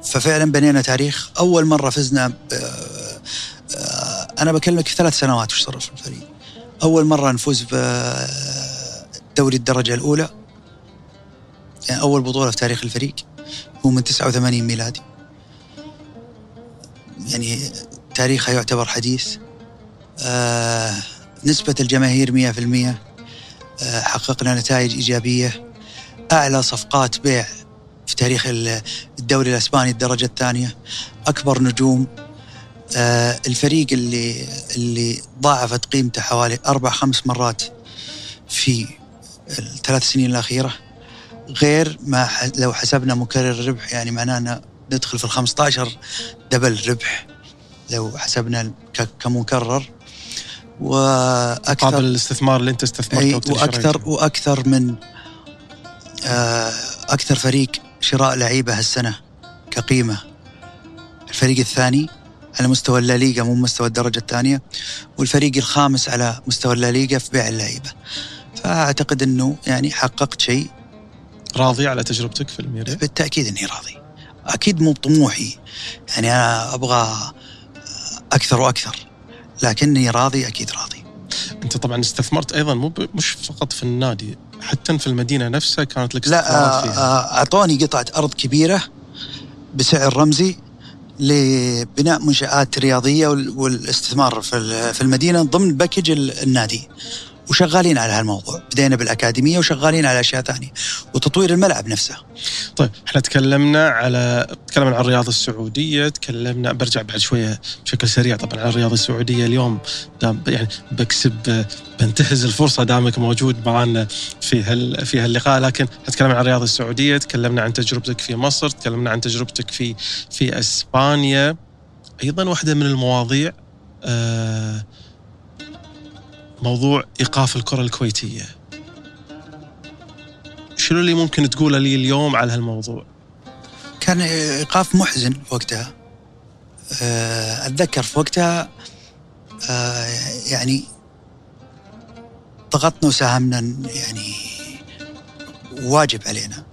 ففعلا بنينا تاريخ. أول مرة فزنا أنا بكلمك في ثلاث سنوات وش صار في الفريق؟ أول مرة نفوز بدوري الدرجة الأولى. يعني أول بطولة في تاريخ الفريق. هو من 89 ميلادي. يعني تاريخها يعتبر حديث. آه نسبة الجماهير 100% آه حققنا نتائج إيجابية. أعلى صفقات بيع في تاريخ ال- الدوري الأسباني الدرجة الثانية. أكبر نجوم. آه الفريق اللي اللي ضاعفت قيمته حوالي أربع خمس مرات في الثلاث سنين الأخيرة غير ما لو حسبنا مكرر الربح يعني معناه ندخل في ال 15 دبل ربح لو حسبنا كمكرر وأكثر قابل الاستثمار اللي أنت استثمرته وأكثر. وأكثر من آه، أكثر فريق شراء لعيبة هالسنة كقيمة الفريق الثاني على مستوى الليغا مو مستوى الدرجة الثانية والفريق الخامس على مستوى الليغا في بيع اللعيبة. فأعتقد إنه يعني حققت شيء. راضي على تجربتك في الميريا؟ بالتأكيد إني راضي. أكيد مو بطموحي يعني أنا أبغى أكثر وأكثر. لكني راضي أكيد راضي. أنت طبعا استثمرت أيضا مو مش فقط في النادي حتى في المدينة نفسها كانت لك لا استثمارات فيها. آه، أعطوني قطعة أرض كبيرة بسعر رمزي لبناء منشآت رياضية وال- والاستثمار في ال- في المدينة ضمن باكج ال- النادي. وشغالين على هالموضوع. بدينا بالأكاديمية وشغالين على أشياء ثانية. وتطوير الملعب نفسه. طيب إحنا تكلمنا على تكلمنا عن الرياضة السعودية تكلمنا برجع بعد شوية بشكل سريع طبعا عن الرياضة السعودية اليوم. دام يعني بكسب بنتهز الفرصة دامك موجود معنا في هال في هاللقاء. لكن نتكلم عن الرياضة السعودية تكلمنا عن تجربتك في مصر تكلمنا عن تجربتك في في إسبانيا. أيضا واحدة من المواضيع آه، موضوع إيقاف الكرة الكويتية. شنو اللي ممكن تقوله لي اليوم على هالموضوع؟ كان إيقاف محزن في وقتها. آه، أتذكر في وقتها آه، يعني ضغطنا وساهمنا يعني واجب علينا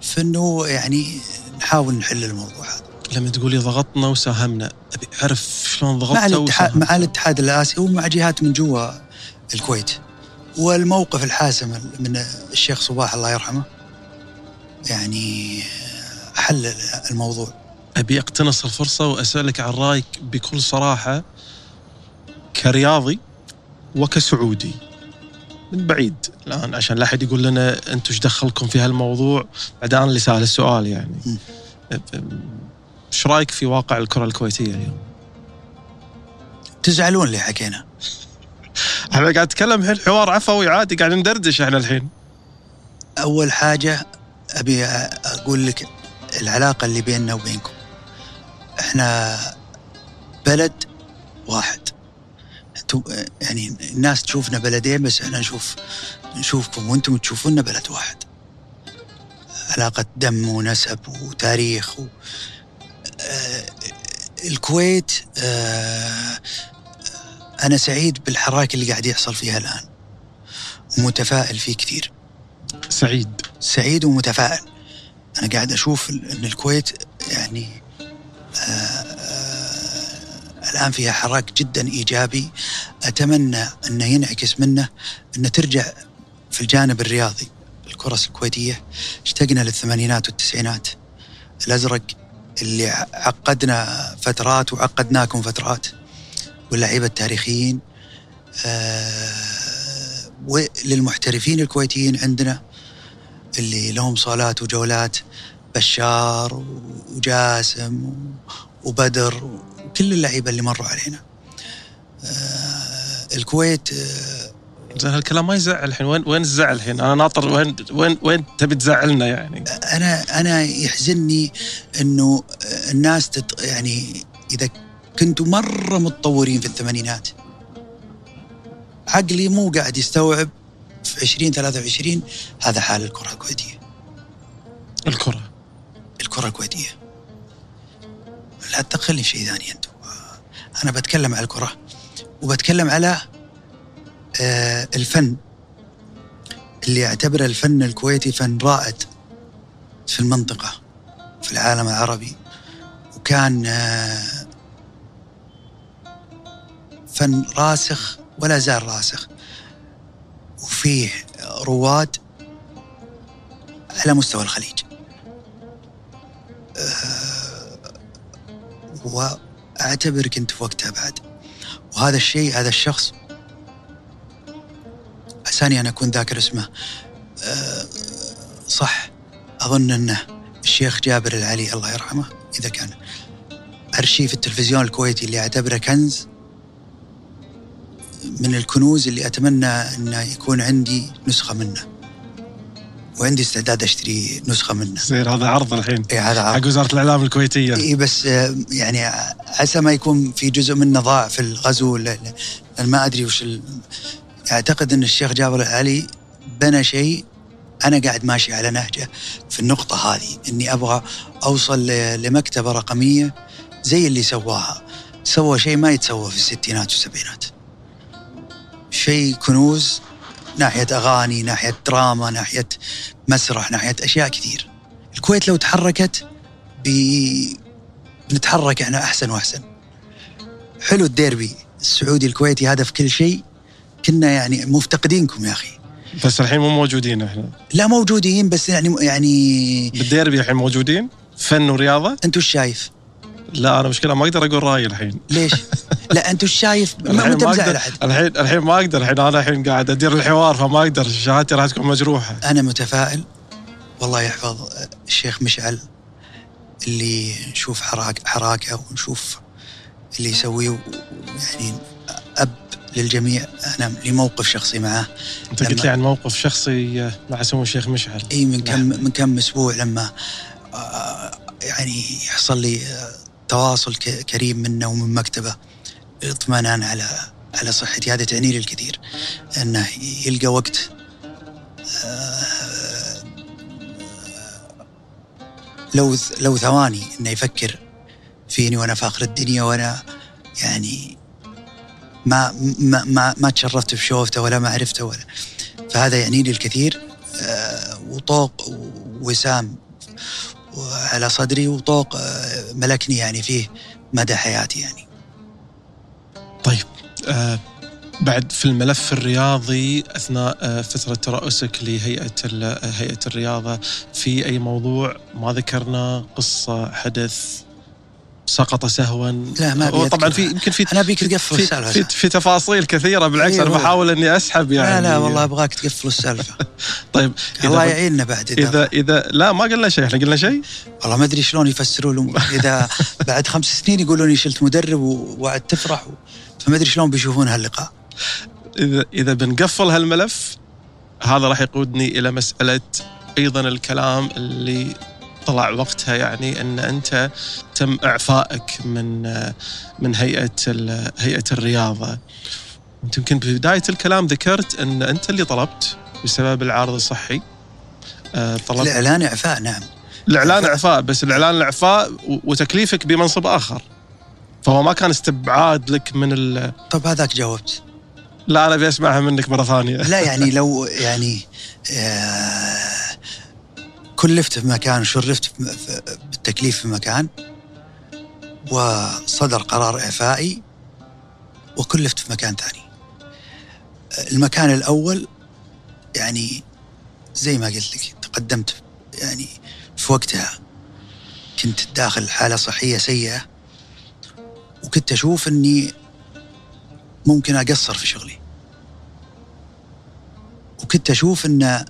في إنه يعني نحاول نحل الموضوع هذا. لما تقولي ضغطنا وساهمنا أبي أعرف شلون مع ضغطت الاتحاد مع الاتحاد الاسيوي ومع جهات من جوا الكويت. والموقف الحاسم من الشيخ صباح الله يرحمه يعني حل الموضوع. أبي أقتنص الفرصة وأسألك عن رأيك بكل صراحة كرياضي وكسعودي. من بعيد الآن عشان لا أحد يقول لنا أنتم إيش دخلكم في هالموضوع بعد أنا اللي سأل السؤال يعني. م. إيش رأيك في واقع الكرة الكويتية اليوم؟ تزعلون اللي حكينا؟ إحنا قاعد نتكلم الحين حوار عفوي عادي قاعد ندردش إحنا الحين؟ أول حاجة أبي أقول لك العلاقة اللي بيننا وبينكم. إحنا بلد واحد. يعني الناس تشوفنا بلدين بس إحنا نشوف نشوفكم وأنتم تشوفونا بلد واحد. علاقة دم ونسب وتاريخ و... آه الكويت آه أنا سعيد بالحراك اللي قاعد يحصل فيها الآن. ومتفائل فيه كثير. سعيد. سعيد ومتفائل. أنا قاعد أشوف إن الكويت يعني آه، آه، الآن فيها حراك جدا إيجابي. أتمنى إنه ينعكس منه انه ترجع في الجانب الرياضي. الكرة الكويتية اشتقنا للثمانينات والتسعينات. الأزرق اللي عقدنا فترات وعقدناكم فترات. واللعيبة التاريخيين آه وللمحترفين الكويتيين عندنا اللي لهم صالات وجولات بشار وجاسم وبدر وكل اللعيبة اللي مروا علينا. آه الكويت آه زين هالكلام ما يزعل الحين. وين وين الزعل الحين أنا ناطر وين وين وين تبي تزعلنا يعني؟ أنا أنا يحزنني إنه الناس تت يعني إذا كنتوا مرة متطورين في الثمانينات. عقلي مو قاعد يستوعب في 2023 هذا حال الكرة الكويتية. الكرة. الكرة الكويتية. لا تدخلني في شيء ثاني انت أنا بتكلم على الكرة وبتكلم على آه الفن. اللي يعتبر الفن الكويتي فن رائد في المنطقة في العالم العربي. وكان آه فن راسخ ولا زال راسخ. وفيه رواد على مستوى الخليج. أه وأعتبر كنت في وقتها بعد. وهذا الشيء هذا الشخص عساني أن أكون ذاكر اسمه. أه صح أظن أنه الشيخ جابر العلي الله يرحمه إذا كان أرشيف التلفزيون الكويتي اللي أعتبره كنز. من الكنوز اللي أتمنى أن يكون عندي نسخة منه وعندي استعداد أشتري نسخة منه. زين هذا عرض الحين. اي هذا عرض. حق وزارة الإعلام الكويتية. اي بس يعني عسى ما يكون في جزء منه ضاع في الغزو ما أدري وش ال... أعتقد إن الشيخ جابر العلي بنى شيء أنا قاعد ماشي على نهجه في النقطة هذه إني أبغى أوصل لمكتبة رقمية زي اللي سواها. سوى شيء ما يتسوى في الستينات والسبعينات. شيء كنوز ناحية أغاني ناحية دراما ناحية مسرح ناحية أشياء كثير. الكويت لو تحركت بي... بنتحرك إحنا أحسن وأحسن. حلو الديربي السعودي الكويتي هذا في كل شيء. كنا يعني مفتقدينكم يا أخي. بس الحين مو موجودين إحنا. لا موجودين بس يعني يعني بالديربي الحين موجودين؟ فن ورياضة؟ أنت وش شايف؟ لا أنا مشكلة ما أقدر أقول رأيي الحين. ليش؟ لا أنت وش شايف؟ ما انت مزعل احد الحين الحين ما أقدر الحين أنا الحين قاعد أدير الحوار فما أقدر. شهادتي راح تكون مجروحة. أنا متفائل. والله يحفظ الشيخ مشعل اللي نشوف حراك حراكة ونشوف اللي يسويه. يعني أب للجميع. أنا لي موقف شخصي معاه أنت قلت لي عن موقف شخصي مع سمو الشيخ مشعل. اي من كم من كم أسبوع لما يعني يحصل لي تواصل كريم منه ومن مكتبه اطمئنان على على صحتي. هذا تعني لي الكثير أنه يلقى وقت لو لو ثواني إنه يفكر فيني وأنا فاخر الدنيا وأنا يعني ما ما ما, ما تشرفت بشوفته ولا ما عرفته ولا. فهذا يعني لي الكثير وطوق وسام. على صدري وطوق ملكني يعني فيه مدى حياتي يعني. طيب آه بعد في الملف الرياضي أثناء آه فترة ترأسك لهيئة هيئة الرياضة في أي موضوع ما ذكرنا؟ قصة حدث؟ سقط سهوا. لا ما طبعا في يمكن في أنا أبيك تقفل السالفة في, في, تفاصيل كثيرة بالعكس أيوة. أنا بحاول إني أسحب يعني لا لا والله أبغاك تقفل السالفة. طيب الله يعيننا بعد إذا. اذا, إذا لا ما قلنا شيء. إحنا قلنا شيء؟ والله ما أدري شلون يفسروا لهم إذا بعد خمس سنين يقولون شلت مدرب ووعد تفرح و... فما أدري شلون بيشوفون هاللقاء. اذا إذا بنقفل هالملف هذا راح يقودني إلى مسألة أيضا الكلام اللي طلع وقتها يعني أن أنت تم إعفائك من من هيئة هيئة الرياضة. أنت يمكن ببدايه الكلام ذكرت أن أنت اللي طلبت بسبب العارض الصحي. طلبت الإعلان إعفاء نعم. الإعلان إعفاء بس الإعلان الإعفاء وتكليفك بمنصب آخر. فهو ما كان استبعاد لك من ال طب هذاك جاوبت. لا أنا أبي أسمعها منك مرة ثانية. لا يعني لو يعني آه كلفت في مكان في- بالتكليف في مكان وصدر قرار إعفائي وكلفت في مكان ثاني المكان الأول يعني زي ما قلت لك تقدمت يعني في وقتها. كنت داخل حالة صحية سيئة وكنت أشوف أني ممكن أقصر في شغلي. وكنت أشوف أن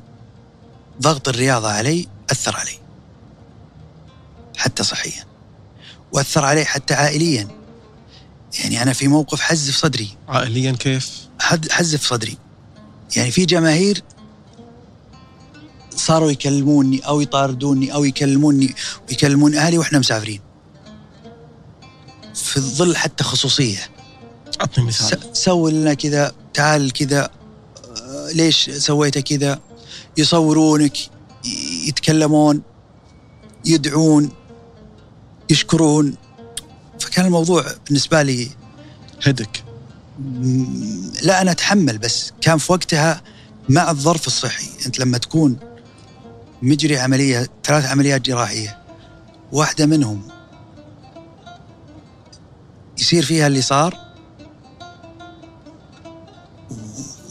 ضغط الرياضة علي أثر علي حتى صحيا. وأثر علي حتى عائليا. يعني أنا في موقف حز في صدري. عائليا كيف؟ حز في صدري. يعني في جماهير صاروا يكلموني أو يطاردوني أو يكلموني ويكلمون أهلي وإحنا مسافرين. في ظل حتى خصوصية. عطني س- مثال سوي لنا كذا تعال كذا آه، ليش سويت كذا؟ يصورونك. يتكلمون يدعون يشكرون. فكان الموضوع بالنسبة لي هدك. لا أنا أتحمل بس كان في وقتها مع الظرف الصحي. أنت لما تكون مجري عملية ثلاث عمليات جراحية واحدة منهم يصير فيها اللي صار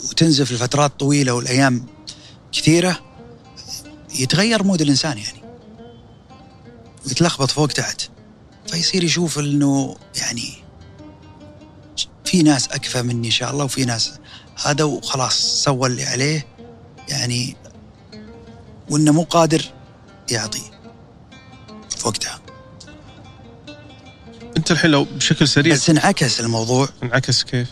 وتنزف لفترات طويلة والأيام كثيرة يتغير مود الإنسان يعني. ويتلخبط فوق تحت. فيصير يشوف إنه يعني في ناس أكفى مني إن شاء الله وفي ناس هذا وخلاص سوى اللي عليه. يعني وإنه مو قادر يعطي في وقتها. أنت الحين لو بشكل سريع بس انعكس الموضوع. انعكس كيف؟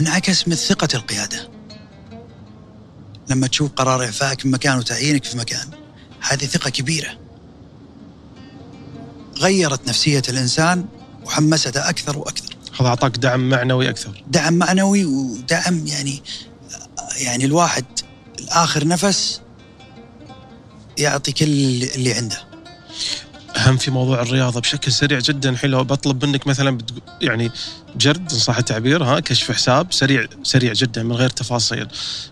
انعكس من ثقة القيادة. لما تشوف قرار إعفائك من مكان وتعيينك في مكان هذه ثقة كبيرة. غيرت نفسية الإنسان وحمسته أكثر وأكثر. هذا أعطاك دعم معنوي أكثر. دعم معنوي ودعم يعني يعني الواحد الآخر نفس يعطي كل اللي عنده. أهم في موضوع الرياضة بشكل سريع جدا الحين لو بطلب منك مثلا. يعني جرد إن صح التعبير ها كشف حساب سريع سريع جدا من غير تفاصيل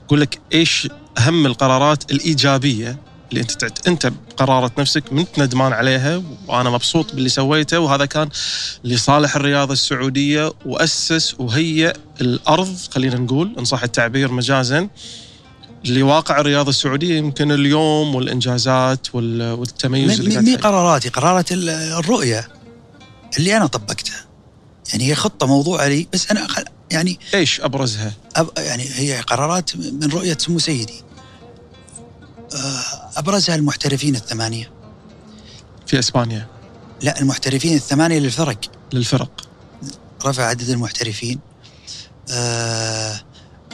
أقول لك إيش أهم القرارات الإيجابية اللي أنت تعت... أنت بقرارة نفسك منت ندمان عليها وأنا مبسوط باللي سويته وهذا كان لصالح الرياضة السعودية وأسس وهيئ الأرض خلينا نقول إن صح التعبير مجازا لواقع الرياضه السعودية يمكن اليوم والإنجازات وال... والتميز اللي مي. قراراتي قرارات ال- الرؤية اللي أنا طبقتها. يعني هي خطة موضوعة لي بس أنا يعني إيش أبرزها؟ أب يعني هي قرارات من رؤية سمو سيدي. آه، أبرزها المحترفين الثمانية. في إسبانيا؟ لا المحترفين الثمانية للفرق. للفرق. رفع عدد المحترفين. آه،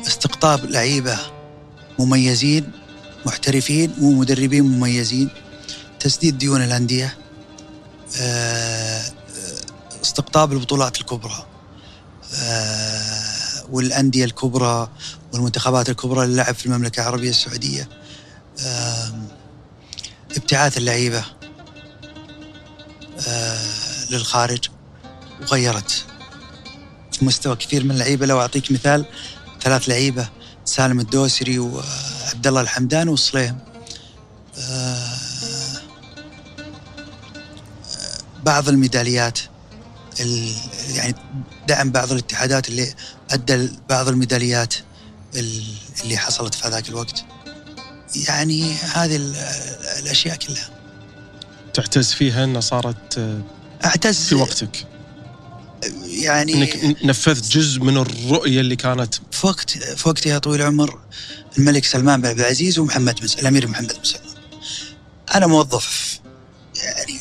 استقطاب لعيبة. مميزين محترفين ومدربين مميزين. تسديد ديون الأندية آه، آه، استقطاب البطولات الكبرى آه، والأندية الكبرى والمنتخبات الكبرى للعب في المملكة العربية السعودية آم، ابتعاث اللعيبة آه، للخارج وغيرت مستوى كثير من اللعيبة. لو أعطيك مثال ثلاث لعيبة سالم الدوسري وعبد الله الحمدان والصليم آه، بعض الميداليات ال- يعني دعم بعض الاتحادات اللي ادى بعض الميداليات ال- اللي حصلت في هذاك الوقت. يعني هذه ال- الأشياء كلها. تعتز فيها إنها صارت آه، أعتز في وقتك. يعني إنك نفذت جزء من الرؤية اللي كانت في وقت في وقت يا طويل العمر الملك سلمان بن عبد العزيز ومحمد بن الأمير محمد بن سلمان. أنا موظف يعني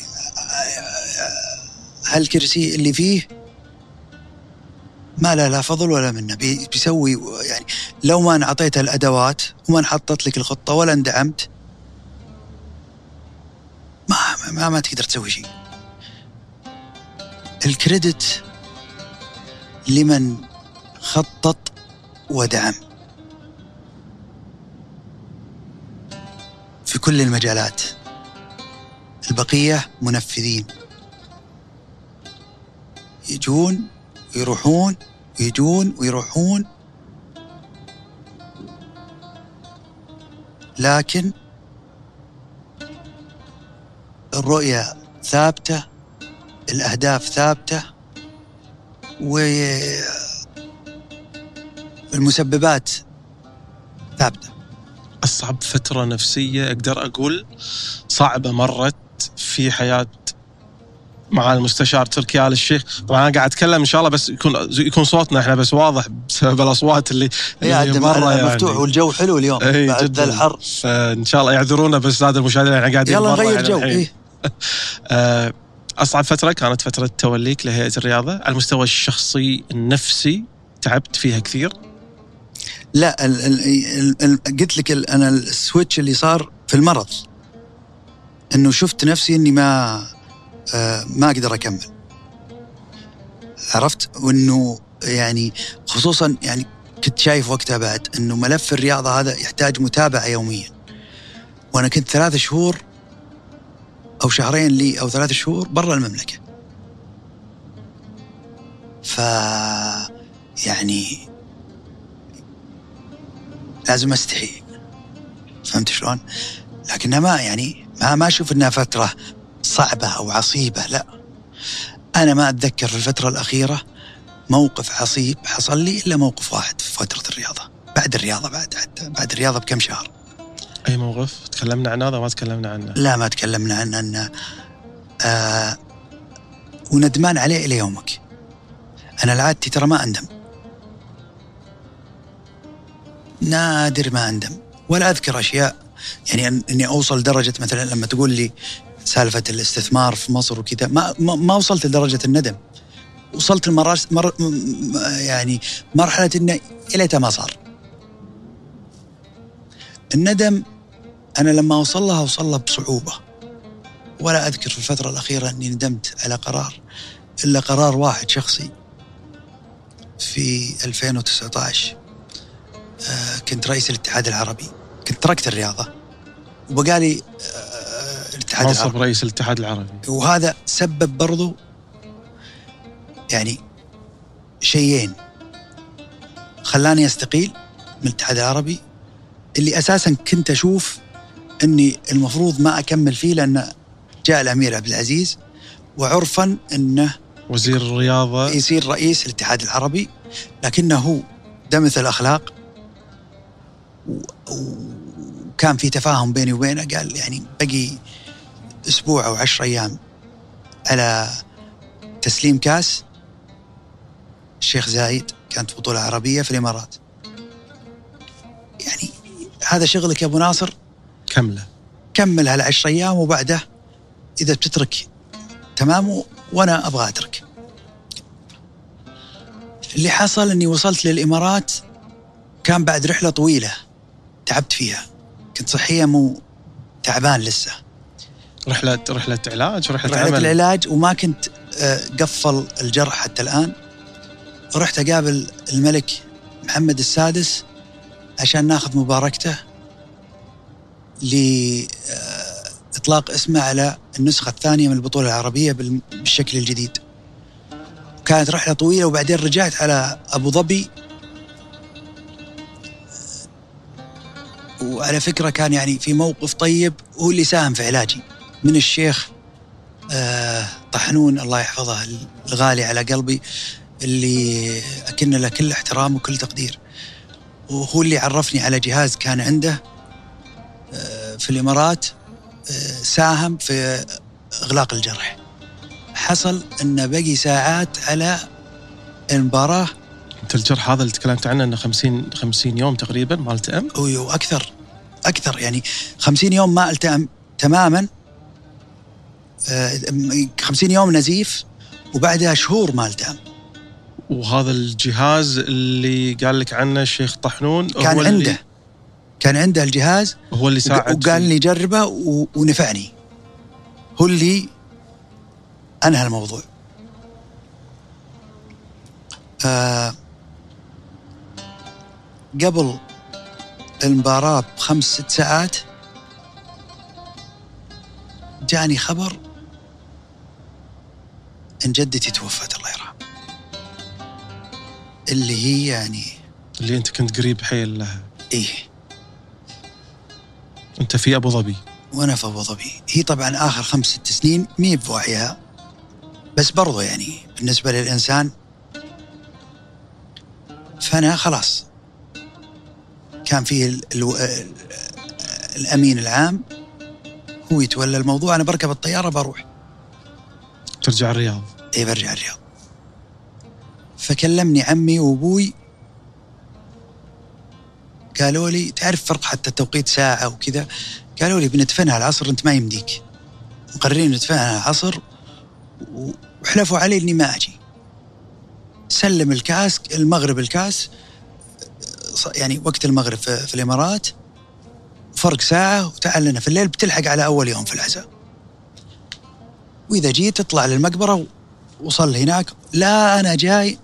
هالكرسي اللي فيه ما له لا فضل ولا منة بي- بيسوي يعني لو ما انعطيت الأدوات وما انحطت لك الخطة ولا اندعمت ما ما, ما تقدر تسوي شيء. الكريدت لمن خطط ودعم. في كل المجالات. البقية منفذين. يجون ويروحون ويجون ويروحون. لكن الرؤية ثابتة الأهداف ثابتة والمسببات ثابتة. أصعب فترة نفسية أقدر أقول صعبة مرت في حياة مع المستشار تركي آل الشيخ. طبعا أنا قاعد أتكلم إن شاء الله بس يكون يكون صوتنا إحنا بس واضح بسبب الأصوات اللي, اللي مرة يعني. مفتوح والجو حلو اليوم بعد الحر. فإن شاء الله يعذرونا بس هذا المشاهدين إحنا قاعدين يلا نغير جو إيه؟ أصعب فترة كانت فترة توليك لهيئة الرياضة. على المستوى الشخصي النفسي تعبت فيها كثير؟ لا ال ال ال قلت لك أنا السويتش اللي صار في المرض. إنه شفت نفسي إني ما آه ما أقدر أكمل. عرفت؟ وإنه يعني خصوصا يعني كنت شايف وقتها بعد إنه ملف الرياضة هذا يحتاج متابعة يوميا. وأنا كنت ثلاث شهور أو شهرين لي أو ثلاث شهور برا المملكة. ف يعني لازم أستحي. فهمت شلون؟ لكنها ما يعني ما ما أشوف إنها فترة صعبة أو عصيبة لا. أنا ما أتذكر في الفترة الأخيرة موقف عصيب حصل لي إلا موقف واحد في فترة الرياضة. بعد الرياضة بعد حتى بعد الرياضة بكم شهر. أي موقف؟ تكلمنا عنه هذا ما تكلمنا عنه؟ لا ما تكلمنا عنه انه آه وندمان عليه إلى يومك. أنا العادتي ترى ما أندم. نادر ما أندم. ولا أذكر أشياء. يعني إني أوصل لدرجه مثلا لما تقول لي سالفة الاستثمار في مصر وكذا ما ما وصلت لدرجة الندم. وصلت المراس مر يعني مرحلة إنه يا ما صار. الندم أنا لما اوصل لها اوصل لها بصعوبة. ولا أذكر في الفترة الأخيرة أني ندمت على قرار إلا قرار واحد شخصي. في 2019 آه، كنت رئيس الاتحاد العربي. كنت تركت الرياضة. وبقالي آه، الاتحاد منصب العربي. رئيس الاتحاد العربي. وهذا سبب برضو يعني شيئين. خلاني أستقيل من الاتحاد العربي اللي أساسا كنت أشوف إني المفروض ما أكمل فيه لأن جاء الأمير عبد العزيز وعرفا إنه وزير الرياضة. يصير رئيس الاتحاد العربي لكنه دمث الأخلاق وكان في تفاهم بيني وبينه. قال يعني بقي أسبوع أو عشر أيام على تسليم كاس. الشيخ زايد كانت بطولة عربية في الإمارات. يعني هذا شغلك يا أبو ناصر. كملة. كمل هالعشر أيام وبعده إذا بتترك تمام؟ وأنا أبغى أترك. اللي حصل إني وصلت للإمارات كان بعد رحلة طويلة تعبت فيها. كنت صحيا مو تعبان لسه. رحلة رحلة علاج رحلة, رحلة عمل. العلاج وما كنت آه، قفل الجرح حتى الآن. رحت أقابل الملك محمد السادس عشان ناخذ مباركته. لإطلاق اسمه على النسخة الثانية من البطولة العربية بالشكل الجديد. كانت رحلة طويلة وبعدين رجعت على أبو ظبي. وعلى فكرة كان يعني في موقف طيب هو اللي ساهم في علاجي. من الشيخ آه طحنون الله يحفظه الغالي على قلبي اللي أكن له كل احترام وكل تقدير. وهو اللي عرفني على جهاز كان عنده. في الإمارات آه ساهم في إغلاق الجرح. حصل انه بقي ساعات على المباراة. أنت الجرح هذا اللي تكلمت عنه إنه 50 50 يوم تقريبا ما التئم؟ وأكثر أكثر يعني 50 يوم ما التئم تماما. 50 آه، يوم نزيف وبعدها شهور ما التئم وهذا الجهاز اللي قال لك عنه الشيخ طحنون كان هو عنده. كان عنده الجهاز هو اللي ساعد وقال لي جربه ونفعني. هو اللي أنهى الموضوع. آه قبل المباراة بخمس ست ساعات جاني خبر إن جدتي توفت الله يرحمها اللي هي يعني اللي أنت كنت قريب حيل لها. إيه. أنت في أبو ظبي. وأنا في أبو ظبي. هي طبعا آخر خمس ست سنين مي بوعيها. بس برضو يعني بالنسبة للإنسان فأنا خلاص. كان فيه ال ال الأمين العام. هو يتولى الموضوع. أنا بركب الطيارة بروح. ترجع الرياض. اي برجع الرياض. فكلمني عمي وأبوي قالوا لي تعرف فرق حتى توقيت ساعة وكذا قالوا لي بندفنها العصر أنت ما يمديك. مقررين ندفنها العصر وحلفوا علي إني ما أجي. سلم الكاس المغرب الكاس يعني وقت المغرب في, الإمارات. فرق ساعة وتعال لنا في الليل بتلحق على أول يوم في العزاء. وإذا جيت تطلع للمقبرة وصل هناك لا أنا جاي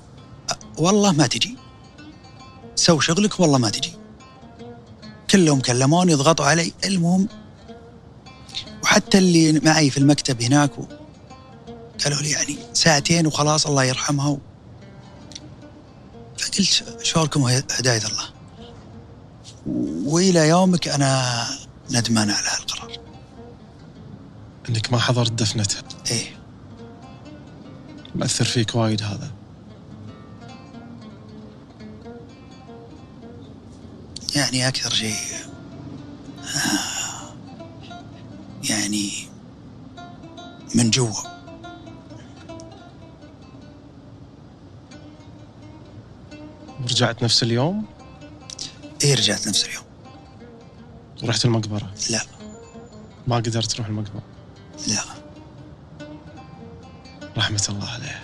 والله ما تجي. سو شغلك والله ما تجي. كلهم كلموني يضغطوا علي. المهم وحتى اللي معي في المكتب هناك قالوا لي يعني ساعتين وخلاص الله يرحمها و... فقلت شعوركم هداية الله؟ وإلى يومك أنا ندمان على هالقرار. إنك ما حضرت دفنتها إيه. مأثر فيك وايد هذا. يعني أكثر شيء يعني من جوا. ورجعت نفس اليوم؟ إيه رجعت نفس اليوم. ورحت المقبرة؟ لا. ما قدرت تروح المقبرة؟ لا. رحمة الله عليه